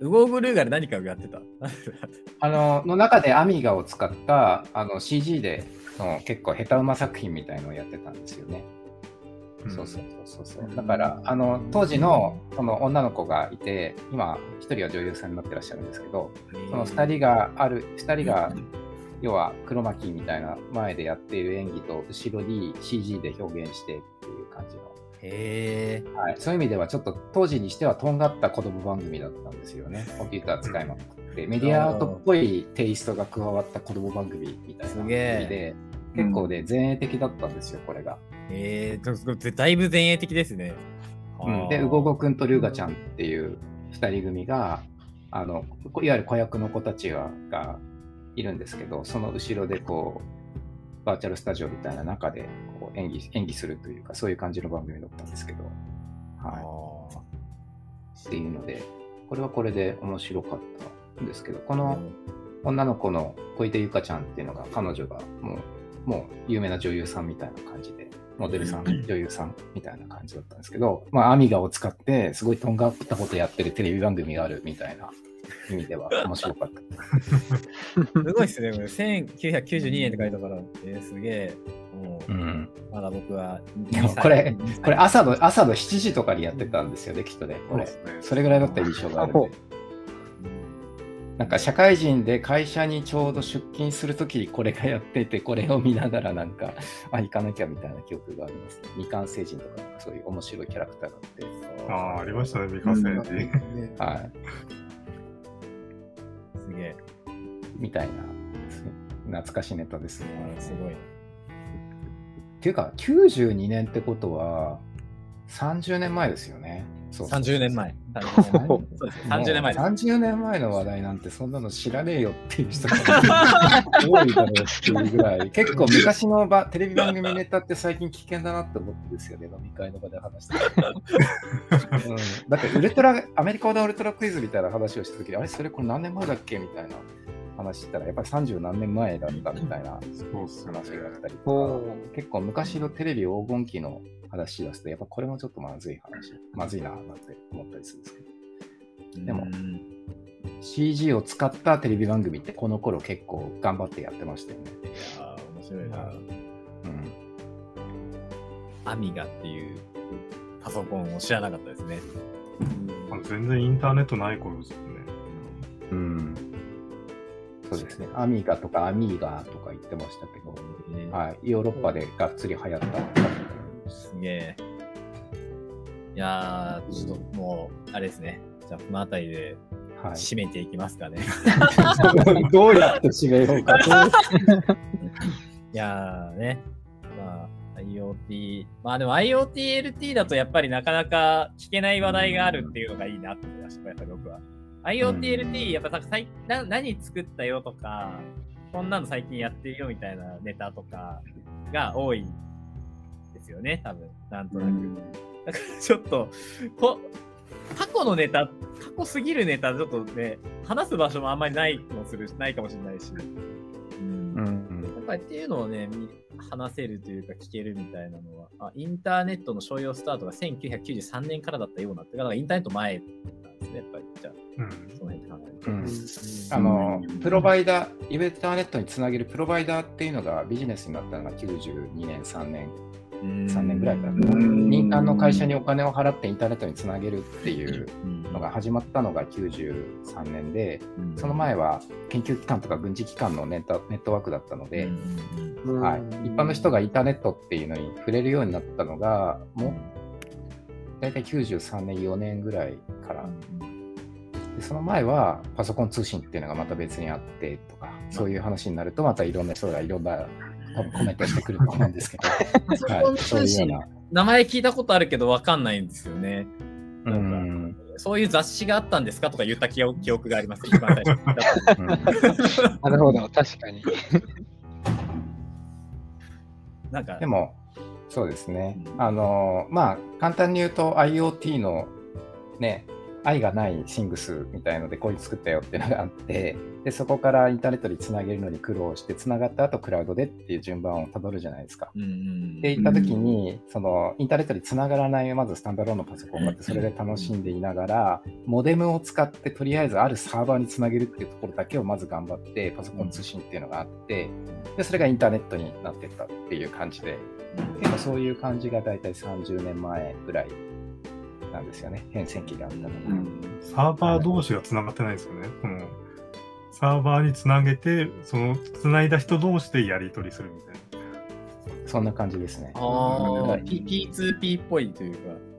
ウゴウゴルーガで何かをやってた？あの、の中でアミガを使ったあの CG でその結構下手馬作品みたいのをやってたんですよね。そうそうそうそうそう。だから、あの、当時のその女の子がいて、今、一人は女優さんになってらっしゃるんですけど、その二人がある、二人が要は黒巻みたいな前でやっている演技と後ろに CG で表現してへえ。はい、そういう意味ではちょっと当時にしてはとんがった子供番組だったんですよね。コンピューター使いまくって、メディアアートっぽいテイストが加わった子供番組みたいな意味すげえで、結構ね、前衛的だったんですよ、これが。へえ、だいぶ前衛的ですね。うん、で、うごごくんとりゅうがちゃんっていう2人組が、あのいわゆる子役の子たちががいるんですけど、その後ろでこう、バーチャルスタジオみたいな中でこう演技演技するというか、そういう感じの番組だったんですけど、はい。っていうので、これはこれで面白かったんですけど、この女の子の小出ゆかちゃんっていうのが、彼女がもう、もう有名な女優さんみたいな感じで、モデルさん、女優さんみたいな感じだったんですけど、まあ、アミガを使って、すごいとんがったことやってるテレビ番組があるみたいな意味では 面白かった。すごいですね、これ。1992年って書いたから、えー、すげえ。もう、うん。まだ僕はでもこれ、これ朝の、朝の7時とかにやってたんですよね、きっとね。これ。それぐらいだった印象があるんで。なんか社会人で会社にちょうど出勤するときにこれがやってて、これを見ながらなんか、あ、行かなきゃみたいな記憶があります、ね。未完成人とか、そういう面白いキャラクターがあって。ああ、ありましたね、未完成人。はい。すげえ。みたいな、懐かしいネタですね。すごい。っていうか、92年ってことは、30年前ですよね。そう30年前。そうです30年前です。30年前の話題なんてそんなの知らねえよっていう人が多いだろうっていうぐらい、結構昔のばテレビ番組ネタって最近危険だなって思ってですよね、飲み会の場で話してうん、だってウルトラ、アメリカのウルトラクイズみたいな話をしたときに、あれ、それこれ何年前だっけみたいな話したら、やっぱり30何年前だったみたいな話があったりとか、結構昔のテレビ黄金期の話し出すと、やっぱこれもちょっとまずい話、まずいななんて思ったりするんですけど。でも、CG を使ったテレビ番組ってこの頃結構頑張ってやってましたよね。いやー、面白いな。うん。アミガっていうパソコンを知らなかったですね。全然インターネットない頃ですよね。うん。そうですね。アミガとかアミーガとか言ってましたけど、はい、ヨーロッパでがっつり流行った。すげえ。いやー、ちょっともう、あれですね。じゃあ、この辺りで締めていきますかね。はい、どうやって締めようか。いやーね。まあ、IoT、まあでも IoTLT だとやっぱりなかなか聞けない話題があるっていうのがいいなって思いました、やっぱり僕は。IoTLT、やっぱさいな何作ったよとか、こんなの最近やってるよみたいなネタとかが多いですよね、多分。なんとなく。だからちょっと、こ過去のネタ、過去すぎるネタ、ちょっとね、話す場所もあんまりないもするないかもしれないし。うん。うん、やっぱりっていうのをね、話せるというか聞けるみたいなのは、あインターネットの商用スタートが1993年からだったようなって、だからインターネット前なんですね、やっぱり。じゃあ、うん、その辺考えると。うん、あの、プロバイダー、インターネットにつなげるプロバイダーっていうのがビジネスになったのが92年、3年。3年ぐらいから民間の会社にお金を払ってインターネットにつなげるっていうのが始まったのが93年で、その前は研究機関とか軍事機関のネットネットワークだったので、はい、一般の人がインターネットっていうのに触れるようになったのが、もう大体93年、4年ぐらいから。でその前はパソコン通信っていうのがまた別にあってとか、そういう話になるとまたいろんな人がいろんなコメントしてくると思うんですけど、はい、そういうような。名前聞いたことあるけど分かんないんですよね。うんそういう雑誌があったんですかとか言った記憶があります、一番最初。なるほど、確かに。なんかでも、そうですね。あの、まあ、簡単に言うと IoT のね、愛がないシングスみたいのでこういう作ったよっていうのがあってでそこからインターネットにつなげるのに苦労してつながった後クラウドでっていう順番をたどるじゃないですか。うんうん、で行った時にそのインターネットにつながらないまずスタンダローンのパソコンがあってそれで楽しんでいながらモデムを使ってとりあえずあるサーバーにつなげるっていうところだけをまず頑張ってパソコン通信っていうのがあってでそれがインターネットになってったっていう感じで結構そういう感じが大体30年前ぐらいなんですよね、変遷期があったのが、うん。サーバー同士がつながってないですよね。このサーバーにつなげて、そのつないだ人同士でやり取りするみたいな。そんな感じですね。ああ、はい P- P2P っぽいというか。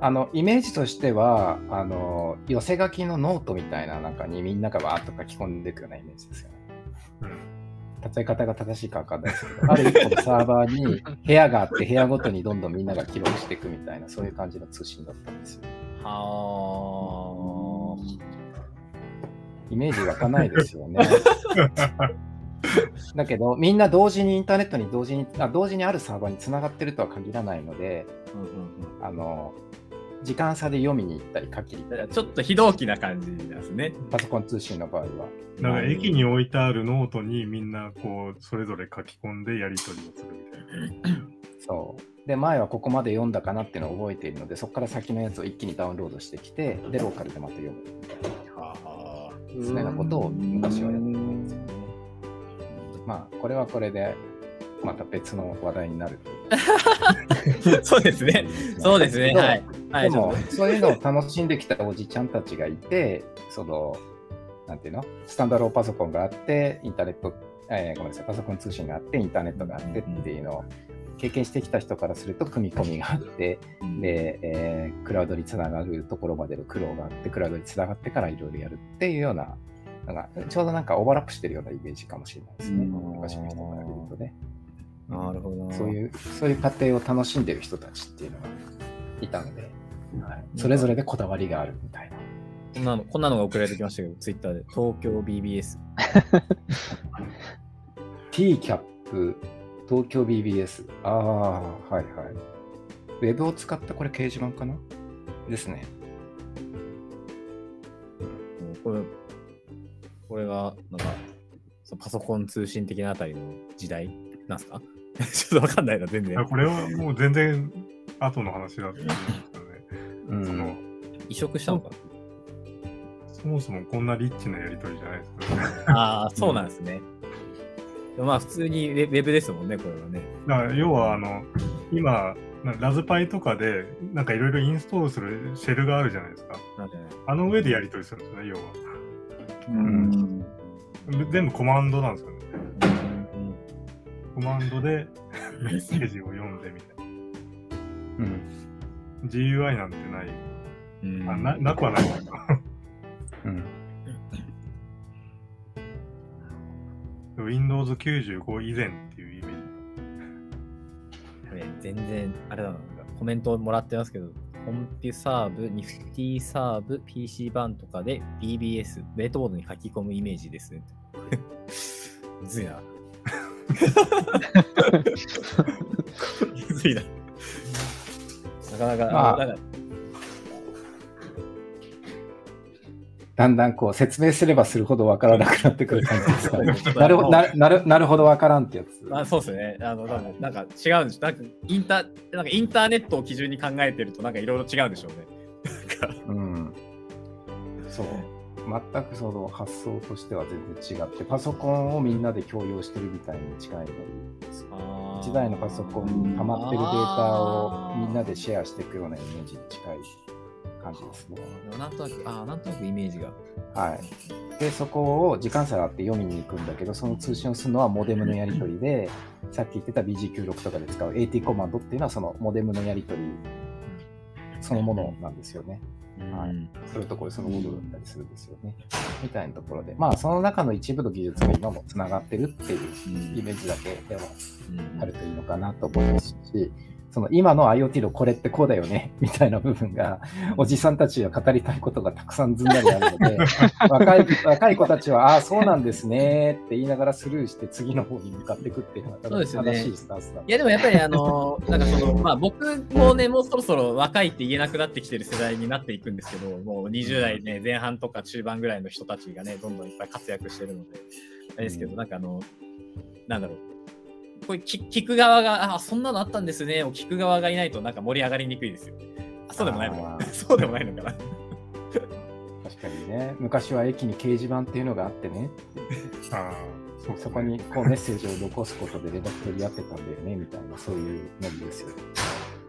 あのイメージとしてはあの寄せ書きのノートみたいな中にみんながわーっと書き込んでいくようなイメージですよね。うん。例え方が正しいか分かんないですけど、ある一個のサーバーに部屋があって、部屋ごとにどんどんみんなが記録していくみたいな、そういう感じの通信だったんですよ。はイメージ湧かないですよね。だけど、みんな同時にインターネットに同時にあ同時にあるサーバーにつながってるとは限らないので、あ。うんうんあの時間差で読みに行ったり書きに行ったりうん、ちょっと非同期な感じなんですね。パソコン通信の場合は。だから駅に置いてあるノートにみんなこうそれぞれ書き込んでやり取りをするみたいな。そう。で、前はここまで読んだかなっていうのを覚えているので、そこから先のやつを一気にダウンロードしてきて、で、ローカルでまた読むみたいな。はあ。そのようなことを昔はやってたんですよね。まあ、これはこれで、また別の話題になる。そうですね。そうですね。はい。はい、でもそういうのを楽しんできたおじちゃんたちがいて、その、なんていうの？スタンダローパソコンがあって、インターネット、えーごめんなさい、パソコン通信があって、インターネットがあってっていうのを経験してきた人からすると、組み込みがあって、とで、えークラウドにつながるところまでの苦労があって、クラウドにつながってからいろいろやるっていうような、なんかちょうどなんかオーバーラップしてるようなイメージかもしれないですね。うん昔の人から見るとね。なるほど。そういう、そういう過程を楽しんでる人たちっていうのがいたので、はい、それぞれでこだわりがあるみたいな。こんなの、こんなのが送られてきましたけど、ツイッターで。東京 BBS。T キャップ、東京 BBS。ああ、はいはい。ウェブを使ったこれ掲示板かな？ですね。これ、これが、なんか、そのパソコン通信的なあたりの時代なんすか？ちょっとわかんないな、全然。これはもう全然後の話だったんですけどね。うんその移植したのか？そもそもこんなリッチなやり取りじゃないですよね。ああ、そうなんですね。でもまあ、普通にウェブですもんね、これはね。だから要はあの今なラズパイとかでなんかいろいろインストールするシェルがあるじゃないですか。あの上でやり取りするんですよね、要は。うん全部コマンドなんですよね。うんコマンドでメッセージを読んでみたいな。うん。GUI なんてない。うんあななくはないのか。うん。Windows 95以前っていうイメージ。全然、あれだな、なんかコメントもらってますけど、コンピュサーブ、ニフティサーブ、PC 版とかで BBS、ベートボードに書き込むイメージですね。むずいな。むずいな。なかなか、まあなんかだんだんこう説明すればするほどわからなくなってくる感じですかね なるほどななるなるほどわからんってやつ。まあそうですね。あの、なんか違うんでしょ。なんかインター、なんかインターネットを基準に考えてると、なんかいろいろ違うんでしょうね。うん。そう。全くその発想としては全然違って、パソコンをみんなで共有してるみたいに近いのです。あー1台のパソコンに溜まってるデータをみんなでシェアしていくようなイメージに近い感じですね。なんとなく、ああ、なんとなくイメージが。はい。で、そこを時間差があって読みに行くんだけど、その通信をするのはモデムのやり取りで、さっき言ってた BG96 とかで使う AT コマンドっていうのはそのモデムのやり取りそのものなんですよね。はい。うん。そういうところそのものだったりするんですよね。みたいなところで、まあその中の一部の技術が今もつながってるっていうイメージだけでもうん。あるといいのかなと思いますし、その今の IoT のこれってこうだよね みたいな部分が、おじさんたちが語りたいことがたくさんずんだりあるので、若い若い子たちは、ああ、そうなんですねって言いながらスルーして次の方に向かっていくっていうのが正しいスタンスだいやでもやっぱりあの なんかそのまあ僕もねもうそろそろ若いって言えなくなってきてる世代になっていくんですけどもう20代ね前半とか中盤ぐらいの人たちがねどんどんいっぱい活躍してるのであれですけどなんかあのなんだろうこれ聞聞く側があそんなのあったんですねを聞く側がいないとなんか盛り上がりにくいですよ。あそうでもないのか。あな そうでもないのかな。確かにね、昔は駅に掲示板っていうのがあってね、ああ、そうそこにこうメッセージを残すことで連絡取り合ってたんだよねみたいな、そういうノリですよね。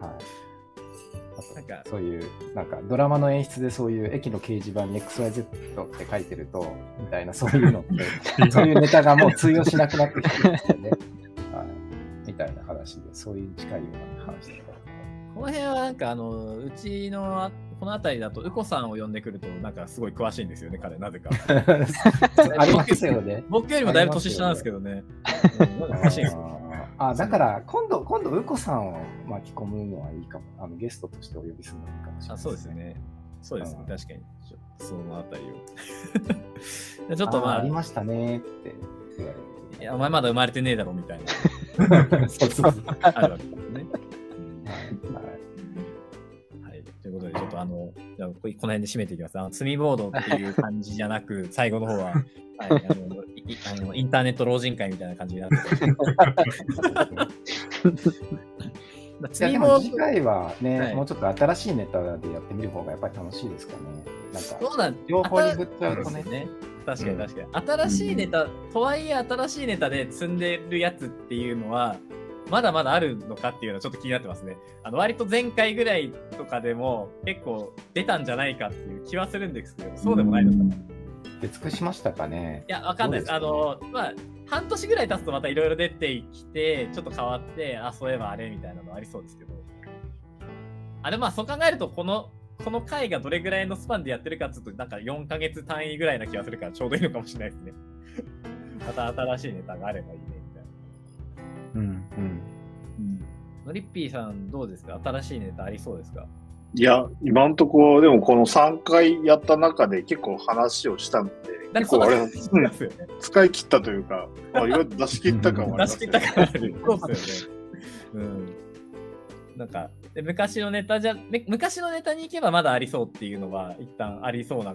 はい。なんかそういう、なんかドラマの演出でそういう駅の掲示板に XYZ って書いてると、みたいなそういうのって、そういうネタがもう通用しなくなってきてるんですよね。話で、そういう近いような話で。この辺はなんかあの、うちのあこの辺りだと、うこさんを呼んでくると、なんかすごい詳しいんですよね、彼、なぜか。ありますよね。僕よりもだいぶ年下なんですけどね。詳しいんですよ。ああ、だから今度、今度、うこさんを巻き込むのはいいかも。あのゲストとしてお呼びするのはいいかもしれない、あそうですよ。ね。そうですねう、ん確かに。そのあたりを。ちょっとまあ、いありましたねって言われて。やお前まだ生まれてねえだろみたいな。そうそうそう。あるわけですね。はいはい。ということで、ちょっとあの、じゃあここの辺で締めていきます。あの、積みボードっていう感じじゃなく、最後の方は、はい、あのいあのインターネット老人会みたいな感じになって。積みボー次回はね、はいもうちょっと新しいネタでやってみる方がやっぱり楽しいですかね。なんか、そうなん両方に振っちゃうとねそうです。確かにうん確かに。新しいネタ、とはいえ新しいネタで積んでるやつっていうのは、まだまだあるのかっていうのはちょっと気になってますね。あの割と前回ぐらいとかでも結構出たんじゃないかっていう気はするんですけど、そうでもないのかな。い出尽くしましたかね。や、わかんないです。あどの、まあ、半年ぐらい経つとまたいろいろ出てきて、ちょっと変わって、あ、そういえばあれみたいなのありそうですけど。あ、でもまあそう考えると、この、この回がどれぐらいのスパンでやってるかっていうと、なんか4ヶ月単位ぐらいな気がするからちょうどいいのかもしれないですね。また新しいネタがあればいいね、みたいな。うんうん。のりっぴーさん、どうですか？新しいネタありそうですか？いや、今んとこ、でもこの3回やった中で結構話をしたので、なん結構あれ、ね。使い切ったというか、まあ、いろいろ出し切った感はありますよね出し切った感ある。そうですよね。うん。なんか、で昔のネタじゃ、め昔のネタに行けばまだありそうっていうのは、一旦ありそうな、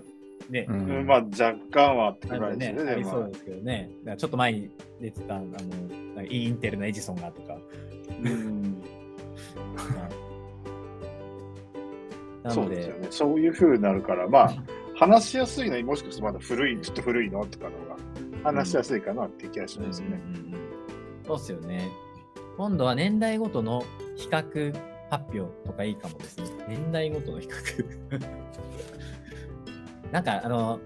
ね、うんうんまあ若干はってくらいですね、ね。でもりそうですけどね。ちょっと前に出てた、あの、なんかインテルのエジソンがとか。うん なのでそうですよ、ね。そういう風になるから、まあ、話しやすいのにもしかしてまだ古い、ちょっと古いのとかのが話しやすいかなっていう気がしますね。うんうんうんそうっすよね。今度は年代ごとの比較発表とかいいかもですね。年代ごとの比較。なんか、あの、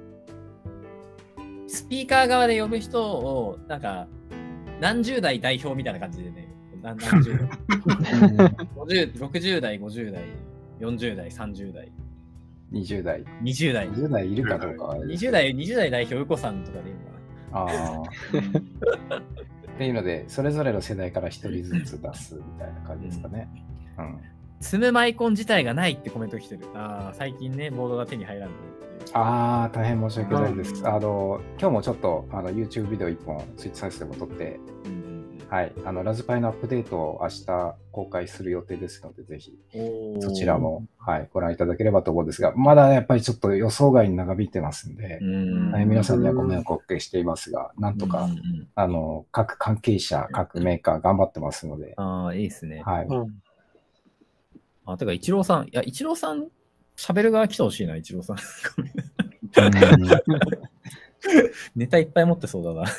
スピーカー側で呼ぶ人を、なんか、何十代代表みたいな感じでね、何何十代 50 60代、50代、40代、30代、20代。20代。20代いるかどうかはあれです20代、20代代表、うこさんとかでいいのかな。ああ。っていうので、それぞれの世代から一人ずつ出すみたいな感じですかね。うん。積むマイコン自体がないってコメント来てる。ああ、最近ね、ボードが手に入らない。ああ、大変申し訳ないです。うん。あの、今日もちょっとあの YouTube ビデオ1本スイッチサイズでも撮って、うんうんはい、あのラズパイのアップデートを明日公開する予定ですので、ぜひ。そちらも、はい、ご覧いただければと思うんですが、まだやっぱりちょっと予想外に長引いてますんでう、ん。はい、皆さんにはご迷惑をおかけしていますが、なんとか、うんうんあの各関係者、各メーカー頑張ってますので、ああ、いいですね。はい、うんあ、てか、イチローさん、いや、イチローさん、喋る側来てほしいな、イチローさん。ネタいっぱい持ってそうだな。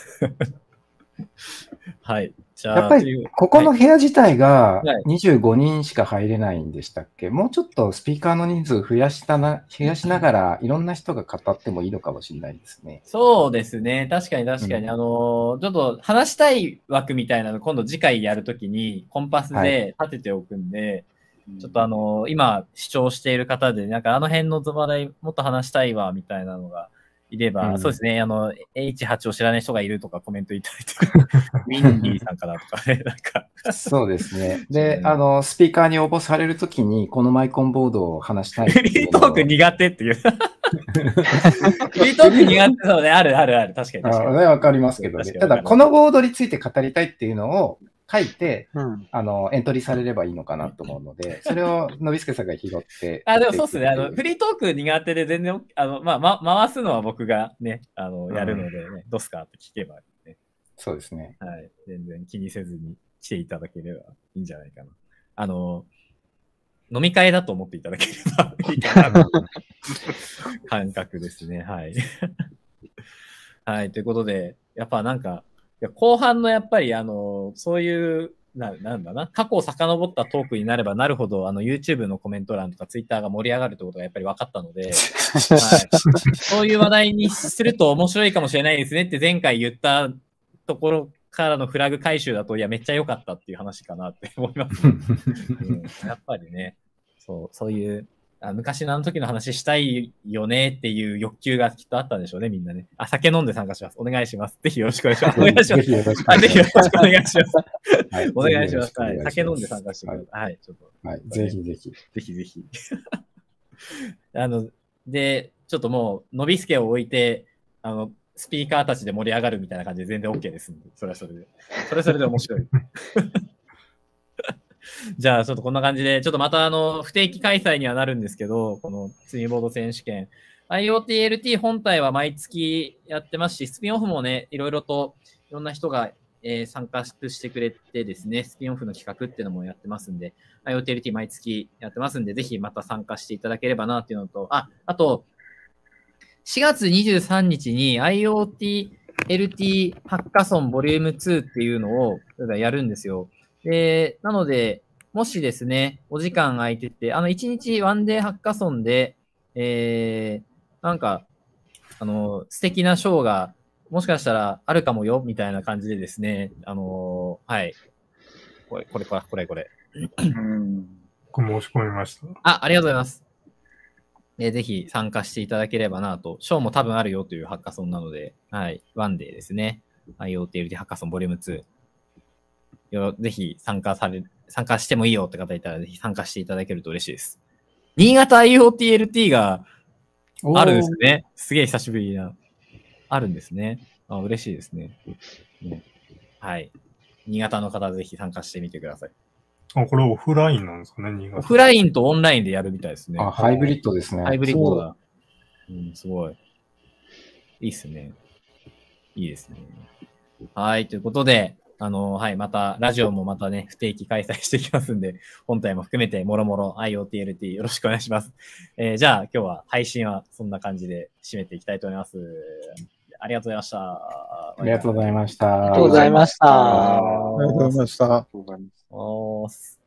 はい。じゃあ、やっぱりここの部屋自体がはい25人しか入れないんでしたっけ、もうちょっとスピーカーの人数増やしたな増やしながら、いろんな人が語ってもいいのかもしれないですね。そうですね。確かに確かに。うんあのーちょっと話したい枠みたいなの今度次回やるときにコンパスで立てておくんで、ちょっとあのー今視聴している方で、なんかあの辺の話題もっと話したいわ、みたいなのがいれば、うんそうですね。あの、H8 を知らない人がいるとかコメントいただいて、ウィンディーさんかなとかね、なんか。そうですね。で、ねあの、スピーカーに応募されるときに、このマイコンボードを話したいっフリートーク苦手っていう。フ リートーク苦手そうね、あるあるある。確かに確かに。わかりますけどね。ただ、このボードについて語りたいっていうのを書いて、うんあの、エントリーされればいいのかなと思うので、それをのびすけさんが拾って。あ、でもそうっすね。あの、フリートーク苦手で全然、あの、まあ、ま、回すのは僕がね、あの、やるのでね、どうすかって聞けばね、そうですね。はい。全然気にせずに来ていただければいいんじゃないかな。あの、飲み会だと思っていただければ いいかなと感覚ですね。はい。はい。ということで、やっぱなんか、いや後半のやっぱりあの、そういうななんだな、過去を遡ったトークになればなるほど、あの、YouTube のコメント欄とか Twitter が盛り上がるってことがやっぱり分かったので、はい、そういう話題にすると面白いかもしれないですねって前回言ったところからのフラグ回収だと、いや、めっちゃ良かったっていう話かなって思います、うん。やっぱりね、そう、そういうあ昔のあの時の話したいよねっていう欲求がきっとあったんでしょうね、みんなね。あ、酒飲んで参加します。お願いします。ぜひよろしくお願いします。お願いします。ぜひよろしくお願いします。お願いします。はい、お願いします。はい。酒飲んで参加してください。はい、ちょっと。はい、ぜひぜひ。ぜひぜひ。あの、で、ちょっともう、伸びすけを置いて、あの、スピーカーたちで盛り上がるみたいな感じで全然 OK ですそれはそれで。それはそれで面白い。じゃあ、ちょっとこんな感じで、ちょっとまたあの、不定期開催にはなるんですけど、このツインボード選手権。IoTLT 本体は毎月やってますし、スピンオフもね、いろいろといろんな人が、えー、参加してくれてですね、スピンオフの企画っていうのもやってますんで、IoTLT 毎月やってますんで、ぜひまた参加していただければなっていうのと、あ、あと、4月23日に IoTLT ハッカソンボリューム2っていうのをやるんですよ。で、なので、もしですね、お時間空いてて、あの、1日ワンデーハッカソンで、えー、なんか、あの、素敵なショーが、もしかしたらあるかもよ、みたいな感じでですね、あのー、はい。これ、これ、これ、これ、これ。これ申し込みました。あ、ありがとうございます。えぜひ参加していただければなと。ショーも多分あるよというハッカソンなので、はい。ワンデーですね。IoTLD ハッカソンボリューム2。よぜひ参加され、参加してもいいよって方いたら、ぜひ参加していただけると嬉しいです。新潟 IoTLT があるんですね。すげえ久しぶりな。あるんですね。あ嬉しいですね。ねはい。新潟の方ぜひ参加してみてください。あ、これオフラインなんですかね、新潟。オフラインとオンラインでやるみたいですね。あ、ハイブリッドですね。ハイブリッドだ。うん、すごい。いいっすね。いいですね。はい、ということで、あの、はい、また、ラジオもまたね、不定期開催していきますんで、本体も含めて、もろもろ IoTLT よろしくお願いします。えー、じゃあ、今日は配信はそんな感じで締めていきたいと思います。ありがとうございました。ありがとうございました。ありがとうございました。ありがとうございました。ありがとうございます。